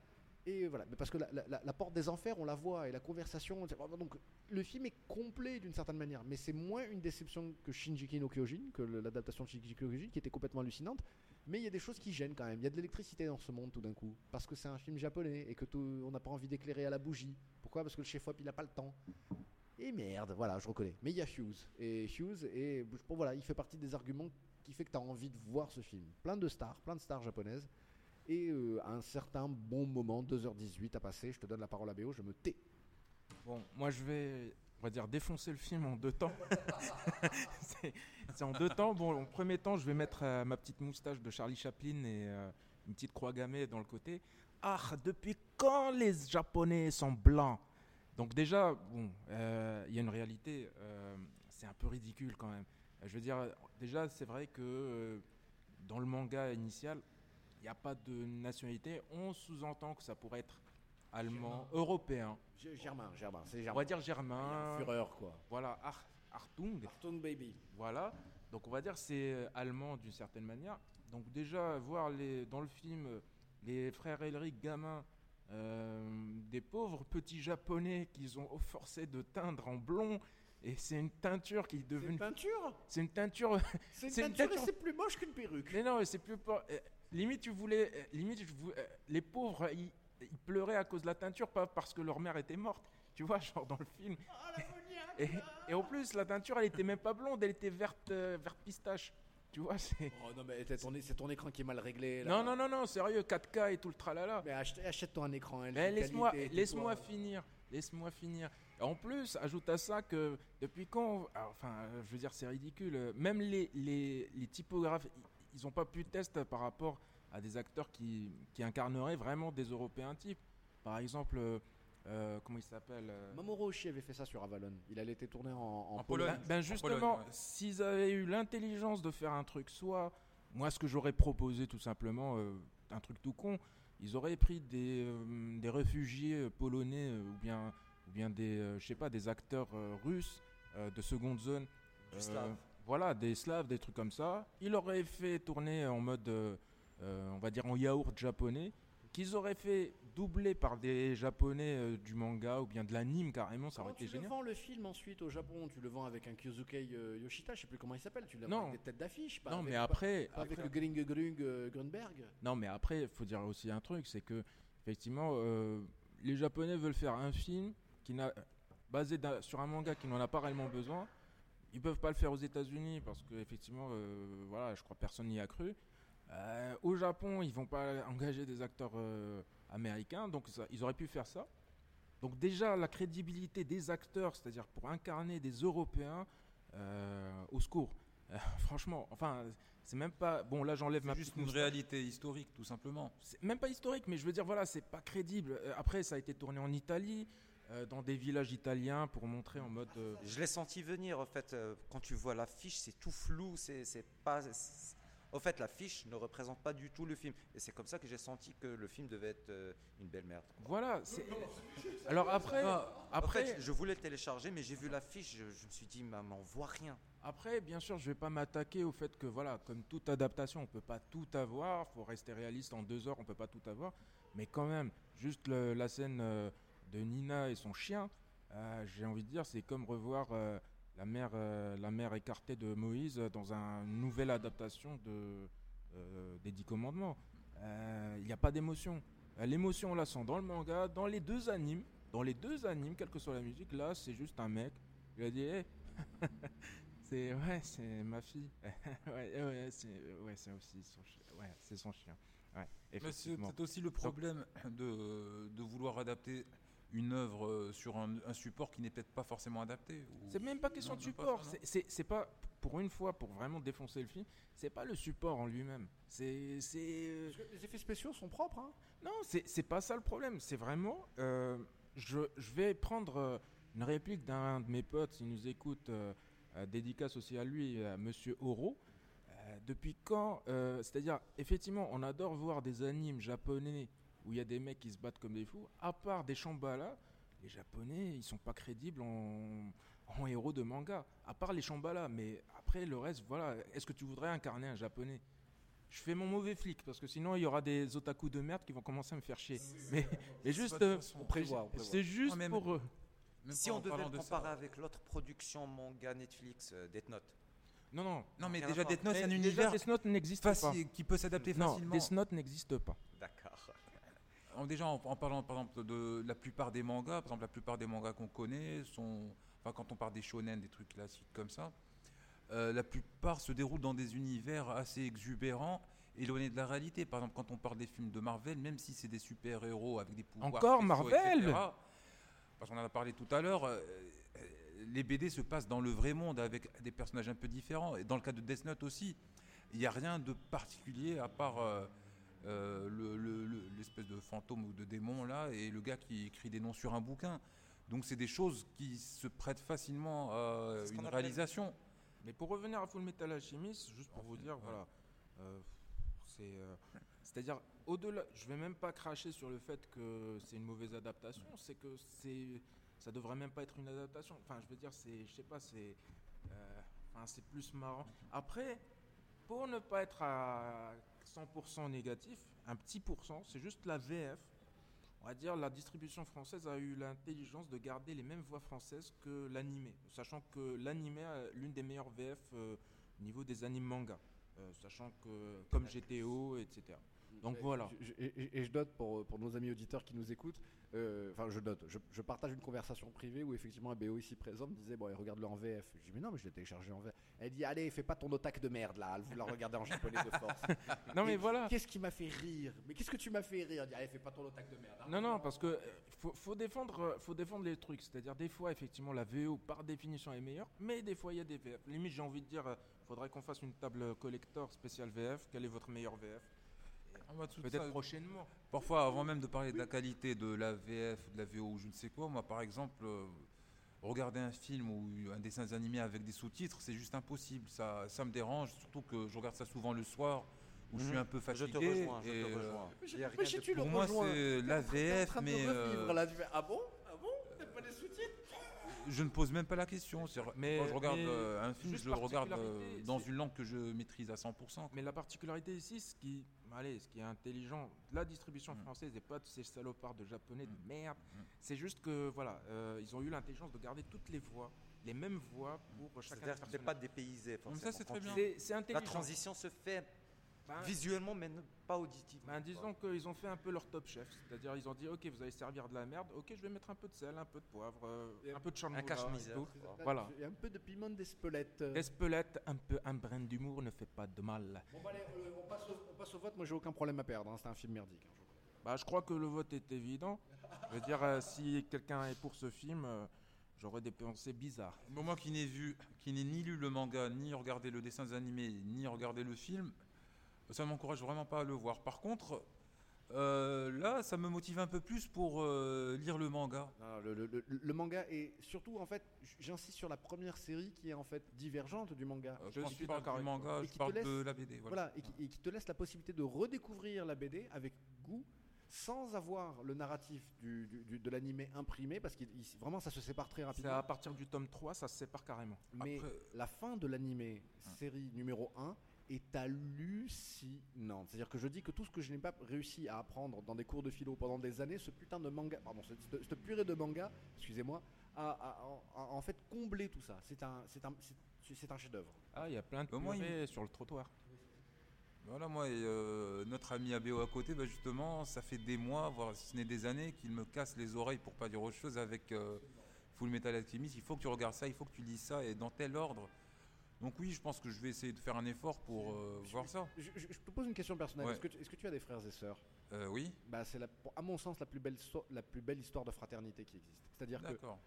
Speaker 4: Et voilà, mais parce que la, la- porte des enfers, on la voit, et la conversation. Donc, le film est complet d'une certaine manière, mais c'est moins une déception que Shinji no Kyojin, que l'adaptation de Shinji no qui était complètement hallucinante. Mais il y a des choses qui gênent quand même. Il y a de l'électricité dans ce monde tout d'un coup, parce que c'est un film japonais et que on n'a pas envie d'éclairer à la bougie. Pourquoi? Parce que le chef-op il n'a pas le temps. Et merde, voilà, je reconnais. Mais il y a Hughes. Et Hughes, et voilà, il fait partie des arguments qui fait que tu as envie de voir ce film. Plein de stars, plein de stars japonaises. Et euh, à un certain bon moment, 2h18 à passer, je te donne la parole à BO, je me tais.
Speaker 2: Bon, moi je vais, on va dire, défoncer le film en deux temps. c'est en deux temps. Bon, en premier temps, je vais mettre euh, ma petite moustache de Charlie Chaplin et euh, une petite croix gammée dans le côté. Ah, depuis quand les Japonais sont blancs? Donc déjà, bon, il y a une réalité, c'est un peu ridicule quand même. Je veux dire, déjà, c'est vrai que dans le manga initial, il n'y a pas de nationalité. On sous-entend que ça pourrait être allemand, européen.
Speaker 4: Germain, Germain, c'est
Speaker 2: On
Speaker 4: Germain.
Speaker 2: va dire germain.
Speaker 4: Fureur, quoi.
Speaker 2: Voilà, Ar- Artung.
Speaker 4: Cartoon Baby.
Speaker 2: Voilà. Donc on va dire c'est euh, allemand d'une certaine manière. Donc déjà voir les dans le film les frères Elric gamins euh, des pauvres petits japonais qu'ils ont forcé de teindre en blond et c'est une teinture qui est
Speaker 4: C'est une
Speaker 2: devenue
Speaker 4: peinture
Speaker 2: c'est une teinture
Speaker 4: C'est une et
Speaker 2: peinture.
Speaker 4: c'est plus moche qu'une perruque.
Speaker 2: mais non, c'est plus euh, limite, tu voulais. euh, limite, euh, les pauvres, ils, ils pleuraient à cause de la teinture, pas parce que leur mère était morte. Tu vois, genre dans le film. et, et en plus, la teinture, elle était même pas blonde, elle était verte, euh, verte pistache. Tu vois, c'est.
Speaker 4: Oh non, mais ton- c'est ton écran qui est mal réglé. Là.
Speaker 2: Non, non, non, non, sérieux, 4K et tout le tralala.
Speaker 4: Mais achète- achète-toi un écran. LG
Speaker 2: Mais laisse-moi
Speaker 4: tais-toi.
Speaker 2: finir. laisse-moi finir. En plus, ajoute à ça que depuis quand, enfin, je veux dire, c'est ridicule. Même les, les, les typographes, ils n'ont pas pu tester par rapport à des acteurs qui, qui incarneraient vraiment des Européens types. Par exemple, euh, euh, comment il s'appelle euh,
Speaker 4: Mamoru Oshii avait fait ça sur Avalon. Il allait été tourné en, en
Speaker 1: En
Speaker 4: Pologne.
Speaker 1: Pologne.
Speaker 2: Ben, ben
Speaker 1: En
Speaker 2: justement,
Speaker 1: ouais.
Speaker 2: s'ils avaient eu l'intelligence de faire un truc, soit moi ce que j'aurais proposé tout simplement, euh, un truc tout con, ils auraient pris des, euh, des réfugiés polonais euh, ou bien ou bien des euh, je sais pas des acteurs euh, russes euh, de seconde zone,
Speaker 3: Du
Speaker 2: euh,
Speaker 3: slave.
Speaker 2: Voilà des slaves, des trucs comme ça. Ils auraient fait tourner en mode euh, euh, on va dire en yaourt japonais. Qu'ils auraient fait doubler par des japonais euh, du manga ou bien de l'anime carrément, ça aurait été
Speaker 4: tu
Speaker 2: génial.
Speaker 4: le vends le film ensuite au Japon? Tu le vends avec un Kyosuke Yoshita, je sais plus comment il s'appelle. Tu le vends avec des têtes d'affiche. pas
Speaker 2: Non,
Speaker 4: avec-
Speaker 2: mais
Speaker 4: pas-
Speaker 2: après,
Speaker 4: pas avec le Gring Grung euh, Grunberg.
Speaker 2: Non, mais après, il faut dire aussi un truc, c'est que effectivement, les Japonais veulent faire un film qui n'a basé sur un manga qui n'en a pas réellement besoin. Ils peuvent pas le faire aux États-Unis parce que effectivement, euh, voilà, je crois que personne n'y a cru. Euh, au Japon, ils vont pas engager des acteurs euh, américains, donc ça- ils auraient pu faire ça. Donc déjà, la crédibilité des acteurs, c'est-à-dire pour incarner des Européens, au secours. Franchement, enfin, c'est même pas. Bon, là, j'enlève ma
Speaker 1: C'est juste une réalité historique, tout simplement.
Speaker 2: c'est même pas historique, mais je veux dire, voilà, c'est pas crédible. Après, ça a été tourné en Italie, euh, dans des villages italiens, pour montrer en mode. euh,
Speaker 3: Je l'ai senti venir, en fait, euh, quand tu vois l'affiche, c'est tout flou, c'est c'est pas... En fait, l'affiche ne représente pas du tout le film. Et c'est comme ça que j'ai senti que le film devait être une belle merde.
Speaker 2: Voilà. c'est- Alors après, après,
Speaker 3: fait, je voulais le télécharger, mais j'ai vu l'affiche, je, je me suis dit, mais on voit rien.
Speaker 2: après, bien sûr, je vais pas m'attaquer au fait que, voilà, comme toute adaptation, on peut pas tout avoir. Faut rester réaliste. En deux heures, on peut pas tout avoir. Mais quand même, juste le- la scène euh, de Nina et son chien, euh, j'ai envie de dire, c'est comme revoir. euh, la mère, euh, la mère écartée de Moïse dans un- une nouvelle adaptation de, des Dix Commandements. Il n'y a pas d'émotion. L'émotion, on la sent dans le manga, dans les deux animes. Dans les deux animes, quelle que soit la musique, là, c'est juste un mec. Il a dit, Hey, c'est ouais, c'est ma fille. ouais, ouais, c'est ouais, aussi son chien. Ouais, c'est son chien. Ouais,
Speaker 1: c'est peut-être aussi le problème de, de vouloir adapter une œuvre euh, sur un, un support qui n'est peut-être pas forcément adapté. ou-
Speaker 2: C'est même pas question
Speaker 1: Non,
Speaker 2: de support. C'est- C'est c'est pas pour une fois pour vraiment défoncer le film. C'est pas le support en lui-même. C'est c'est euh,
Speaker 4: Parce que les effets spéciaux sont propres. Hein.
Speaker 2: Non, c'est c'est pas ça le problème. C'est vraiment. euh, je, je vais prendre une réplique d'un de mes potes, s'il nous écoute, euh, dédicace aussi à lui, à Monsieur Oro. Depuis quand euh, C'est-à-dire, effectivement, on adore voir des animes japonais où il y a des mecs qui se battent comme des fous. À part des Shambhala, les Japonais, ils sont pas crédibles en, en héros de manga. À part les Shambhala, mais après le reste, voilà. Est-ce que tu voudrais incarner un Japonais? Je fais mon mauvais flic parce que sinon il y aura des otaku de merde qui vont commencer à me faire chier. Mais, mais juste, euh.
Speaker 4: On prévoit,
Speaker 2: c'est juste
Speaker 1: mais-
Speaker 2: pour eux.
Speaker 1: Même
Speaker 3: si on devait le
Speaker 1: de ça.
Speaker 3: comparer avec l'autre production manga Netflix, euh, Death Note,
Speaker 2: Non, non.
Speaker 1: Non, mais déjà. Death Note, c'est un
Speaker 2: Mais
Speaker 1: univers
Speaker 2: Death Note n'existe pas.
Speaker 1: qui peut s'adapter
Speaker 2: Non,
Speaker 1: facilement.
Speaker 2: Death Note n'existe pas.
Speaker 3: d'accord.
Speaker 1: En- Déjà, en, en parlant par exemple de la plupart des mangas, par exemple la plupart des mangas qu'on connaît sont, enfin quand on parle des shonen, des trucs classiques comme ça, euh, la plupart se déroulent dans des univers assez exubérants, éloignés de la réalité. Par exemple, quand on parle des films de Marvel, même si c'est des super héros avec des pouvoirs,
Speaker 2: Encore Marvel
Speaker 1: etc., parce qu'on en a parlé tout à l'heure. euh, les BD se passent dans le vrai monde avec des personnages un peu différents. Et dans le cas de Death Note aussi, il n'y a rien de particulier à part euh, euh, le- le- le- l'espèce de fantôme ou de démon là et le gars qui écrit des noms sur un bouquin. Donc c'est des choses qui se prêtent facilement à une
Speaker 3: appelle-
Speaker 1: réalisation.
Speaker 2: Mais pour revenir à Full Metal Alchemist, juste pour vous dire,
Speaker 1: ouais.
Speaker 2: voilà, euh, c'est, euh, c'est-à-dire au-delà, je vais même pas cracher sur le fait que c'est une mauvaise adaptation, c'est que c'est, ça devrait même pas être une adaptation. Enfin, je veux dire, c'est, je sais pas, c'est, euh, enfin, c'est plus marrant. Après, pour ne pas être à 100% négatif, un petit pourcent, c'est juste la VF. On va dire la distribution française a eu l'intelligence de garder les mêmes voix françaises que l'animé, sachant que l'animé a l'une des meilleures VF euh, au niveau des animes manga, euh, sachant que comme GTO, etc. Donc voilà.
Speaker 4: je- et, et je note pour, pour nos amis auditeurs qui nous écoutent, euh, enfin je note, je, je partage une conversation privée où effectivement un BO ici présent me disait bon, regarde-le en VF. Je dis mais non, mais je l'ai téléchargé en VF. Elle dit allez, fais pas ton otaque de merde là, vous la regardez en japonais de force.
Speaker 2: Non mais
Speaker 4: Et
Speaker 2: voilà.
Speaker 4: Qu'est-ce qui m'a fait rire? Mais qu'est-ce que tu m'as fait rire? Elle dit allez, fais pas ton otaque de merde.
Speaker 2: Non, non, parce que euh, faut, faut défendre, euh, faut défendre les trucs. C'est-à-dire des fois, effectivement, la VO par définition est meilleure, mais des fois il y a des VF. Limite, j'ai envie de dire, faudrait qu'on fasse une table collector spéciale VF. Quel est votre meilleur VF Peut-être prochainement.
Speaker 1: Parfois, avant même de parler de la qualité de la VF, de la VO ou je ne sais quoi, moi par exemple, euh, regarder un film ou un dessin animé avec des sous-titres, c'est juste impossible. Ça, ça me dérange, surtout que je regarde ça souvent le soir où je suis
Speaker 3: Mhm.
Speaker 1: un peu
Speaker 3: Je
Speaker 1: fatigué.
Speaker 3: te rejoins, je te rejoins.
Speaker 4: Mais,
Speaker 3: Il y a
Speaker 4: mais
Speaker 3: rien
Speaker 4: si
Speaker 3: de-
Speaker 4: tu le
Speaker 1: pour moi, c'est la VF, mais euh,
Speaker 4: là, tu fais, ah bon Ah bon T'as pas les sous-titres
Speaker 1: je ne pose même pas la question.
Speaker 2: Mais-
Speaker 1: quand je regarde
Speaker 2: mais
Speaker 1: euh, un film, je le regarde euh, dans une langue que je maîtrise à 100%.
Speaker 2: Mais la particularité ici, ce qui, allez, ce qui est intelligent, la distribution
Speaker 1: Mm.
Speaker 2: française et pas de ces salopards de japonais de
Speaker 1: Mm.
Speaker 2: merde,
Speaker 1: Mm.
Speaker 2: c'est juste que voilà, euh, ils ont eu l'intelligence de garder toutes les voix, les mêmes voix pour chacun
Speaker 3: C'est-à-dire que pas dépaysé
Speaker 1: Mais ça, c'est très bien.
Speaker 2: C'est c'est
Speaker 3: La
Speaker 2: intelligent.
Speaker 3: transition se fait
Speaker 2: Ben,
Speaker 3: visuellement, mais pas auditivement.
Speaker 2: Ben, disons qu'ils ont fait un peu leur top chef, c'est-à-dire ils ont dit ok vous allez servir de la merde, ok je vais mettre un peu de sel, un peu de poivre, euh, un peu de
Speaker 3: Un
Speaker 2: charmoula
Speaker 3: cache-misère.
Speaker 2: et. Voilà.
Speaker 4: A un peu de piment d'Espelette.
Speaker 2: Espelette, un peu un brin d'humour ne fait pas de mal.
Speaker 4: Bon, bah, allez, euh, on, passe au, on passe au vote. Moi, j'ai aucun problème à perdre. hein, C'est un film merdique. hein, je.
Speaker 2: Bah je crois que le vote est évident. Je veux dire euh, si quelqu'un est pour ce film, euh, j'aurais des pensées bizarres.
Speaker 1: Bon, moi qui n'ai vu, qui n'ai ni lu le manga, ni regardé le dessin animé, ni regardé le film, ça ne m'encourage vraiment pas à le voir. Par contre, euh, là, ça me motive un peu plus pour euh, lire le manga.
Speaker 4: Non, non, le, le- le- le manga est surtout en fait, j'insiste sur la première série qui est en fait divergente du manga.
Speaker 1: Euh,
Speaker 2: Je
Speaker 1: quand
Speaker 2: suis d'accord
Speaker 1: du manga,
Speaker 4: Et
Speaker 1: je
Speaker 4: qui te
Speaker 1: parle
Speaker 4: laisse-
Speaker 1: de la BD. Voilà.
Speaker 4: Voilà, et qui, et qui te laisse la possibilité de redécouvrir la BD avec goût, sans avoir le narratif du, du- du- de l'animé imprimé, parce que vraiment ça se sépare très
Speaker 2: C'est
Speaker 4: rapidement.
Speaker 2: à partir du tome 3, ça se sépare carrément.
Speaker 4: Mais
Speaker 1: Après-
Speaker 4: la fin de l'animé série numéro 1 est hallucinante. C'est-à-dire que je dis que tout ce que je n'ai pas réussi à apprendre dans des cours de philo pendant des années, ce putain de manga, pardon, cette, purée de manga, excusez-moi, a, a- a- a en fait comblé tout ça. C'est un, c'est un, c'est- c'est un chef-d'œuvre.
Speaker 2: Ah, il y a plein de
Speaker 1: Au moins, il-
Speaker 2: purées sur le trottoir.
Speaker 1: Voilà, moi et euh, notre ami ABO à côté, bah, justement, ça fait des mois, voire si ce n'est des années, qu'il me casse les oreilles pour pas dire autre chose avec euh, Full Metal Alchemist. Il faut que tu regardes ça, il faut que tu lis ça, et dans tel ordre. Donc oui, je pense que je vais essayer de faire un effort pour euh, voir ça.
Speaker 4: Je, te pose une question personnelle.
Speaker 1: Ouais.
Speaker 4: Est-ce que, tu- est-ce que tu as des frères et sœurs?
Speaker 1: Euh, oui,
Speaker 4: bah, C'est, à mon sens, la plus, belle, so- la plus belle histoire de fraternité qui existe. C'est-à-dire que
Speaker 1: d'accord.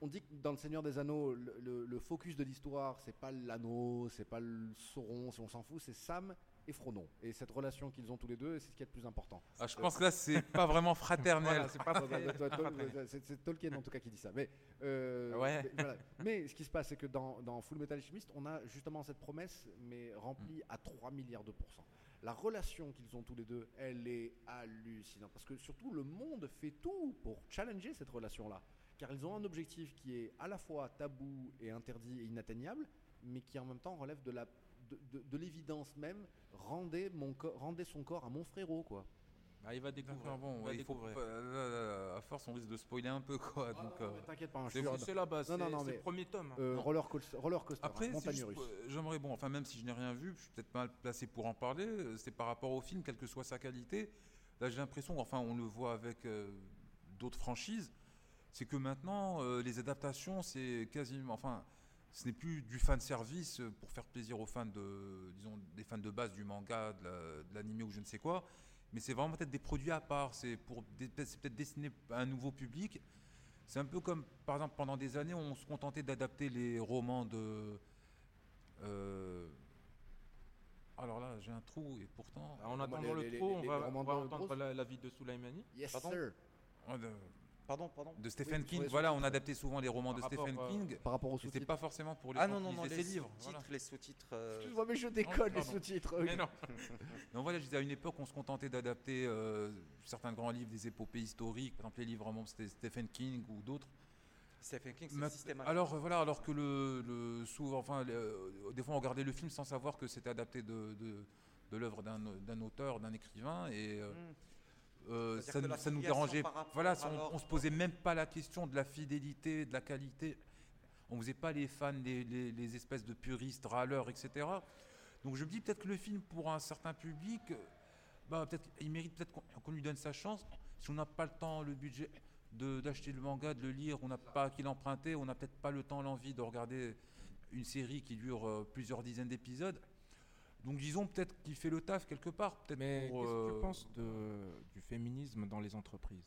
Speaker 4: on dit que dans le Seigneur des Anneaux, le, le- le focus de l'histoire, c'est pas l'anneau, c'est pas le Sauron, si on s'en fout, c'est Sam et Frodon. Et cette relation qu'ils ont tous les deux, c'est ce qui est le plus important.
Speaker 1: Ah, je pense que là, c'est pas vraiment fraternel.
Speaker 2: Voilà, c'est
Speaker 4: Tolkien en tout cas qui dit ça. Mais, euh,
Speaker 2: Ouais.
Speaker 4: mais, voilà. Mais ce qui se passe, c'est que dans, dans Full Metal Alchemist, on a justement cette promesse, mais remplie à 3 milliards de pourcents. La relation qu'ils ont tous les deux, elle est hallucinante. Parce que surtout, le monde fait tout pour challenger cette relation-là. Car ils ont un objectif qui est à la fois tabou et interdit et inatteignable, mais qui en même temps relève de la de, de- de l'évidence même, rendez, mon rendez son corps à mon frérot, quoi.
Speaker 2: Ah, il va découvrir.
Speaker 1: Bon,
Speaker 2: il va
Speaker 1: ouais, il faut
Speaker 2: découvrir.
Speaker 1: à force, on risque de spoiler un peu, quoi. donc,
Speaker 4: Ah, non,
Speaker 1: euh,
Speaker 4: T'inquiète pas, hein, je
Speaker 1: c'est
Speaker 4: suis
Speaker 2: C'est la base,
Speaker 4: Non,
Speaker 2: c'est
Speaker 4: non, non,
Speaker 2: c'est
Speaker 4: mais-
Speaker 2: le premier tome. hein.
Speaker 4: Euh, roller coaster, roller coaster
Speaker 1: Après,
Speaker 4: hein,
Speaker 1: j'aimerais, bon, enfin, même si je n'ai rien vu, je suis peut-être mal placé pour en parler, euh, c'est par rapport au film, quelle que soit sa qualité. Là, j'ai l'impression, enfin, on le voit avec euh, d'autres franchises, c'est que maintenant, euh, les adaptations, c'est quasiment, enfin, ce n'est plus du fan service euh, pour faire plaisir aux fans de, disons, des fans de base du manga, de la- de l'anime ou je ne sais quoi, mais c'est vraiment peut-être des produits à part, c'est pour, des- c'est peut-être destiné à un nouveau public. C'est un peu comme, par exemple, pendant des années, on se contentait d'adapter les romans de. euh, alors là, j'ai un trou et pourtant.
Speaker 2: Ah, En attendant
Speaker 4: les-
Speaker 2: le trou, on va, on entendre la, la vie de Soulaimani.
Speaker 4: Yes,
Speaker 3: Pardon
Speaker 4: sir.
Speaker 1: De,
Speaker 3: Pardon, pardon.
Speaker 1: de Stephen
Speaker 4: Oui,
Speaker 1: King, voilà, on
Speaker 4: sous-titres.
Speaker 1: adaptait souvent les romans de Stephen
Speaker 2: euh,
Speaker 1: King.
Speaker 4: Par rapport aux
Speaker 1: et C'était
Speaker 4: sous-titres.
Speaker 1: pas forcément pour les
Speaker 3: Ah non, non, non, les
Speaker 1: livres.
Speaker 3: sous-titres,
Speaker 1: voilà.
Speaker 3: les sous-titres. euh,
Speaker 4: Excuse-moi, mais je déconne les sous-titres.
Speaker 2: Mais non.
Speaker 1: Donc voilà, je disais à une époque, on se contentait d'adapter euh, certains grands livres, des épopées historiques, par exemple les livres romans de Stephen King ou d'autres.
Speaker 3: Stephen King, c'est
Speaker 1: Ma-
Speaker 3: systématique.
Speaker 1: Alors voilà, alors que le, le souvent, enfin, le- euh, des fois on regardait le film sans savoir que c'était adapté de, de, de l'œuvre d'un d'un auteur, d'un écrivain, et euh,
Speaker 3: Hmm.
Speaker 1: Euh, ça, nous- ça nous dérangeait. Voilà,
Speaker 3: à
Speaker 1: on, on se posait même pas la question de la fidélité, de la qualité. On faisait pas les fans, les, les- les espèces de puristes, râleurs, etc. Donc je me dis peut-être que le film pour un certain public, bah peut-être il mérite peut-être qu'on lui donne sa chance. Si on n'a pas le temps, le budget d'acheter le manga, de le lire, on n'a pas qu'il emprunter, on n'a peut-être pas le temps, l'envie de regarder une série qui dure euh, plusieurs dizaines d'épisodes. Donc disons peut-être qu'il fait le taf quelque part. Peut-être
Speaker 2: Mais
Speaker 1: pour,
Speaker 2: qu'est-ce que
Speaker 1: euh,
Speaker 2: tu penses de, du féminisme dans les entreprises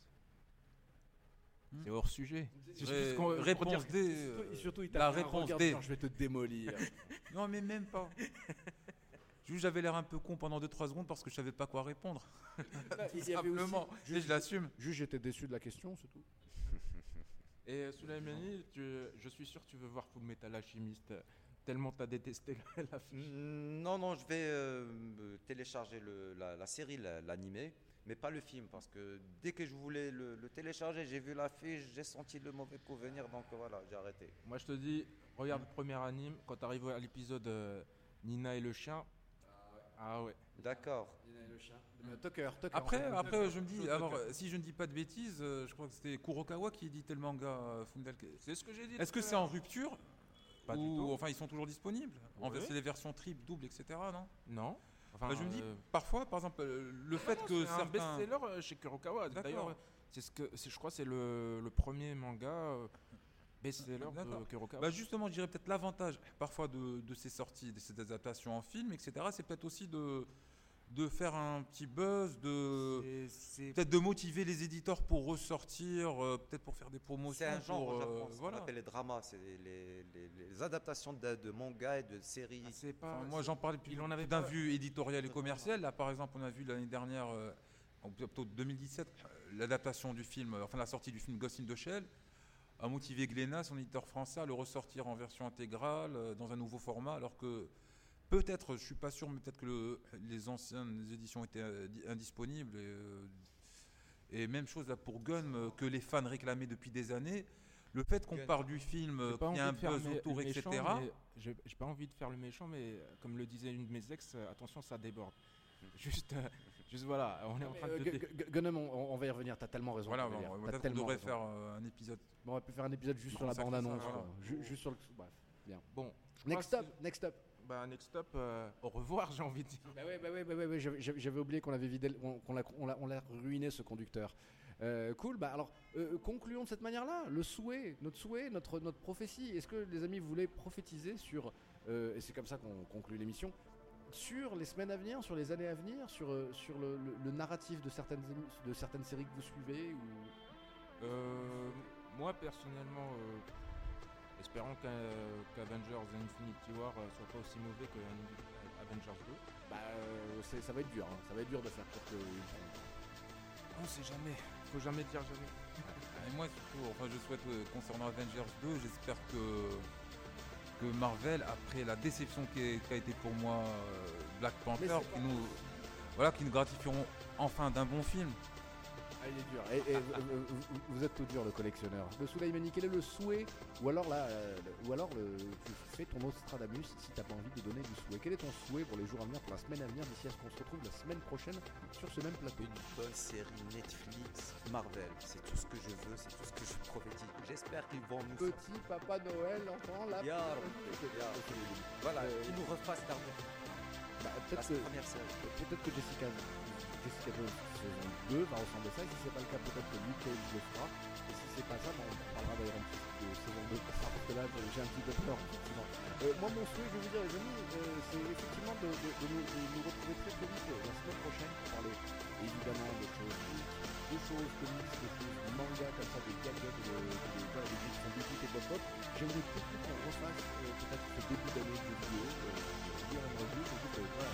Speaker 1: Hmm.
Speaker 2: C'est hors sujet. C'est
Speaker 1: Ré-
Speaker 2: juste qu'on- pour
Speaker 1: réponse D.
Speaker 4: Surtout-
Speaker 1: euh,
Speaker 4: surtout, il
Speaker 1: la
Speaker 4: t'a un
Speaker 1: réponse D.
Speaker 4: Je vais te démolir.
Speaker 1: Non, mais même pas. Juste, j'avais l'air un peu con pendant 2-3 secondes parce que je savais pas quoi répondre.
Speaker 4: Il y avait aussi-
Speaker 1: Simplement. Et je l'assume.
Speaker 4: Juste, j'étais déçu de la question, c'est tout.
Speaker 2: Et euh, Soleimani, tu- je suis sûr que tu veux voir Full Metal Alchemist euh, tellement t'as détesté la, la fiche.
Speaker 3: Mm, Non, non, je vais euh, télécharger le- la, la série, la- l'animé, mais pas le film, parce que dès que je voulais le, le télécharger, j'ai vu l'affiche, j'ai senti le mauvais coup venir, donc voilà, j'ai arrêté.
Speaker 2: Moi je te dis, regarde le premier anime, quand tu arrives à l'épisode euh, Nina et le chien. Ah ouais.
Speaker 3: D'accord.
Speaker 4: Euh, Tucker, Tucker.
Speaker 1: Après,
Speaker 4: en fait.
Speaker 1: après, je me dis, alors, euh, si je ne dis pas de bêtises, euh, je crois que c'était Kurokawa qui éditait le manga euh.
Speaker 2: C'est ce que j'ai dit.
Speaker 1: Est-ce que c'est en rupture?
Speaker 2: Pas du
Speaker 1: Ou,
Speaker 2: tout.
Speaker 1: Enfin, ils sont toujours disponibles. En. C'est les versions triple, double, etc. Non?
Speaker 2: Non. Enfin,
Speaker 1: Bah, Je me dis,
Speaker 2: euh,
Speaker 1: parfois, par exemple, euh, le fait
Speaker 2: non,
Speaker 1: que
Speaker 2: c'est un
Speaker 1: certains.
Speaker 2: best-seller euh, chez Kurokawa. D'ailleurs, c'est ce que je crois que c'est le, le premier manga best-seller de. Kurokawa.
Speaker 1: Bah justement, je dirais peut-être l'avantage parfois de, de ces sorties, de ces adaptations en film, etc. C'est peut-être aussi de, de faire un petit buzz, de peut-être de motiver les éditeurs pour ressortir, euh, peut-être pour faire des promotions.
Speaker 3: C'est un genre
Speaker 1: pour, euh,
Speaker 3: Japon, ce qu'on
Speaker 1: voilà.
Speaker 3: appelle les dramas, c'est les, les- les- les adaptations de, de mangas et de séries.
Speaker 2: ah, c'est pas.
Speaker 1: Enfin, moi, j'en parlais plus
Speaker 2: il en avait
Speaker 1: d'un vue éditorial et commercial. Là, par exemple, on a vu l'année dernière, euh, en plutôt 2017, euh, l'adaptation du film, euh, enfin la sortie du film Ghost in the Shell, a motivé Glénat, son éditeur français, à le ressortir en version intégrale, euh, dans un nouveau format, alors que peut-être, je suis pas sûr, mais peut-être que le- les anciennes éditions étaient euh, di- indisponibles. Et, euh, et même chose là pour Gun, euh, que les fans réclamaient depuis des années. Le fait qu'on parle du film, qu'il y a un buzz autour,
Speaker 2: le
Speaker 1: etc.
Speaker 2: méchant, J'ai pas envie de faire le méchant, mais comme le disait une de mes ex, attention, ça déborde. Juste, euh, juste voilà, on est en train de. Dé-
Speaker 4: Gu- Gu- Gunnum, on, va y revenir, t'as tellement raison.
Speaker 1: Voilà, peut-être qu'on devrait faire un épisode.
Speaker 4: On aurait pu faire un épisode juste sur la bande-annonce. Juste sur le. Bref, bien.
Speaker 2: Bon,
Speaker 4: Next up, next up.
Speaker 2: Bah, next up, euh, au revoir, j'ai envie de dire.
Speaker 4: Bah ouais, bah ouais, bah ouais, j'avais- oublié qu'on avait vidé, qu'on l'a, on l'a- ruiné ce conducteur. Euh, cool, bah alors euh, concluons de cette manière-là. Le souhait, notre souhait, notre, notre prophétie. Est-ce que les amis voulaient prophétiser sur, et c'est comme ça qu'on conclut l'émission, sur les semaines à venir, sur les années à venir, sur, sur le, le- le narratif de certaines, de certaines séries que vous suivez ou...
Speaker 2: Moi, personnellement, espérons qu'un- qu'Avengers Infinity War euh, soit pas aussi mauvais que Avengers 2.
Speaker 4: Bah, euh, c'est- ça va être dur, hein. ça va être dur de faire courte une
Speaker 2: On sait jamais, faut jamais dire jamais.
Speaker 1: Et moi surtout, enfin je souhaite euh, concernant Avengers 2, j'espère que, que Marvel, après la déception qui, a été pour moi euh, Black Panther, qui nous, voilà, qui nous gratifieront enfin d'un bon film.
Speaker 4: Ah, il est dur. Et, et vous, vous- êtes tout dur, le collectionneur. Le Souleymani, quel est le souhait Ou alors là, euh, ou alors le, tu fais ton Nostradamus si t'as pas envie de donner du souhait. Quel est ton souhait pour les jours à venir, pour la semaine à venir, d'ici à ce qu'on se retrouve la semaine prochaine sur ce même plateau
Speaker 3: Une bonne série Netflix, Marvel, c'est tout ce que je veux, c'est tout ce que je prophétise. J'espère qu'ils vont nous
Speaker 4: Petit Papa Noël, entend là.
Speaker 3: Voilà,
Speaker 4: Euh,
Speaker 3: qui nous refasse Daredevil,
Speaker 4: Bah, peut-être que,
Speaker 3: série.
Speaker 4: Peut-être que Jessica, Jessica Jones saison 2 va ressembler à ça. Et si c'est pas le cas, peut-être que Cage le fera. Et si c'est pas ça, bah, on parlera d'Iron Fist de saison 2 parce que là, j'ai un petit peu peur. effectivement. Euh, moi, mon souhait, je vais vous dire, les amis, euh, c'est effectivement de, de- de nous, de nous retrouver très très vite euh, la semaine prochaine pour parler évidemment de choses, de choses comics, de choses manga comme ça, des gadgets, de, de, de, voilà, des qui sont pop. J'aimerais beaucoup qu'on refasse euh, peut-être ce début d'année de vidéo, euh, une revue, dis que voilà,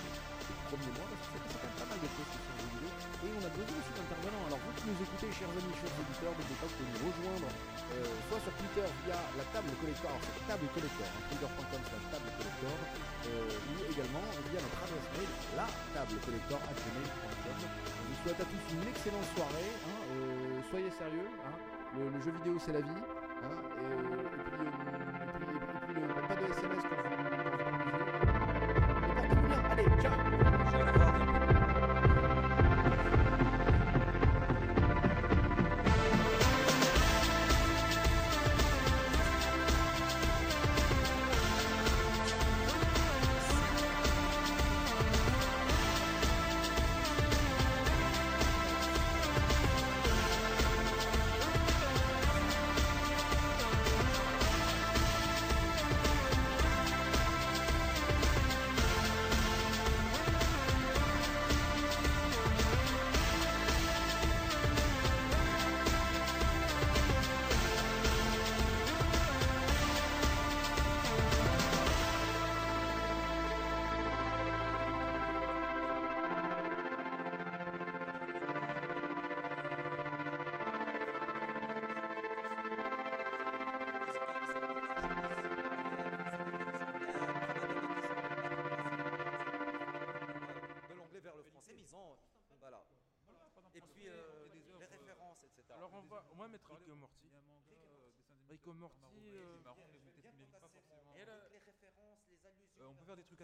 Speaker 4: les premiers mois, parce c'est quand pas mal de choses qui sont vidéo. Et on a besoin aussi d'intervenants. Alors vous qui nous écoutez, chers amis, chers auditeurs, n'oubliez pas que vous nous rejoindre euh, soit sur Twitter via la table collector, table collector, hein, twitter.com slash table collector, euh, ou également via notre adresse mail, la table collector. Je vous souhaite à tous une excellente soirée, hein, euh, soyez sérieux, hein, le, jeu vidéo c'est la vie, et, pas de SMS vous,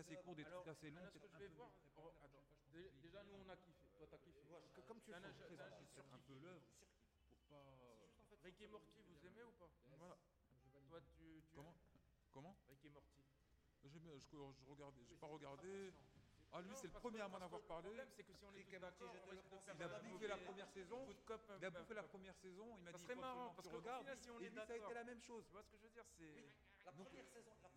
Speaker 1: assez courts, des trucs assez longs.
Speaker 2: ce que je vais voir. oh, Déjà, nous on a kiffé. Toi, t'as kiffé.
Speaker 4: Comme tu veux.
Speaker 2: un-
Speaker 1: peu l'œuvre pour pas.
Speaker 2: Rick et Morty, vous aimez ou pas Voilà. Toi, tu,
Speaker 1: Comment Comment
Speaker 2: Rick et Morty.
Speaker 1: Je, je regardais, j'ai pas regardé. Ah lui c'est le premier
Speaker 2: que-
Speaker 1: à m'en
Speaker 2: que
Speaker 1: avoir
Speaker 2: Le
Speaker 1: parlé.
Speaker 2: problème, c'est que si on est tous d'accord,
Speaker 3: je
Speaker 2: on
Speaker 3: te
Speaker 2: risque
Speaker 3: le
Speaker 2: de
Speaker 3: conseille.
Speaker 2: faire
Speaker 1: Il a
Speaker 2: un
Speaker 1: bouffé la
Speaker 2: mauvais-
Speaker 1: première saison. Il a
Speaker 2: euh,
Speaker 1: bouffé la
Speaker 2: euh,
Speaker 1: première saison. Il m'a
Speaker 2: Ça
Speaker 1: dit
Speaker 2: serait
Speaker 1: faut
Speaker 2: marrant,
Speaker 1: absolument que
Speaker 2: parce
Speaker 1: regardes.
Speaker 2: final, si on
Speaker 1: Et
Speaker 2: est
Speaker 1: lui ça a été la même chose.
Speaker 2: Tu vois ce que je veux dire C'est
Speaker 3: La première saison, la